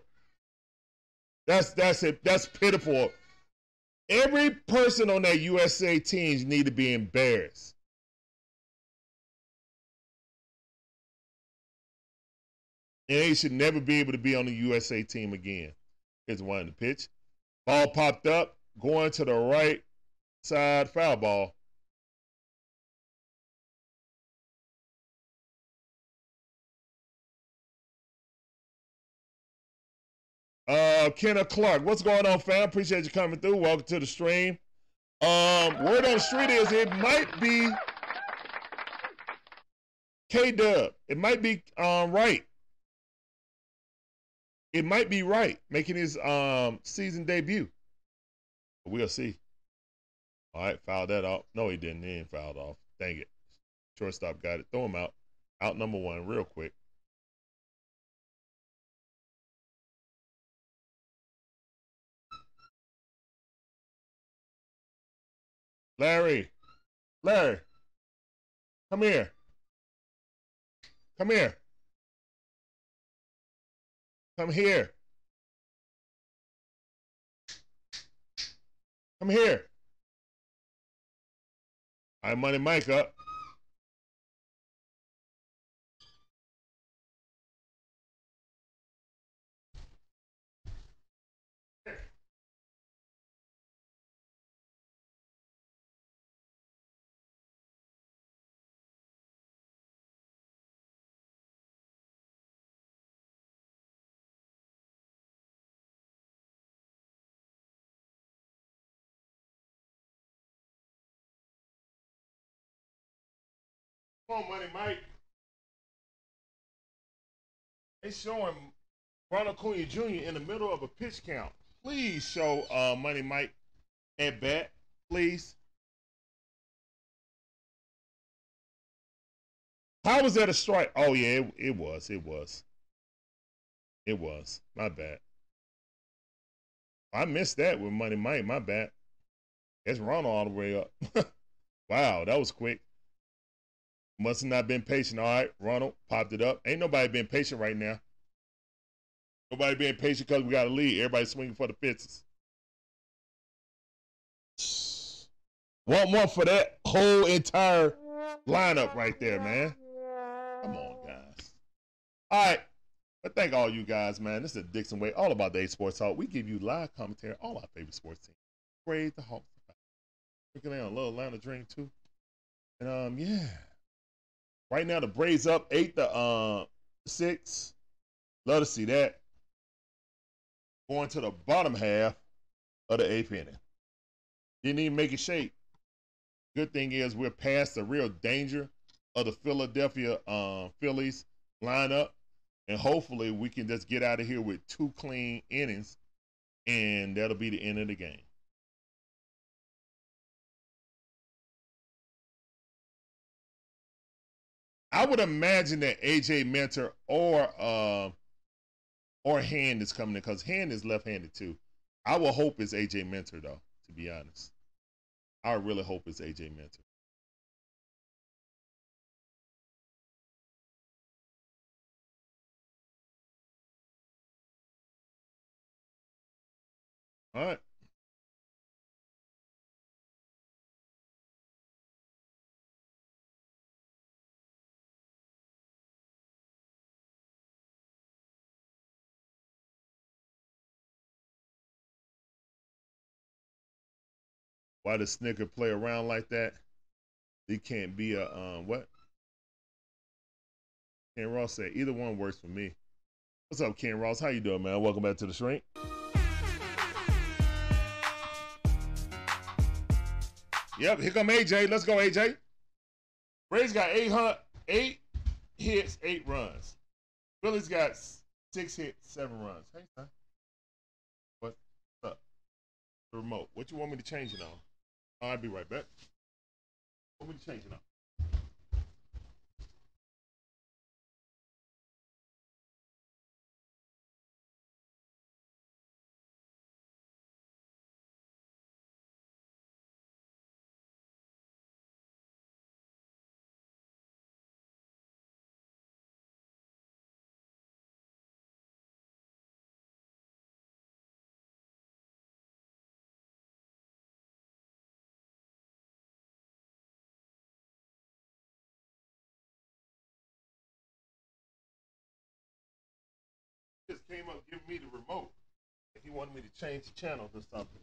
That's that's it. That's pitiful. Every person on that USA team need to be embarrassed. And they should never be able to be on the USA team again. Here's one the pitch. Ball popped up, going to the Wright side foul ball. Uh, Kenneth Clark, what's going on, fam? Appreciate you coming through. Welcome to the stream. Um, word on the street is it might be K Dub. It might be um Wright. It might be right, making his um season debut. We'll see. All right, foul that off. No, he didn't. He didn't foul it off. Dang it. Shortstop got it. Throw him out. Out number one, real quick. Larry. Larry. Come here. Come here. Come here. Come here. I'm money up. Come on, Money Mike. They showing Ronald Acuna Jr. in the middle of a pitch count. Please show uh, Money Mike at bat, please. How was that a strike? Oh yeah, it, it was. It was. It was. My bad. I missed that with Money Mike. My bad. It's Ronald all the way up. wow, that was quick. Must have not been patient. All right, Ronald popped it up. Ain't nobody being patient right now. Nobody being patient because we got a lead. Everybody swinging for the fences. One more for that whole entire lineup right there, man. Come on, guys. All right. But thank all you guys, man. This is Dixon Way, all about the A Sports Talk. We give you live commentary, all our favorite sports teams. Braves, the Hawks, Drinking on a little Atlanta drink too. And um, yeah. Right now the Braves up eight to uh, six. Love to see that. Going to the bottom half of the eighth inning. Didn't even make it shake. Good thing is we're past the real danger of the Philadelphia uh, Phillies lineup, and hopefully we can just get out of here with two clean innings, and that'll be the end of the game. I would imagine that AJ Minter or uh, or Hand is coming in because Hand is left-handed too. I will hope it's AJ Minter though. To be honest, I really hope it's AJ Minter. All right. Why does Snitker play around like that? He can't be a um what? Ken Ross said either one works for me. What's up, Ken Ross? How you doing, man? Welcome back to the shrink. Yep, here come AJ. Let's go, AJ. Braves got eight hunt, eight hits, eight runs. Phillies got six hits, seven runs. Hey, son. What's up? The remote. What you want me to change it on? I'll be right back. What me to change came up giving me the remote. If he wanted me to change the channels or something.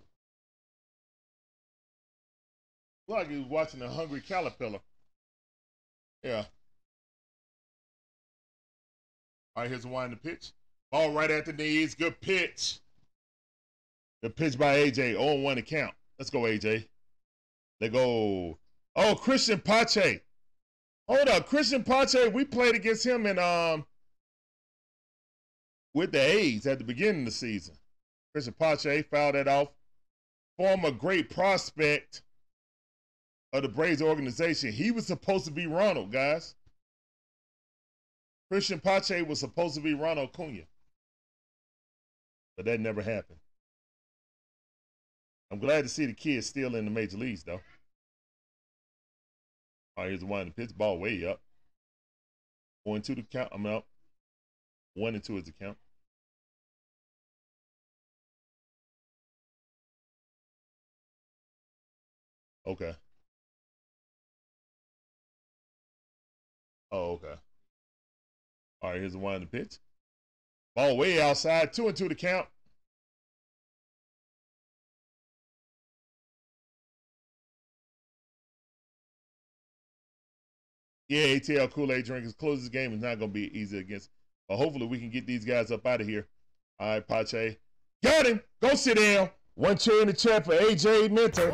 Like he was watching a hungry caterpillar. Yeah. All right, here's the one the pitch. Ball right at the knees. Good pitch. Good pitch by AJ. 0 1 to count. Let's go, AJ. Let go. Oh, Christian Pache. Hold up. Christian Pache, we played against him in um with the A's at the beginning of the season. Christian Pache fouled that off. Former great prospect of the Braves organization. He was supposed to be Ronald, guys. Christian Pache was supposed to be Ronald Acuna. But that never happened. I'm glad to see the kid still in the major leagues, though. All right, here's the one. The pitch ball way up. One to the count. I'm out. One and two is the count. Okay. Oh, okay. All right, here's the one in the pitch. Ball way outside. Two and two to count. Yeah, ATL Kool Aid drinkers closes game is not going to be easy against. Hopefully we can get these guys up out of here. All right, Pache. Got him. Go sit down. One chair in the chair for AJ Minter.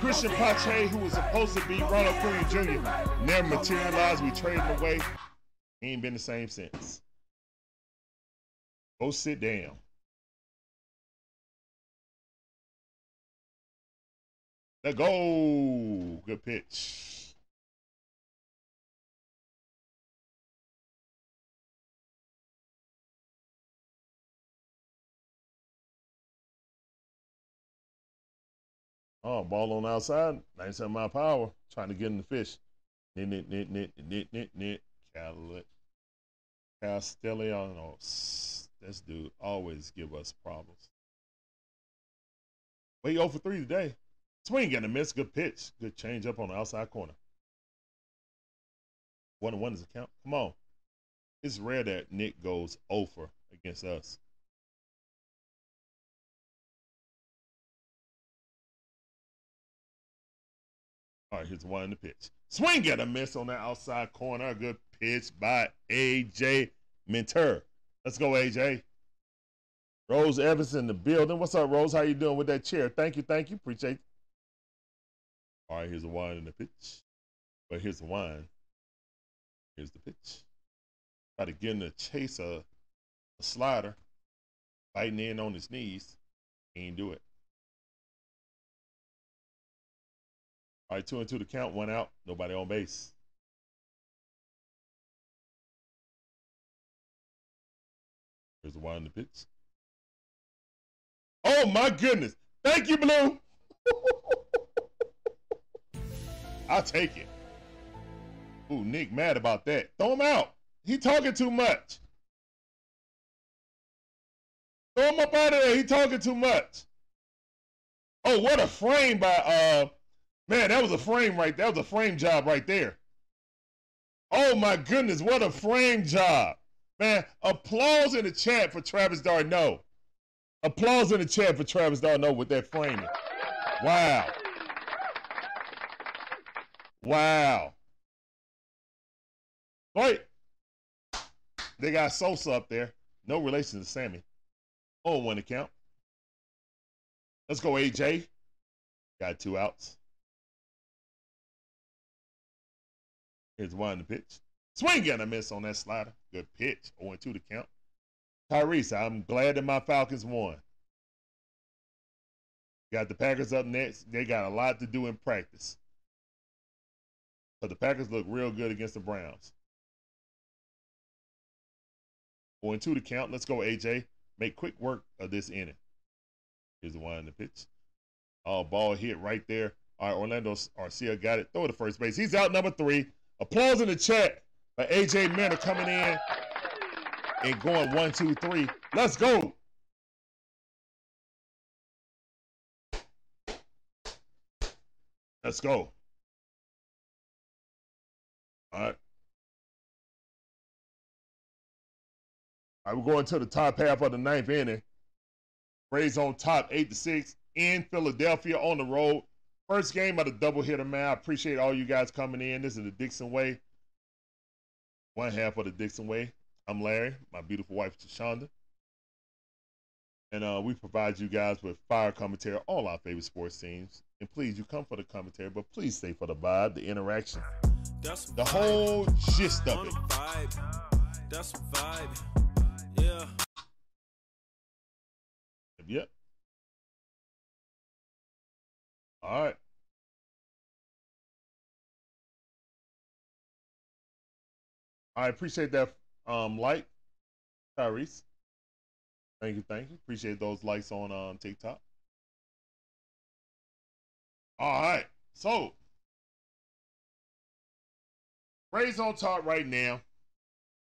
Christian Pache, who was supposed to be Ronald Acuna Jr., never materialized. We traded him away. He ain't been the same since. Go sit down. Let go. Good pitch. Oh, ball on outside. 97 mile per hour. Trying to get in the fish. Nit, nit, nit, nit, nit, nit, nit. Castelli- Castellanos. This dude always give us problems. Well, he 0 for 3 today. Swing and a miss. Good pitch. Good change up on the outside corner. One and one is a count. Come on. It's rare that Nick goes oh over against us. All right, here's one in the pitch. Swing at a miss on that outside corner. Good pitch by AJ Minter. Let's go, AJ. Rose Evans in the building. What's up, Rose? How you doing with that chair? Thank you, thank you. Appreciate it. All right, here's the wine in the pitch. But here's the wine. Here's the pitch. Try to get in the chase a, a slider, biting in on his knees. He ain't do it. All right, two and two to count, one out, nobody on base. Here's the one in the pitch. Oh my goodness. Thank you, Blue. I'll take it. Ooh, Nick mad about that. Throw him out. He talking too much. Throw him up out of there. He talking too much. Oh, what a frame by uh man, that was a frame right there. That was a frame job right there. Oh my goodness, what a frame job. Man, applause in the chat for Travis d'Arnaud. Applause in the chat for Travis d'Arnaud with that framing. Wow. Wow. Wait. They got Sosa up there. No relation to Sammy. Oh, one to count. Let's go, AJ. Got two outs. Here's one the pitch. Swing and a miss on that slider. Good pitch. 0 2 to count. Tyrese, I'm glad that my Falcons won. Got the Packers up next. They got a lot to do in practice. But the Packers look real good against the Browns. 0 2 to count. Let's go, AJ. Make quick work of this inning. Here's the one in the pitch. Oh, ball hit right there. All right, Orlando Arcia got it. Throw to first base. He's out number three. Applause in the chat for AJ Minter coming in and going one, two, three. Let's go. Let's go. All right. All right, we're going to the top half of the ninth inning. Braves on top, eight to six in Philadelphia on the road. First game of the double hitter, man. I appreciate all you guys coming in. This is the Dixon Way. One half of the Dixon Way. I'm Larry, my beautiful wife, Shonda. And uh, we provide you guys with fire commentary, all our favorite sports teams. And please, you come for the commentary, but please stay for the vibe, the interaction, the whole gist of it. That's a vibe. Yeah. Yep. All right. I appreciate that um, like, Tyrese. Thank you, thank you. Appreciate those likes on um, TikTok. All right, so Rays on top right now.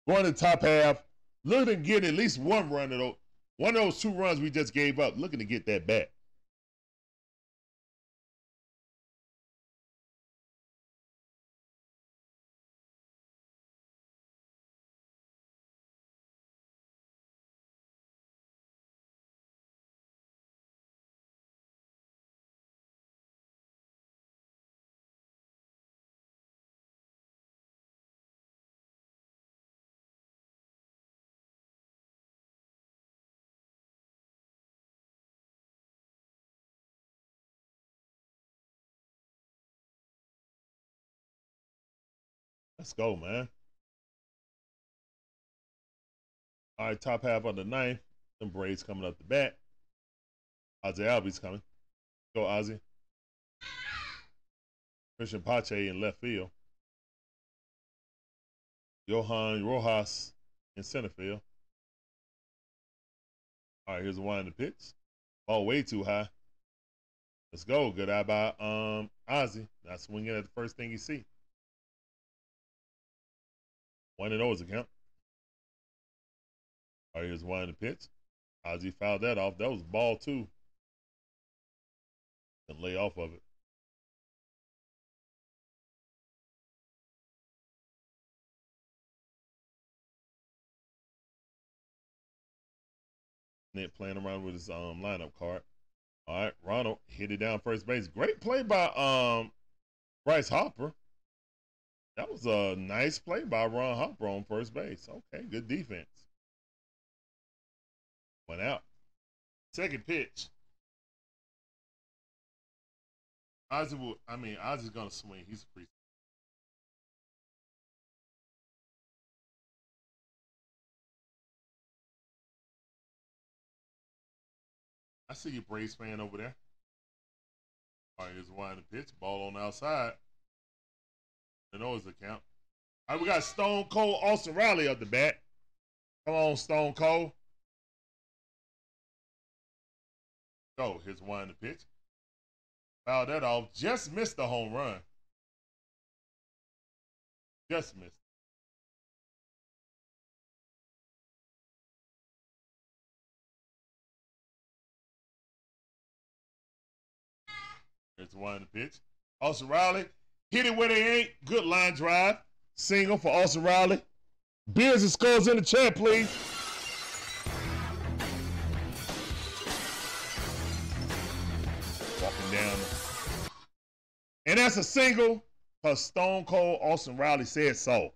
Going to top half, looking to get at least one run of those, one of those two runs we just gave up. Looking to get that back. Let's go, man. All right, top half on the ninth. Them Braves coming up the bat. Ozzie Albies coming. Go, Ozzie. Christian Pache in left field. Johan Rojas in center field. All right, here's one in the pitch. Ball way too high. Let's go. Good eye by um Ozzie. Not swinging at the first thing you see. One of those account. All right, here's one in the pitch. Ozzie fouled that off. That was ball two. And lay off of it. Ned playing around with his um lineup card. All right, Ronald hit it down first base. Great play by um Bryce Harper. That was a nice play by Ron Harper on first base. Okay, good defense. Went out. Second pitch. Ozzie will, I mean, Ozzie's gonna swing. He's a free. I see you Braves fan over there. All right, here's one the pitch. Ball on the outside. The nose account. All right, we got Stone Cold Austin Riley up the bat. Come on, Stone Cold. Go. Here's one in the pitch. Foul that off. Just missed the home run. Just missed. Here's one pitch. Austin Riley hit it where they ain't. Good line drive. Single for Austin Riley. Beers and skulls in the chat, please. Walking down. And that's a single because Stone Cold Austin Riley said so.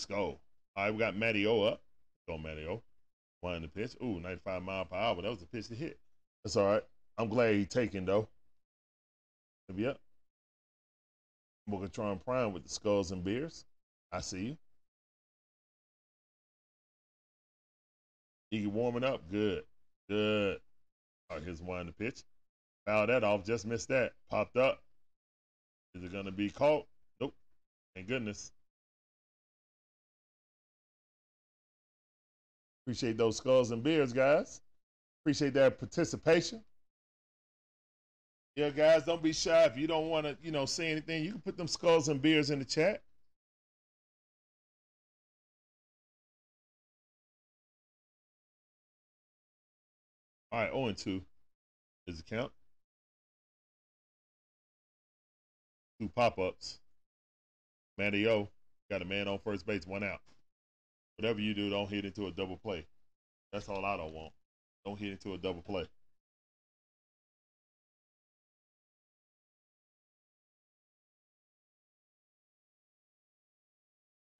Let's go. All right, we got Matty O up. Go, Matty O. One the pitch. Ooh, 95 mile per hour. That was a pitch to hit. That's all right. I'm glad he's taking, though. Maybe up. Bogatron Prime with the skulls and beers. I see you. Get warming up. Good. Good. All right, here's one the pitch. Foul that off. Just missed that. Popped up. Is it going to be caught? Nope. Thank goodness. Appreciate those skulls and beers, guys. Appreciate that participation. Yeah, guys, don't be shy. If you don't want to, you know, say anything, you can put them skulls and beers in the chat. All right, 0 and 2 is the count. Two pop ups. Matty O got a man on first base, one out. Whatever you do, don't hit into a double play. That's all I don't want. Don't hit into a double play.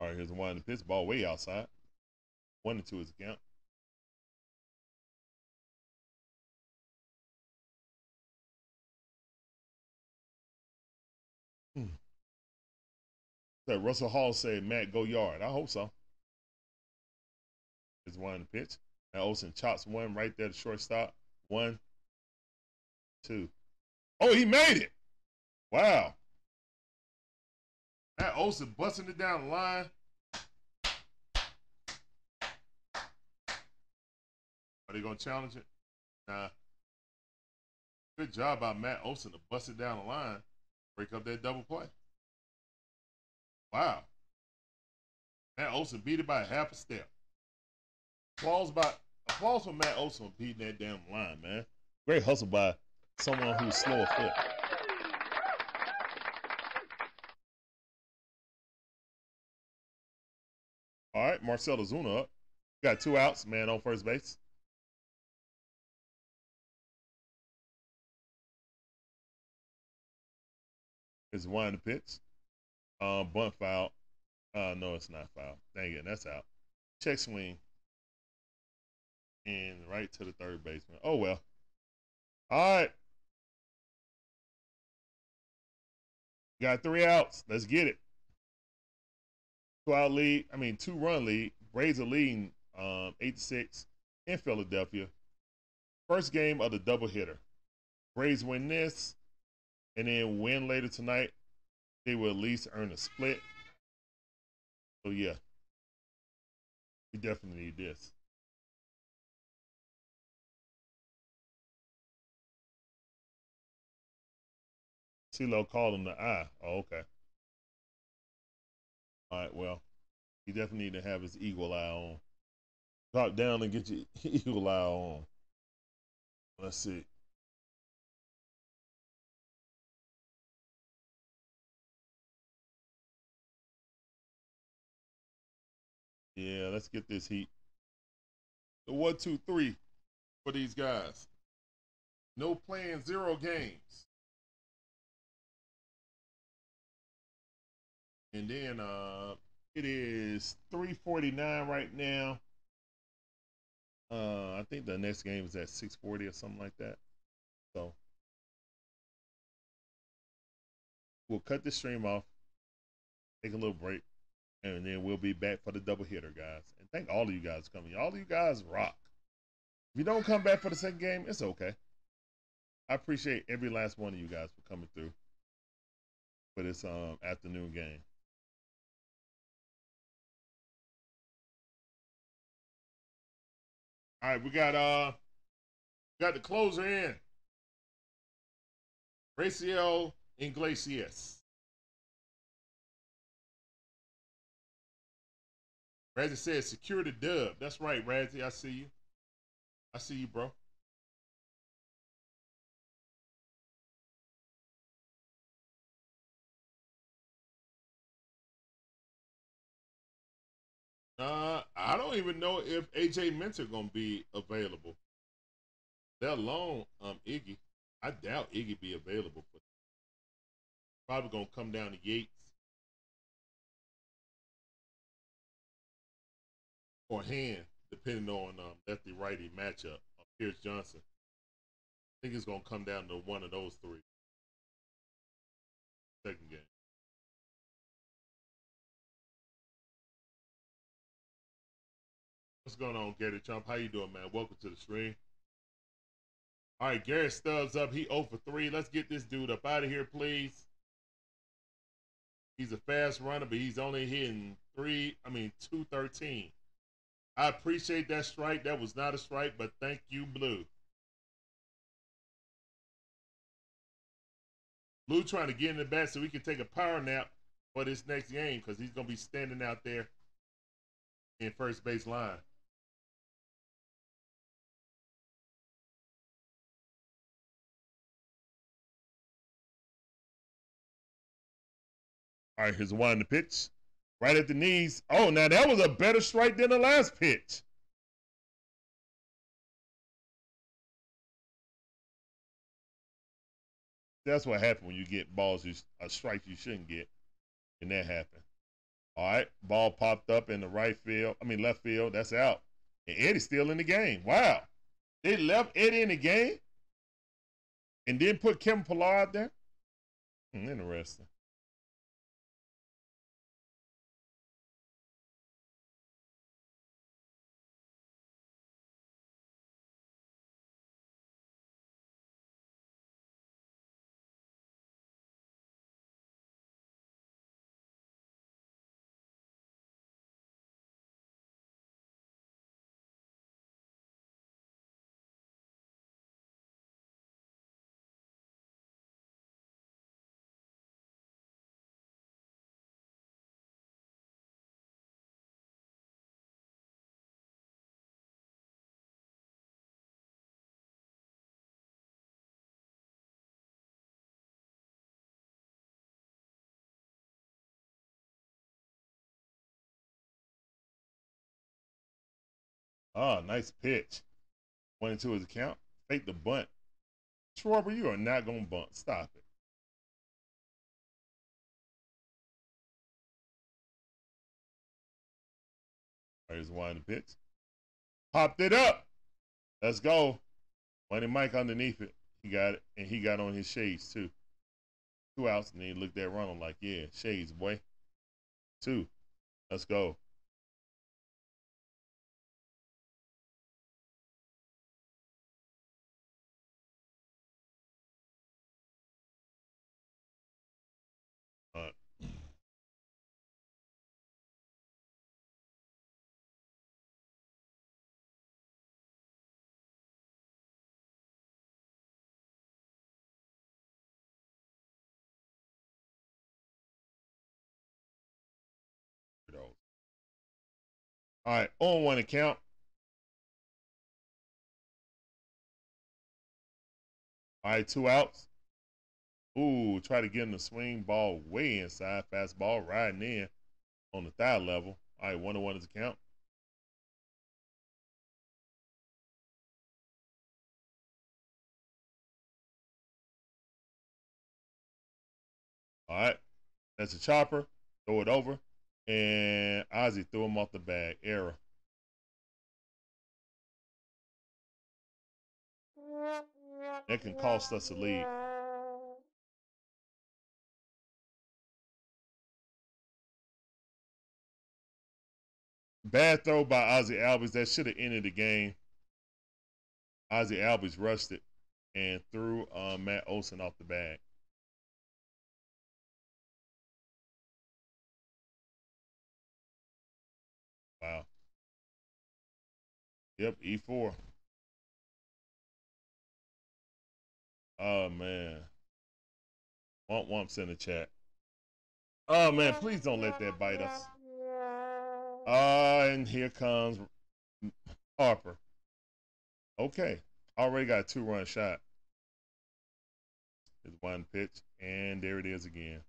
All right, here's one the pitch ball way outside. One and two is the count. Hmm. That Russell Hall said, Matt, go yard. I hope so. Is one pitch. Now Olson chops one right there, the shortstop. One, two. Oh, he made it. Wow. Matt Olson busting it down the line. Are they gonna challenge it? Nah. Good job by Matt Olson to bust it down the line, break up that double play. Wow. Matt Olson beat it by half a step. Applause by applause for Matt Olson beating that damn line, man. Great hustle by someone who's slow of foot. All right, Marcell Ozuna up. Got two outs, man on first base. Is one the pitch. Um, bunt foul. Uh, no, it's not foul. Dang it, that's out. Check swing. And right to the third baseman. Oh well. All right. Got three outs. Let's get it. Two out lead. I mean, two run lead. Braves are leading um, eight to six in Philadelphia. First game of the doubleheader. Braves win this, and then win later tonight. They will at least earn a split. So yeah, we definitely need this. CeeLo called him the eye. Oh, okay. All right, well, he definitely need to have his eagle eye on. Drop down and get your eagle eye on. Let's see. Yeah, let's get this heat. The one, two, three for these guys. No playing zero games. And then uh it is 349 right now. Uh I think the next game is at 640 or something like that. So we'll cut the stream off, take a little break, and then we'll be back for the double hitter, guys. And thank all of you guys coming. All of you guys rock. If you don't come back for the second game, it's okay. I appreciate every last one of you guys for coming through for this um afternoon game. All right, we got uh got the closer in. Raisel Iglesias. Razzie says secure the dub. That's right, Razzie. I see you. I see you, bro. Uh, I don't even know if AJ Minter gonna be available. Let alone um Iggy. I doubt Iggy be available for. Probably gonna come down to Yates or Hand, depending on um, lefty righty matchup. Uh, Pierce Johnson. I think it's gonna come down to one of those three. Second game. Going on, Gary Chump? How you doing, man? Welcome to the stream. All right, Garrett Stubbs up. He 0 for 3. Let's get this dude up out of here, please. He's a fast runner, but he's only hitting three, I mean, 213. I appreciate that strike. That was not a strike, but thank you, Blue. Blue trying to get in the back so we can take a power nap for this next game because he's going to be standing out there in first base line. All right, here's one in the pitch. Right at the knees. Oh, now that was a better strike than the last pitch. That's what happened when you get balls, you, a strike you shouldn't get. And that happened. All right, ball popped up in the right field. I mean, left field. That's out. And Eddie's still in the game. Wow. They left Eddie in the game and then put Kevin Pillar out there. Hmm, interesting. Ah, nice pitch. Went into his account. Fake the bunt. Schwarber, you are not going to bunt. Stop it. There's one the pitch. Popped it up. Let's go. Money Mike underneath it. He got it, and he got on his shades too. Two outs, and he looked at Ronald like, yeah, shades, boy. Two. Let's go. All right, on one account. All right, two outs. Ooh, try to get him to swing ball way inside. Fastball riding in on the thigh level. All right, one to one is the count. All right, that's a chopper. Throw it over and Ozzie threw him off the bag. Error. That can cost us a lead. Bad throw by Ozzie Albies. That should have ended the game. Ozzie Albies rushed it and threw uh, Matt Olson off the bag. Wow. Yep, E4. Oh man. Womp womps in the chat. Oh man, please don't let that bite us. Uh, and here comes Harper. Okay. Already got a two run shot. There's one pitch, and there it is again.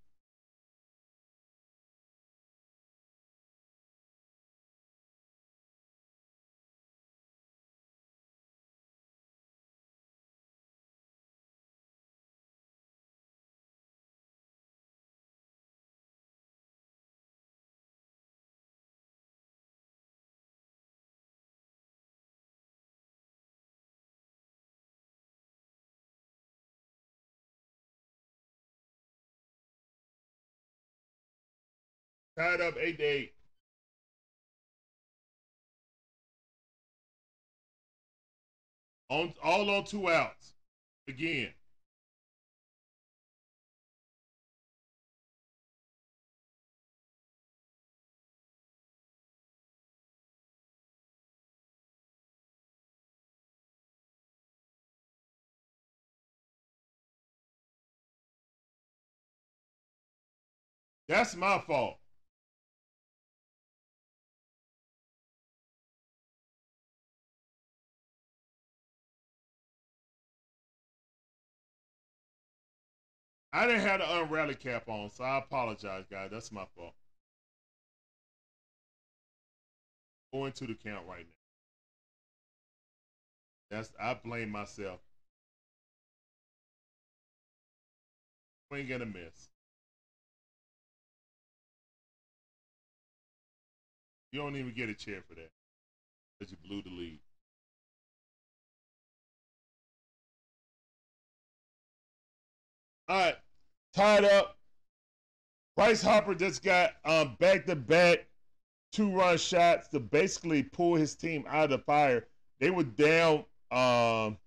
Tied up eight to eight. On all on two outs. Again. That's my fault. I didn't have the unrally uh, cap on, so I apologize, guys. That's my fault. Going to the count right now. That's I blame myself. Swing and a miss. You don't even get a chair for that. Because you blew the lead. All right, tied up. Bryce Harper just got um, back-to-back two-run shots to basically pull his team out of the fire. They were down um,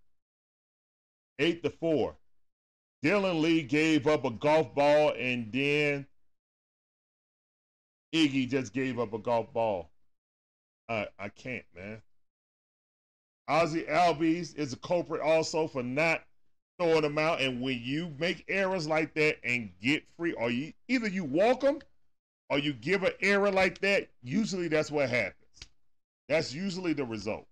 eight to four. Dylan Lee gave up a golf ball, and then Iggy just gave up a golf ball. I I can't, man. Ozzie Albies is a culprit also for not throwing them out. And when you make errors like that and get free, or you either you walk them or you give an error like that, usually that's what happens. That's usually the result.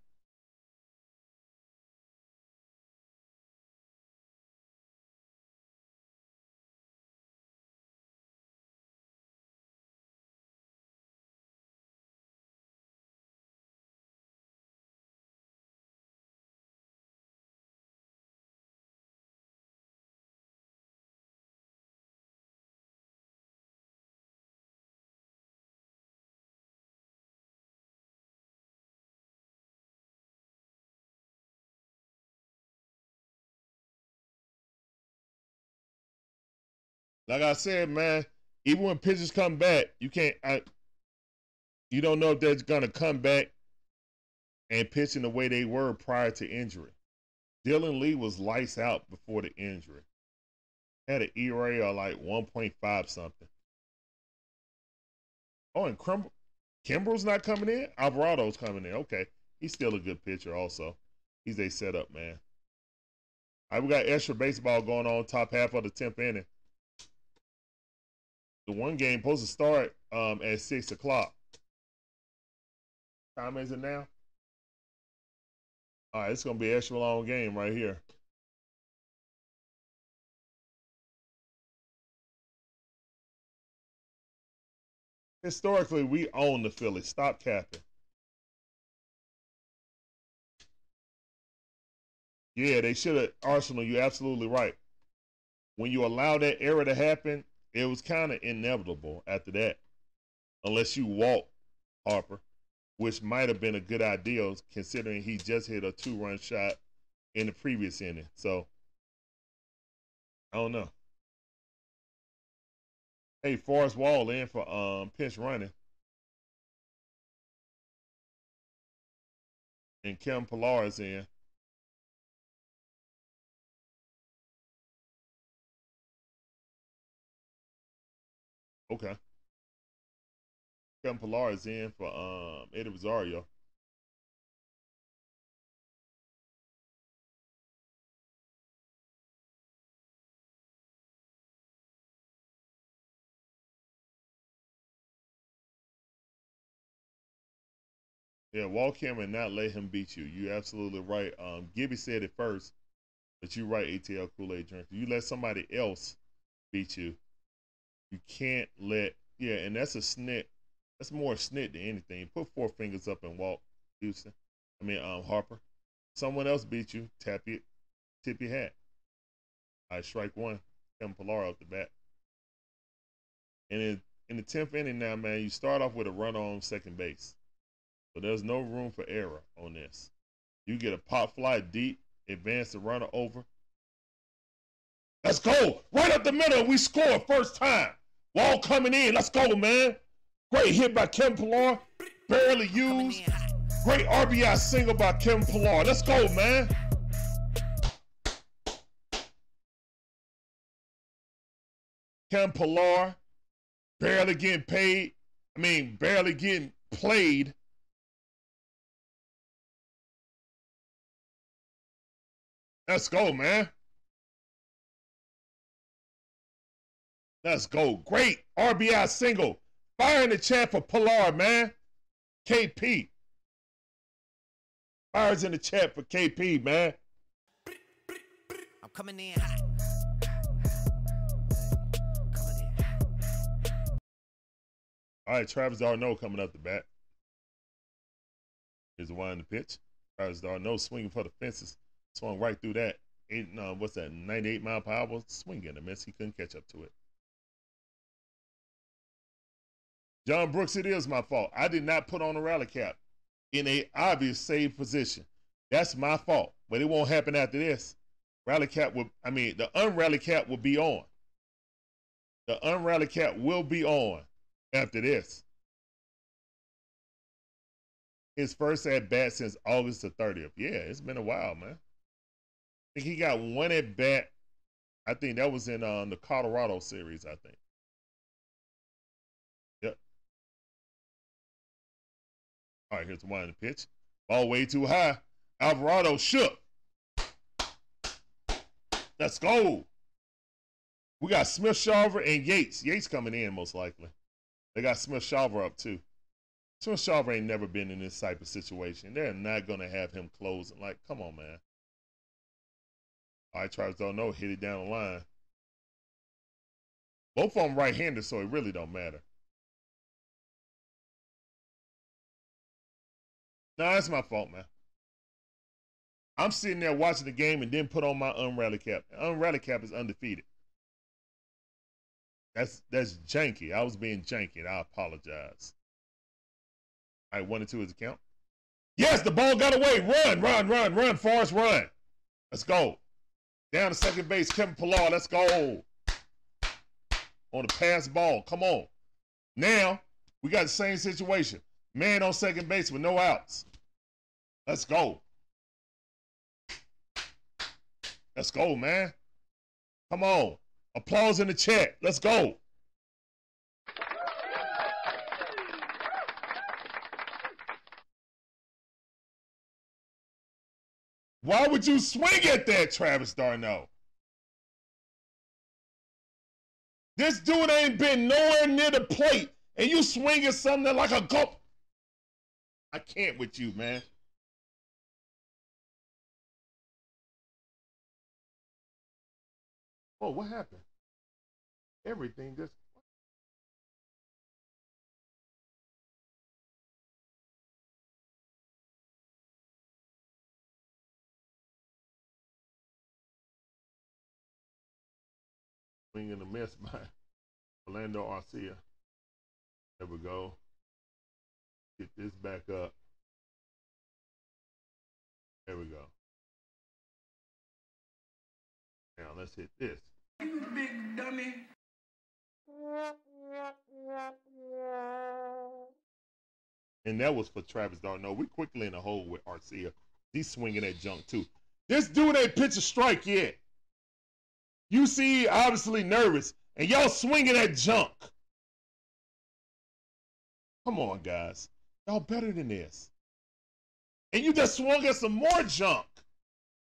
Like I said, man, even when pitchers come back, you can't. I, you don't know if they're gonna come back and pitch in the way they were prior to injury. Dylan Lee was lights out before the injury. Had an ERA of like 1.5 something. Oh, and Crim- Kimbrel's not coming in. Alvarado's coming in. Okay, he's still a good pitcher. Also, he's a setup man. All right, we got extra baseball going on top half of the tenth inning. The one game supposed to start um, at six o'clock. Time is it now? All right, it's gonna be an extra long game right here. Historically, we own the Phillies. Stop capping. Yeah, they should have. Arsenal, you're absolutely right. When you allow that error to happen, it was kind of inevitable after that, unless you walk Harper, which might have been a good idea considering he just hit a two run shot in the previous inning. So, I don't know. Hey, Forrest Wall in for um pinch running. And Kim Pillar is in. Okay. Kevin Pillar is in for um Eddie Rosario. Yeah, walk him and not let him beat you. You're absolutely right. Um, Gibby said it first, but you're right, ATL Kool Aid drinker. You let somebody else beat you. You can't let yeah, and that's a snit. That's more a snit than anything. Put four fingers up and walk, Houston. I mean, um, Harper. Someone else beat you. Tap it. Tip your hat. I strike one. Kevin Pillar off the bat. And in in the tenth inning now, man, you start off with a run on second base. So there's no room for error on this. You get a pop fly deep, advance the runner over. Let's go. Right up the middle. We score first time. Wall coming in. Let's go, man. Great hit by Kevin Pillar. Barely used. Great RBI single by Kevin Pillar. Let's go, man. Kevin Pillar barely getting paid. I mean, barely getting played. Let's go, man. Let's go. Great RBI single. Fire in the chat for Pillar, man. KP. Fires in the chat for KP, man. I'm coming in hot. All right, Travis d'Arnaud coming up the bat. Here's the one in the pitch. Travis d'Arnaud swinging for the fences. Swung right through that. Eight, uh, what's that? 98 mile per hour swing and a miss. He couldn't catch up to it. John Brooks, it is my fault. I did not put on a rally cap in a obvious save position. That's my fault. But it won't happen after this. Rally cap will, I mean, the unrally cap will be on. The unrally cap will be on after this. His first at bat since August the 30th. Yeah, it's been a while, man. I think he got one at bat. I think that was in um, the Colorado series, I think. All right, here's the one in the pitch. Ball way too high. Alvarado shook. Let's go. We got Smith Shawver and Yates. Yates coming in most likely. They got Smith Shawver up too. Smith Shawver ain't never been in this type of situation. They're not gonna have him closing. Like, come on, man. All right, Travis d'Arnaud. Hit it down the line. Both of them right-handed, so it really don't matter. No, that's my fault, man. I'm sitting there watching the game and then put on my unrally cap. Unrally cap is undefeated. That's that's janky. I was being janky. I apologize. Right, one and two is the count. Yes, the ball got away. Run, run, run, run, Forrest, run. Let's go. Down to second base, Kevin Pillar. Let's go. on the pass ball. Come on. Now, we got the same situation. Man on second base with no outs. Let's go. Let's go, man. Come on. Applause in the chat. Let's go. Why would you swing at that, Travis d'Arnaud? This dude ain't been nowhere near the plate, and you swinging something like a go. I can't with you, man. Oh, what happened? Everything just. Swinging a miss by Orlando Arcia. There we go. Get this back up. There we go. Now let's hit this. Big dummy. And that was for Travis d'Arnaud. We quickly in the hole with Arcia. He's swinging that junk too. This dude ain't pitch a strike yet. You see, obviously nervous, and y'all swinging that junk. Come on, guys. Y'all better than this. And you just swung at some more junk.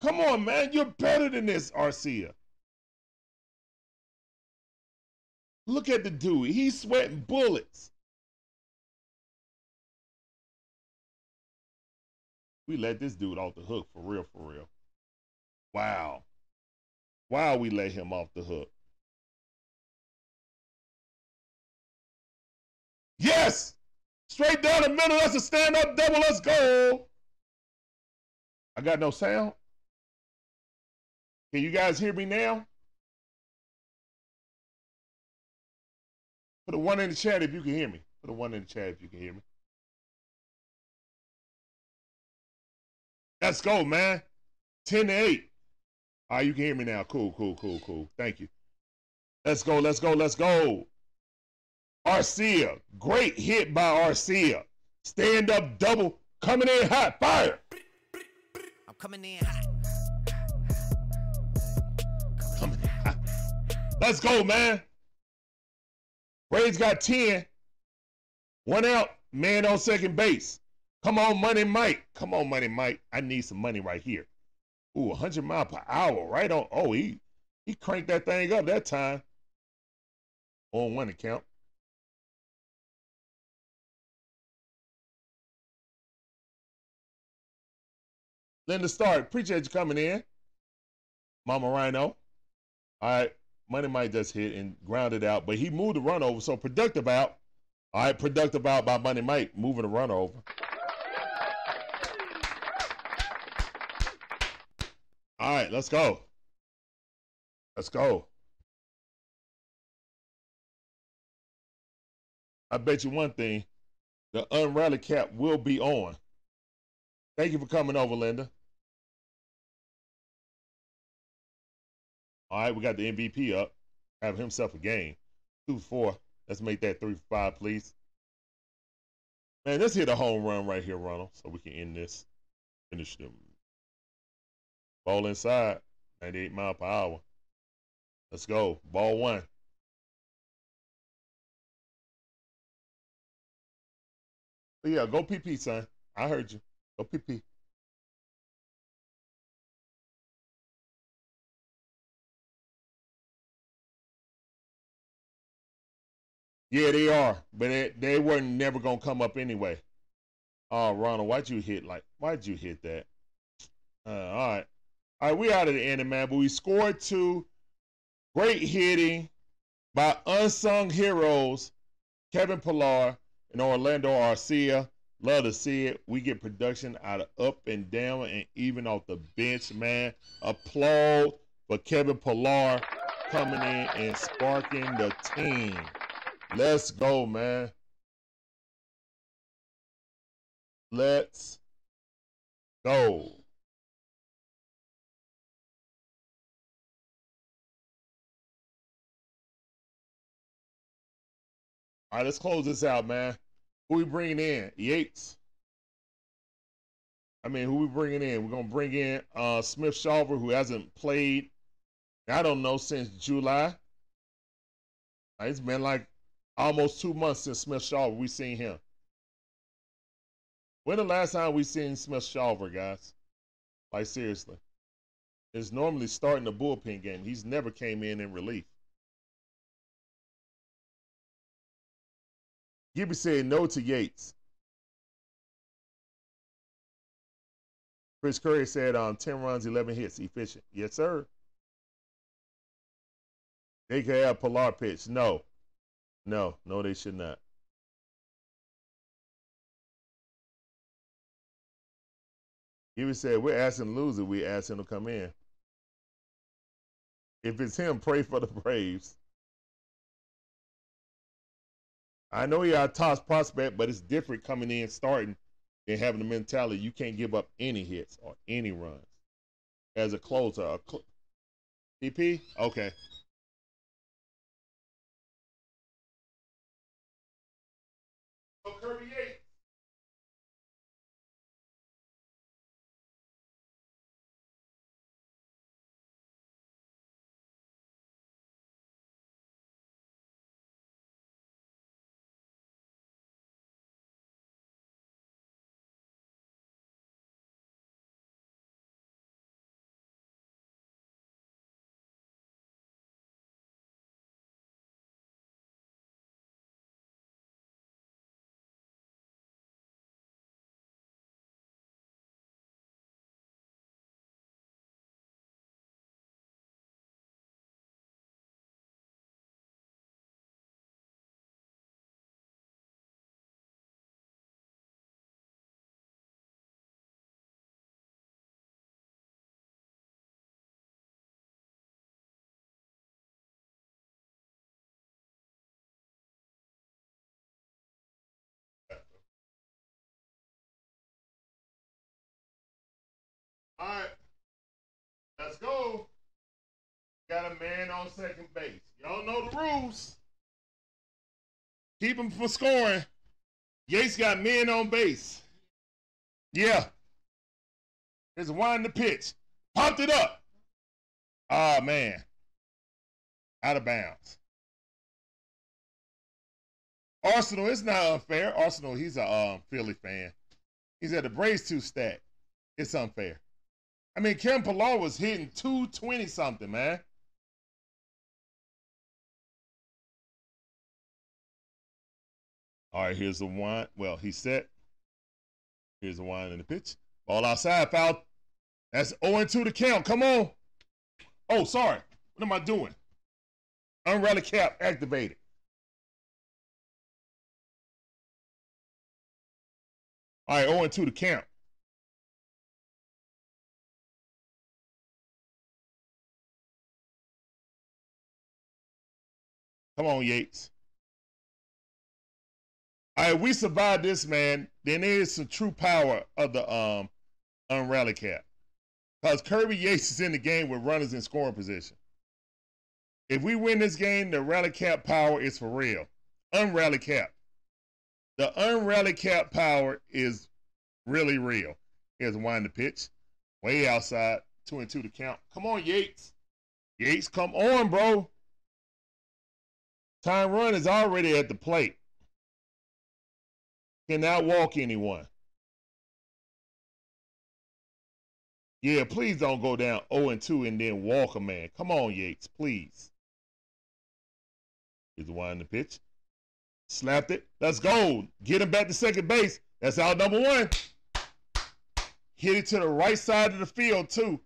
Come on, man. You're better than this, Arcia. Look at the dude. He's sweating bullets. We let this dude off the hook for real, for real. Wow. Wow, we let him off the hook. Yes! Straight down the middle. That's a stand up double. Let's go. I got no sound. Can you guys hear me now? Put a one in the chat if you can hear me. Put a one in the chat if you can hear me. Let's go, man. 10 to 8. All right, you can hear me now. Cool, cool, cool, cool. Thank you. Let's go, let's go, let's go. Arcia. Great hit by Arcia. Stand up double. Coming in hot. Fire. I'm coming in hot. Coming in hot. Let's go, man. Braves got 10. One out. Man on second base. Come on, Money Mike. Come on, Money Mike. I need some money right here. Ooh, 100 mile per hour, right on. Oh, he he cranked that thing up that time. On one account. Linda Stark, appreciate you coming in. Mama Rhino. All right, Money Mike just hit and grounded out, but he moved the run over. So productive out. All right, productive out by Money Mike, moving the run over. All right, let's go. Let's go. I bet you one thing the unrally cap will be on. Thank you for coming over, Linda. All right, we got the MVP up. Have himself a game. Two four. Let's make that three five, please. Man, let's hit a home run right here, Ronald, so we can end this. Finish them. Ball inside, 98 mile per hour. Let's go. Ball one. But yeah, go PP, son. I heard you. Go PP. Yeah, they are, but they, they were never gonna come up anyway. Oh, Ronald, why'd you hit like? Why'd you hit that? Uh, all right, all right, we out of the end, man. But we scored two. Great hitting by unsung heroes, Kevin Pillar and Orlando Arcia. Love to see it. We get production out of up and down and even off the bench, man. Applaud for Kevin Pillar coming in and sparking the team. Let's go, man. Let's go. All right, let's close this out, man. Who we bringing in? Yates. I mean, who we bringing in? We're gonna bring in uh, Smith Shawver, who hasn't played. I don't know since July. It's been like almost two months since Smith Shawver we seen him. When the last time we seen Smith Shawver, guys? Like seriously, it's normally starting the bullpen game. He's never came in in relief. Gibby said no to Yates. Chris Curry said um, 10 runs, 11 hits, efficient. Yes, sir. They could have Pillar pitch. No. No, no, they should not. Gibby said, we're asking to lose it. We asked him to come in. If it's him, pray for the Braves. I know you're a top prospect, but it's different coming in starting and having the mentality you can't give up any hits or any runs. As a closer, a cl-? Okay. Kirby Let's go. Got a man on second base. Y'all know the rules. Keep him from scoring. Yates got men on base. Yeah. It's wind the pitch. Popped it up. Oh, man. Out of bounds. Arsenal, it's not unfair. Arsenal, he's a um, Philly fan. He's at the Braves two stat. It's unfair. I mean, Kevin Pillar was hitting 220 something, man. All right, here's the one. Well, he's set. Here's the one in the pitch. Ball outside, foul. That's 0 2 to count. Come on. Oh, sorry. What am I doing? Unrally cap activated. All right, 0 2 to count. Come on, Yates. All right, we survived this, man. Then there's some true power of the um unrally cap. Because Kirby Yates is in the game with runners in scoring position. If we win this game, the rally cap power is for real. Unrally cap. The unrally cap power is really real. Here's a wind the pitch. Way outside. Two and two to count. Come on, Yates. Yates, come on, bro. Time run is already at the plate. Cannot walk anyone. Yeah, please don't go down 0 and 2 and then walk a man. Come on, Yates, please. Here's the in the pitch. Slapped it. Let's go. Get him back to second base. That's out number one. Hit it to the right side of the field, too.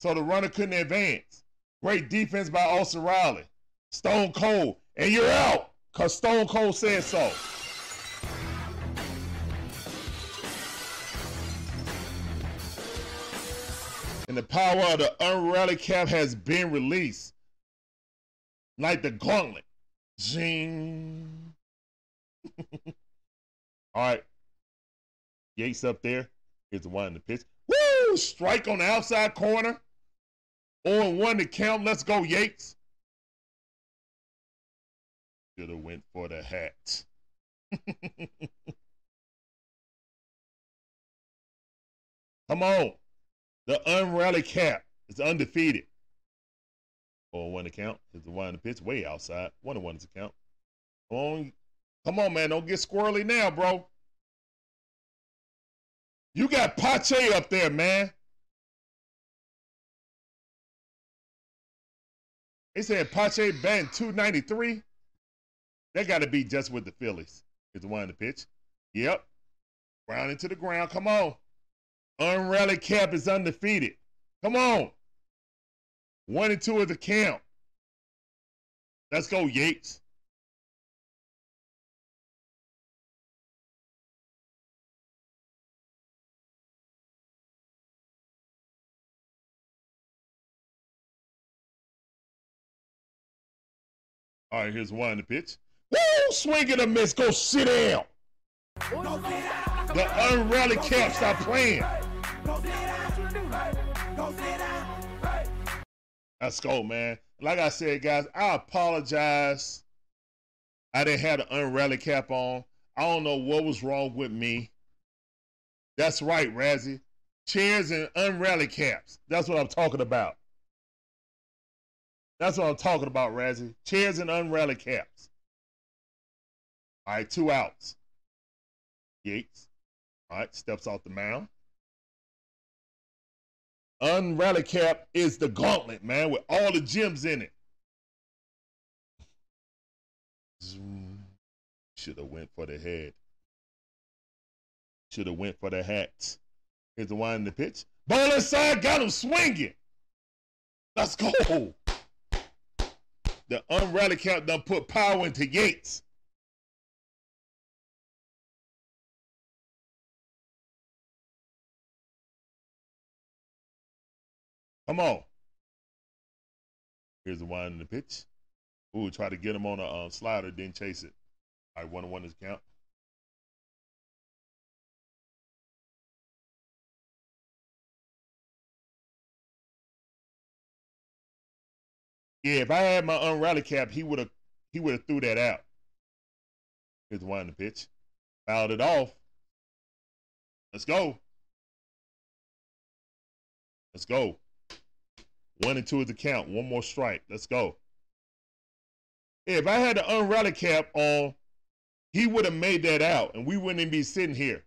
So the runner couldn't advance. Great defense by Austin Riley. Stone Cold. And you're out. Because Stone Cold said so. and the power of the unrally cap has been released. Like the gauntlet. Zing. All right. Yates up there. Here's the one in the pitch. Woo! Strike on the outside corner. 0 1 to count. Let's go, Yates. Should have went for the hat. Come on. The unrally cap is undefeated. Or one account is the one in the pitch way outside. One of one's account. Come on. Come on, man. Don't get squirrely now, bro. You got Pache up there, man. They said Pache batting 293. That got to be just with the Phillies. Is the one in the pitch. Yep. Ground into the ground. Come on. Unrally cap is undefeated. Come on. One and two of the count. Let's go, Yates. All right, here's one the pitch. Woo! Swing and a miss. Go sit down. The unrally cap stop playing. Let's go, man. Like I said, guys, I apologize. I didn't have the unrally cap on. I don't know what was wrong with me. That's right, Razzie. Chairs and unrally caps. That's what I'm talking about. That's what I'm talking about, Razzie. Chairs and unrally caps. All right, two outs. Yates. All right, steps off the mound. Unrally cap is the gauntlet, man, with all the gems in it. Should have went for the head. Should have went for the hat. Here's the in the pitch. Ball inside, got him swinging. Let's go. The unrally cap done put power into Yates. Come on. Here's the one in the pitch. Ooh, try to get him on a um, slider, then chase it. All right, one on one is count. Yeah, if I had my unrally cap, he would have he would have threw that out. Here's the one in the pitch. Fouled it off. Let's go. Let's go. One and two is the count. One more strike. Let's go. If I had the unrally cap on, he would have made that out, and we wouldn't even be sitting here.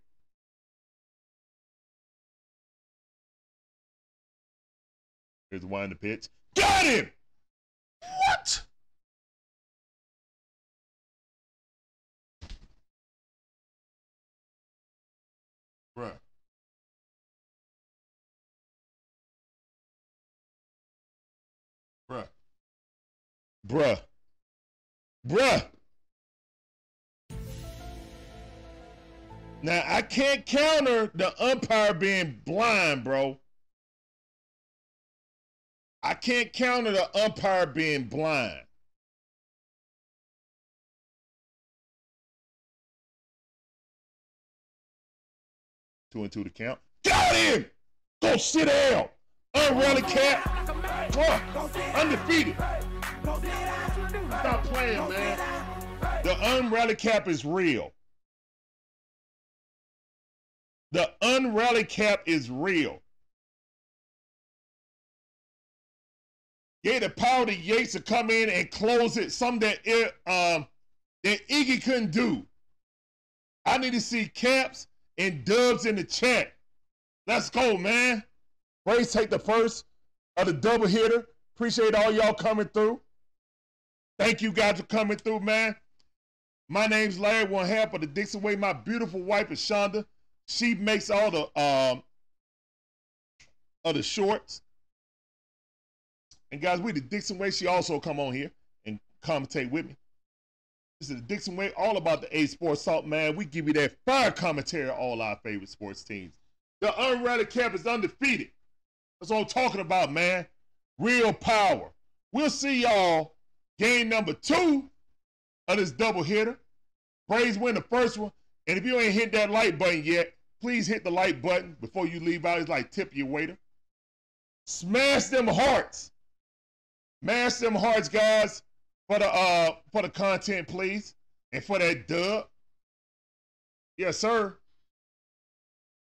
Here's the in the pitch. Got him! Bruh. Bruh. Now I can't counter the umpire being blind, bro. I can't counter the umpire being blind. Two and two to count. Got him! Go sit down! Unrally cap. Bruh, undefeated. Stop playing, man. The unrally cap is real. The unrally cap is real. Gave the power to Yates to come in and close it, something that it, um that Iggy couldn't do. I need to see caps and dubs in the chat. Let's go, man. Braves take the first of the double hitter. Appreciate all y'all coming through. Thank you guys for coming through, man. My name's Larry, one half of the Dixon Way. My beautiful wife is Shonda. She makes all the um of the shorts. And guys, we the Dixon Way. She also come on here and commentate with me. This is the Dixon Way, all about the A Sports Salt, man. We give you that fire commentary on all our favorite sports teams. The unrated cap is undefeated. That's what I'm talking about, man. Real power. We'll see y'all game number two of this double hitter. Braves win the first one. And if you ain't hit that like button yet, please hit the like button before you leave out. It's like tip your waiter. Smash them hearts. Smash them hearts, guys. for the uh for the content, please, and for that dub. Yes, sir.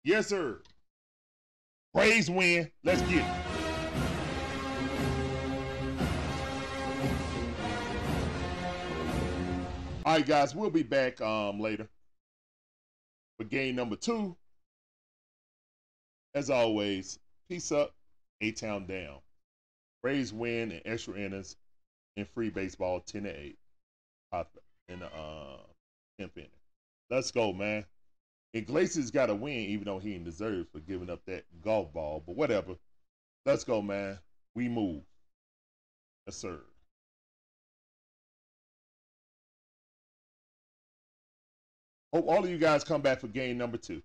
Yes, sir. Braves win. Let's get it. All right, guys, we'll be back um later for game number two. As always, peace up, A Town down. Braves win and extra innings in free baseball, ten to eight, in the uh, tenth inning. Let's go, man. Iglesias got a win, even though he didn't deserve for giving up that golf ball. But whatever. Let's go, man. We move. Yes, sir. Hope all of you guys come back for game number two.